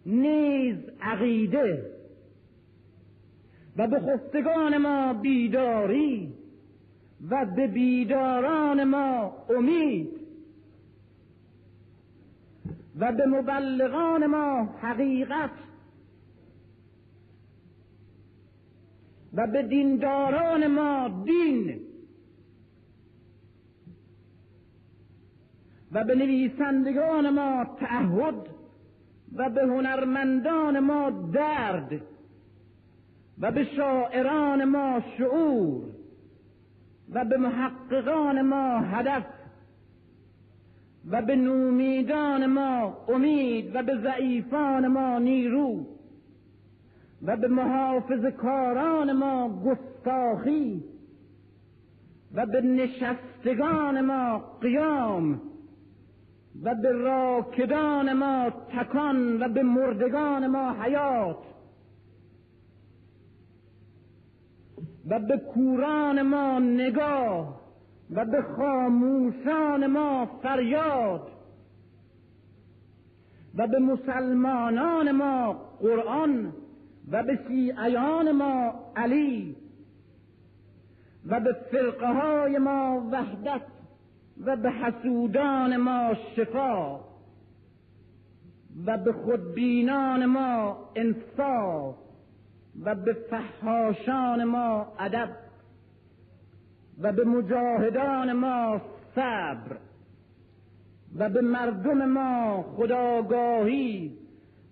نیز عقیده. و به خفتگان ما بیداری و به بیداران ما امید و به مبلغان ما حقیقت و به دینداران ما دین و به نویسندگان ما تعهد و به هنرمندان ما درد. و به شاعران ما شعور و به محققان ما هدف و به نومیدان ما امید و به ضعیفان ما نیرو و به محافظ کاران ما گستاخی و به نشستگان ما قیام و به راکدان ما تکان و به مردگان ما حیات و به کوران ما نگاه و به خاموشان ما فریاد و به مسلمانان ما قرآن و به شیعیان ما علی و به فرقه های ما وحدت و به حسودان ما شفا و به خودبینان ما انصاف. و به فحاشان ما ادب و به مجاهدان ما صبر و به مردم ما خداگاهی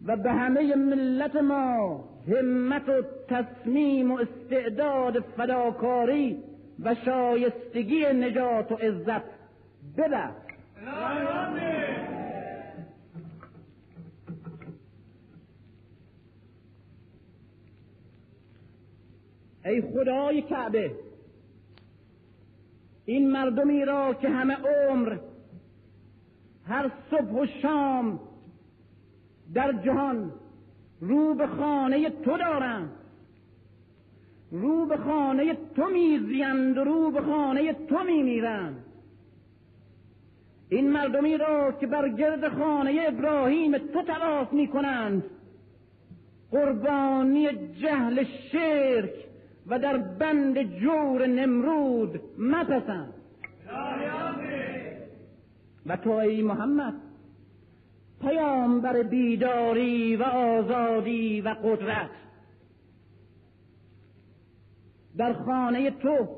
و به همه ملت ما همت و تصمیم و استعداد فداکاری و شایستگی نجات و عزت. ببر ای خدای کعبه این مردمی را که همه عمر هر صبح و شام در جهان رو به خانه تو دارند رو به خانه تو میزیند و رو به خانه تو میمیرند. این مردمی را که بر گرد خانه ابراهیم تو تلاف می‌کنند قربانی جهل شرک و در بند جور نمرود مپسند. و تو ای محمد پیامبر بیداری و آزادی و قدرت در خانه تو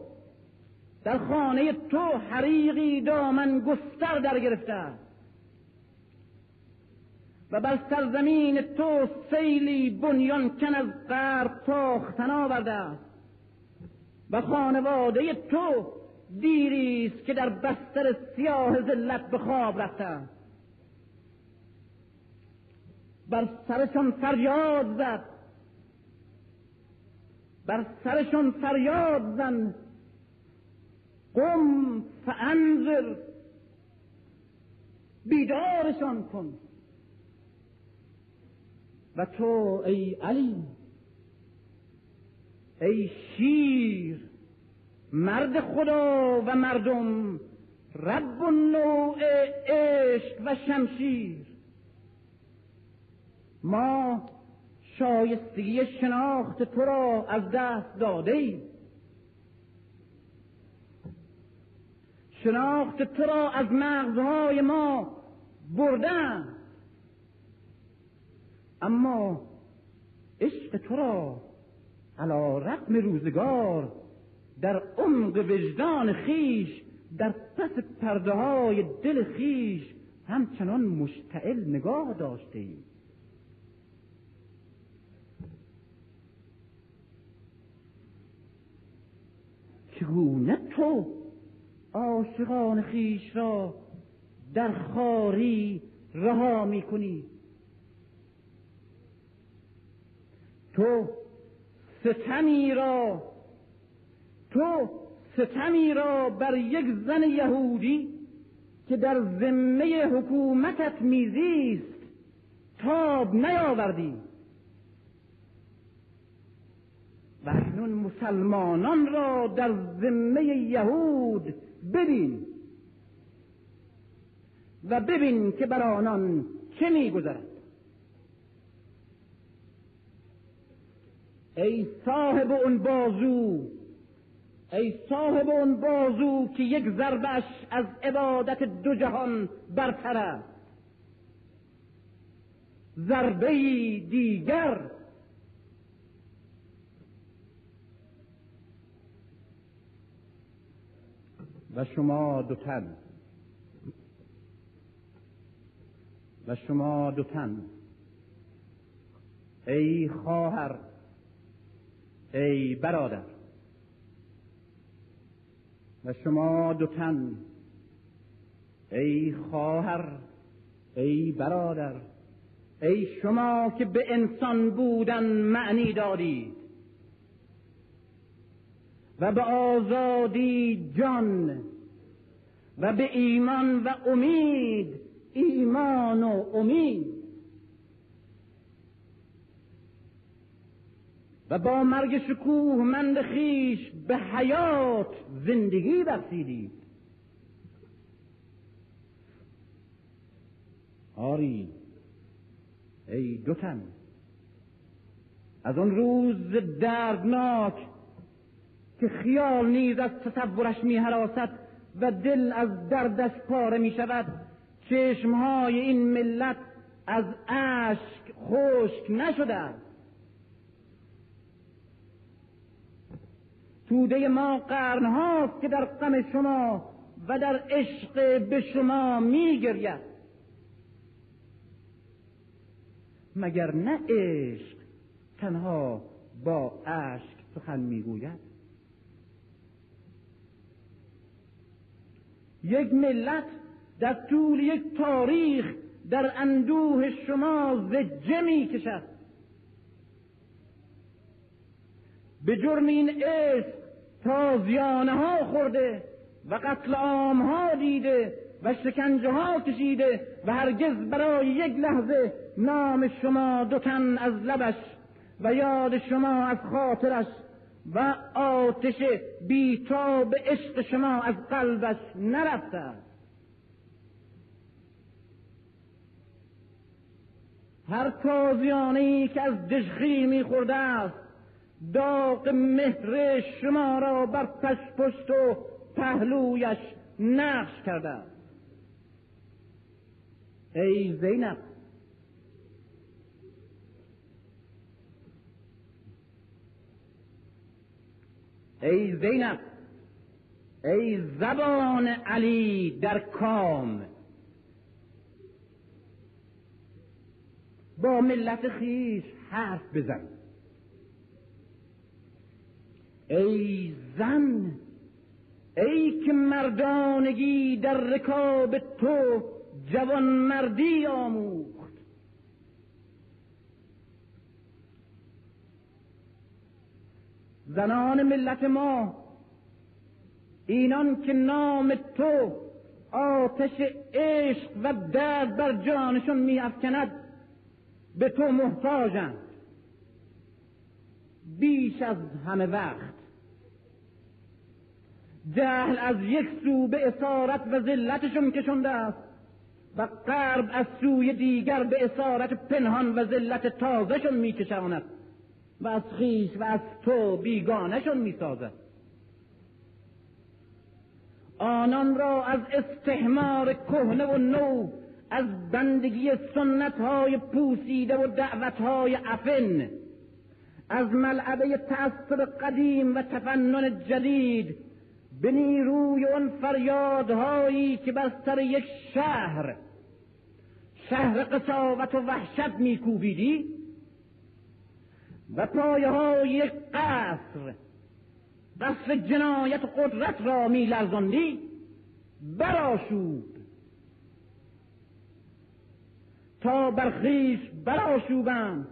در خانه تو حریقی دامن گستر در گرفته. و بر سرزمین تو سیلی بنیان کن از غرب تاختن آورده است. و خانواده تو دیری است که در بستر سیاه ذلت به خواب بر سرشان فریاد زد. بر سرشان فریاد زن. قم فانذر. بیدارشان کن. و تو ای علی ای شیر مرد خدا و مردم رب نوع عشق و شمشیر. ما شایستگی شناخت تو را از دست داده ای شناخت تو را از مغزهای ما بردن اما عشق تو را علا رقم روزگار در عمق وجدان خیش در پس پرده های دل خیش همچنان مشتعل نگاه داشته ای چگونه تو عاشقان خیش را در خاری رها می کنی تو ستمی را تو ستمی را بر یک زن یهودی که در ذمه حکومتت میزیست تاب نیاوردی. و اکنون مسلمانان را در ذمه یهود ببین و ببین که بر آنان چه میگذرد. ای صاحب اون بازو ای صاحب اون بازو که یک ضربش از عبادت دو جهان برتر است. ضربه دیگر و شما دو تن. و شما دو تن. ای خواهر ای برادر. و شما دو تن. ای خواهر ای برادر. ای شما که به انسان بودن معنی دادید و به آزادی جان. و به ایمان و امید. ایمان و امید. و با مرگ شکوه مند خیش به حیات زندگی بخشیدید آری ای دوتن از آن روز دردناک که خیال نیز از تصورش می و دل از دردش پاره می شود چشمهای این ملت از اشک خشک نشده است. توده ما قرنهاست که در غم شما و در عشق به شما میگرید. مگر نه عشق تنها با اشک سخن می‌گوید؟ یک ملت در طول یک تاریخ در اندوه شما زجه می کشد به جرم این عشق تازیانه ها خورده و قتل عام ها دیده و شکنجه ها کشیده و هرگز برای یک لحظه نام شما دو تن از لبش و یاد شما از خاطرش و آتش بیتاب عشق شما از قلبش نرفته هر تازیانه که از دشخی میخورده است داغ مهر شما را بر پش پشت و پهلویش نقش کرده ای زینب ای زینب ای زبان علی در کام. با ملت خیش حرف بزن. ای زن ای که مردانگی در رکاب تو جوان مردی آموخت. زنان ملت ما اینان که نام تو آتش عشق و درد بر جانشون میافکند به تو محتاجند. بیش از همه وقت. جهل از یک سو به اسارت و ذلتشون کشنده است و غرب از سوی دیگر به اسارت پنهان و ذلت تازهشون میکشاند و از خیش و از تو بیگانهشون می‌سازد. آنان را از استحمار کهنه و نو از بندگی سنت های پوسیده و دعوت های افن از ملعبه تعصب قدیم و تفنن جدید به نیروی اون فریادهایی که بر سر یک شهر شهر قصاوت و وحشت میکوبیدی و پایه های یک قصر قصر جنایت قدرت را میلرزاندی براشوب تا برخیش براشوبند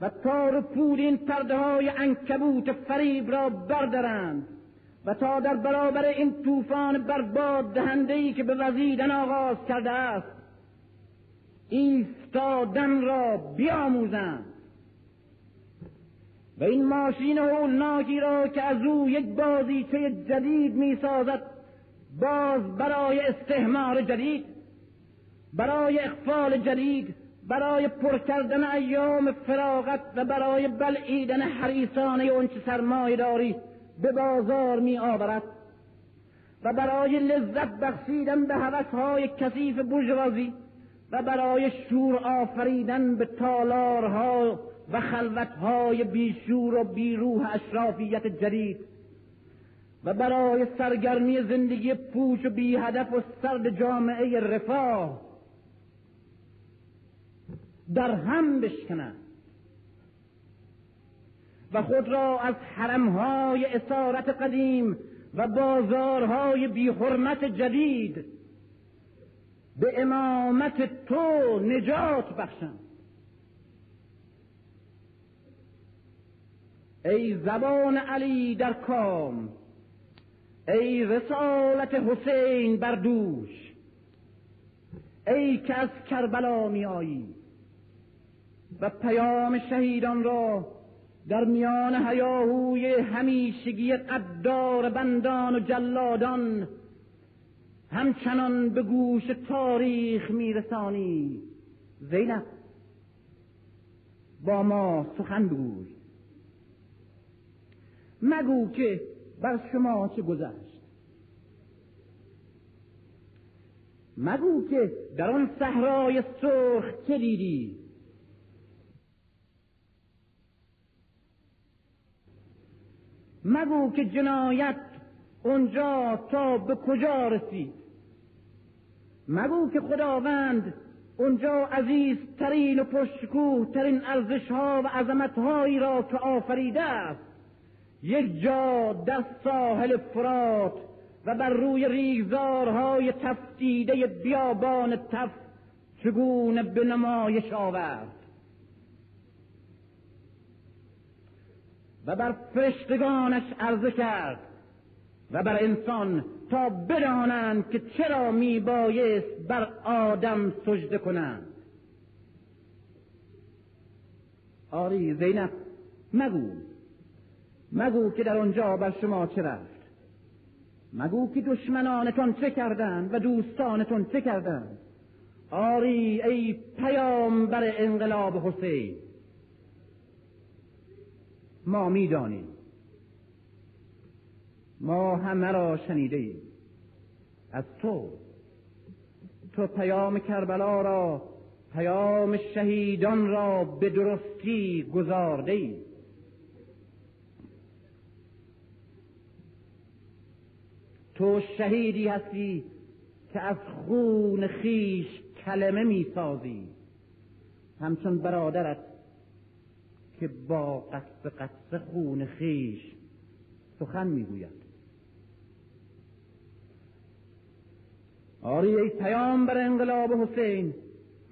و تار پول این پرده های انکبوت فریب را بردارند و تا در برابر این طوفان برباد دهنده ای که به وزیدن آغاز کرده است ایستادن را بیاموزند. و این ماشین هولناکی را که از او یک بازیچه جدید می‌سازد باز برای استهمار جدید برای اخفال جدید برای پر کردن ایام فراغت و برای بلعیدن حریسانه اونچه سرمایه داری به بازار می آورد. و برای لذت بخشیدن به های کثیف برجوازی و برای شور آفریدن به تالارها و خلوتهای بیشور و بیروح اشرافیت جدید و برای سرگرمی زندگی پوچ و بی هدف و سرد جامعه رفاه در هم بشکنند. و خود را از حرمهای اسارت قدیم و بازارهای بیحرمت جدید به امامت تو نجات بخشند. ای زبان علی در کام ای رسالت حسین بر دوش ای که از کربلا می آیی و پیام شهیدان را در میان هیاهوی همیشگی قدار بندان و جلادان همچنان به گوش تاریخ میرسانی. زینب با ما سخن بگوی. مگو که بر شما چه گذشت. مگو که در آن صحرای سرخ چه دیدی. مگو که جنایت اونجا تا به کجا رسید. مگو که خداوند اونجا عزیز ترین و پرشکوه ترین ارزش ها و عظمت هایی را که آفریده است یک جا در ساحل فرات و بر روی ریگزارهای تفتیده بیابان تف چگونه به نمایش آورد؟ و بر فرشتگانش عرضه کرد و بر انسان تا بدانند که چرا می بایست بر آدم سجده کنند. آری زینب مگو مگو که در آنجا بر شما چه رفت. مگو که دشمنانتون چه کردند و دوستانتون چه کردند. آری ای پیام بر انقلاب حسین ما می‌دانیم. ما همه را شنیده ایم از تو. تو پیام کربلا را پیام شهیدان را به درستی گذارده ای تو شهیدی هستی که از خون خیش کلمه می‌سازی. همچون برادرت که با قصد قصد خون خیش سخن می‌گوید. آری ای پیام بر انقلاب حسین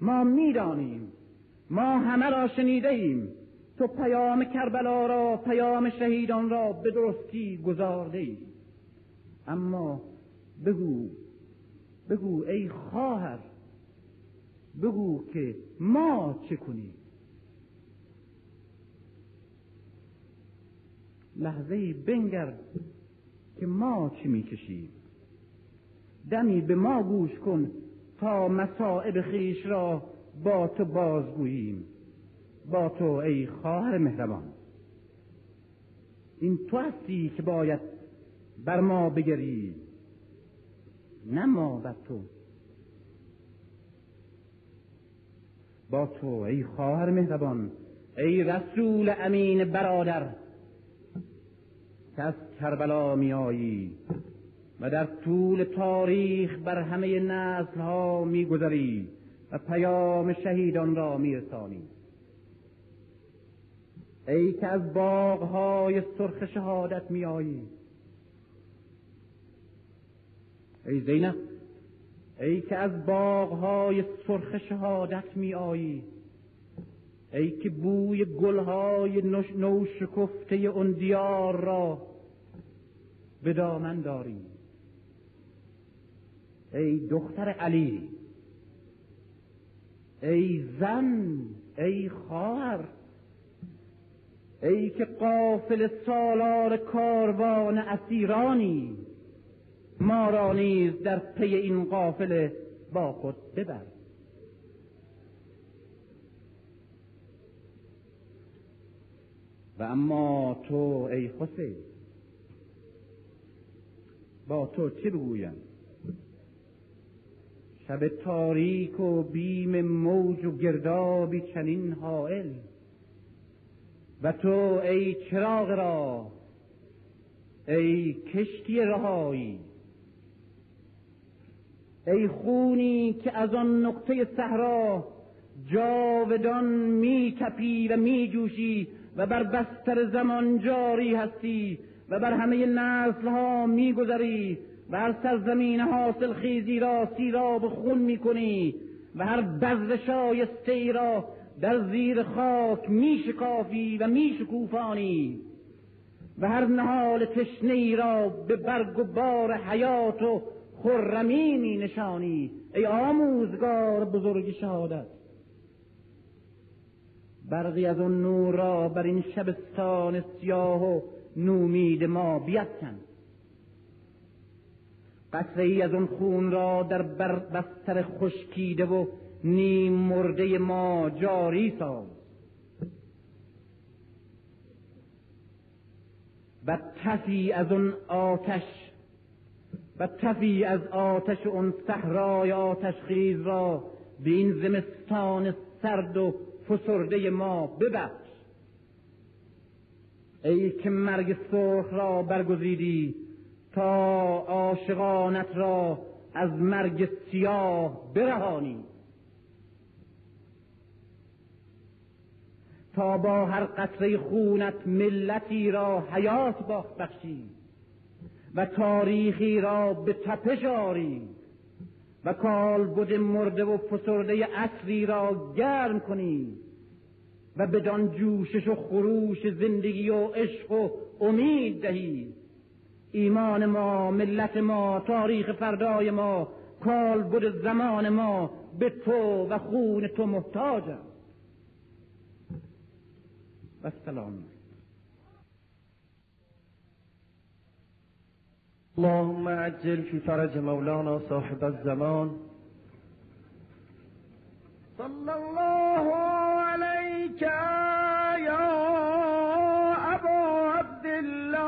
ما می‌دانیم ما همه را شنیده ایم تو پیام کربلا را پیام شهیدان را به درستی گذارده ای اما بگو بگو ای خواهر بگو که ما چه کنیم؟ لحظه بنگر که ما چی می‌کشیم؟ دمی به ما گوش کن تا مصائب خیش را با تو بازگوییم. با تو ای خواهر مهربان. این تو هستی که باید بر ما بگری نه ما بر تو. با تو ای خواهر مهربان ای رسول امین برادر. که از کربلا میآیی و در طول تاریخ بر همه نسل ها میگذری و پیام شهیدان را میرسانی. ای که از باغهای سرخ شهادت میآیی. ای زینب ای که از باغهای سرخ شهادت میآیی. ای که بوی گلهای نو شکفته اون دیار را به دامن داری. ای دختر علی ای زن ای خواهر ای که قافل سالار کاروان اسیرانی ما را نیز در پی این قافله با خود ببر. و اما تو ای حسین با تو چه بگویم؟ شب تاریک و بیم موج و گردابی چنین حائل. و تو ای چراغ را ای کشتی رهایی. ای خونی که از آن نقطه صحرا جاودان می کپی و می جوشی و بر بستر زمان جاری هستی. و بر همه نسل ها می گذری و هر سرزمین حاصل خیزی را سیراب خون می کنی و هر بذر شایسته ای را در زیر خاک می شکافی و می شکوفانی و هر نهال تشنه ای را به برگ و بار حیات و خرمی می نشانی. ای آموزگار بزرگ شهادت. برقی از اون نور را بر این شبستان سیاه و نومید ما بیفکن. قطره ای از اون خون را در بر بستر خشکیده و نیم مرده ما جاری ساز. و تفی از اون آتش و تفی از آتش اون صحرای آتش خیز را به این زمستان سرد و فسرده ما ببخش ای که مرگ سرخ را برگزیدی تا عاشقانت را از مرگ سیاه برهانی. تا با هر قطره خونت ملتی را حیات باخت بخشی و تاریخی را به تپش آری و کالبد مرده و فسرده اصری را گرم کنی. و بدان جوشش و خروش زندگی و عشق و امید دهی. ایمان ما ملت ما تاریخ فردای ما کالبد زمان ما به تو و خون تو محتاجم و سلام اللهم عجل في فرج مولانا صاحب الزمان. صلى الله عليك يا أبا عبد الله.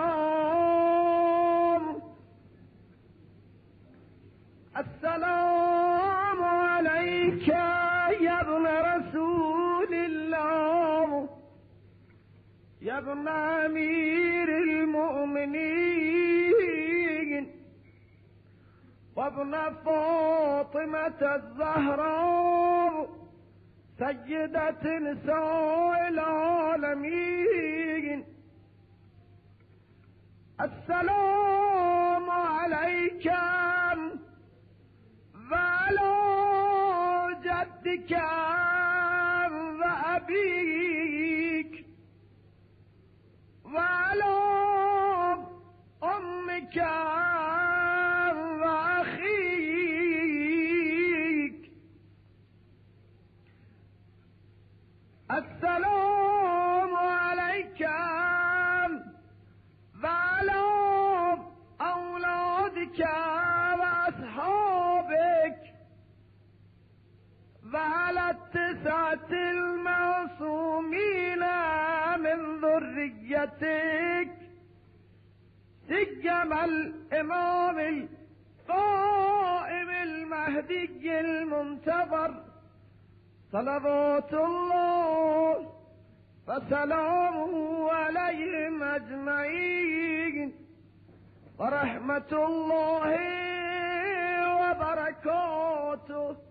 السلام عليك يا ابن رسول الله. يا ابن أمير المؤمنين. وابن فاطمة الزهراء. سيدة نساء العالمين. السلام عليك. وعلى جدك المعصومين من ذريتك سجم الإمام القائم المهدي المنتظر صلوات الله فسلامه عليهم أجمعين. ورحمة الله وبركاته.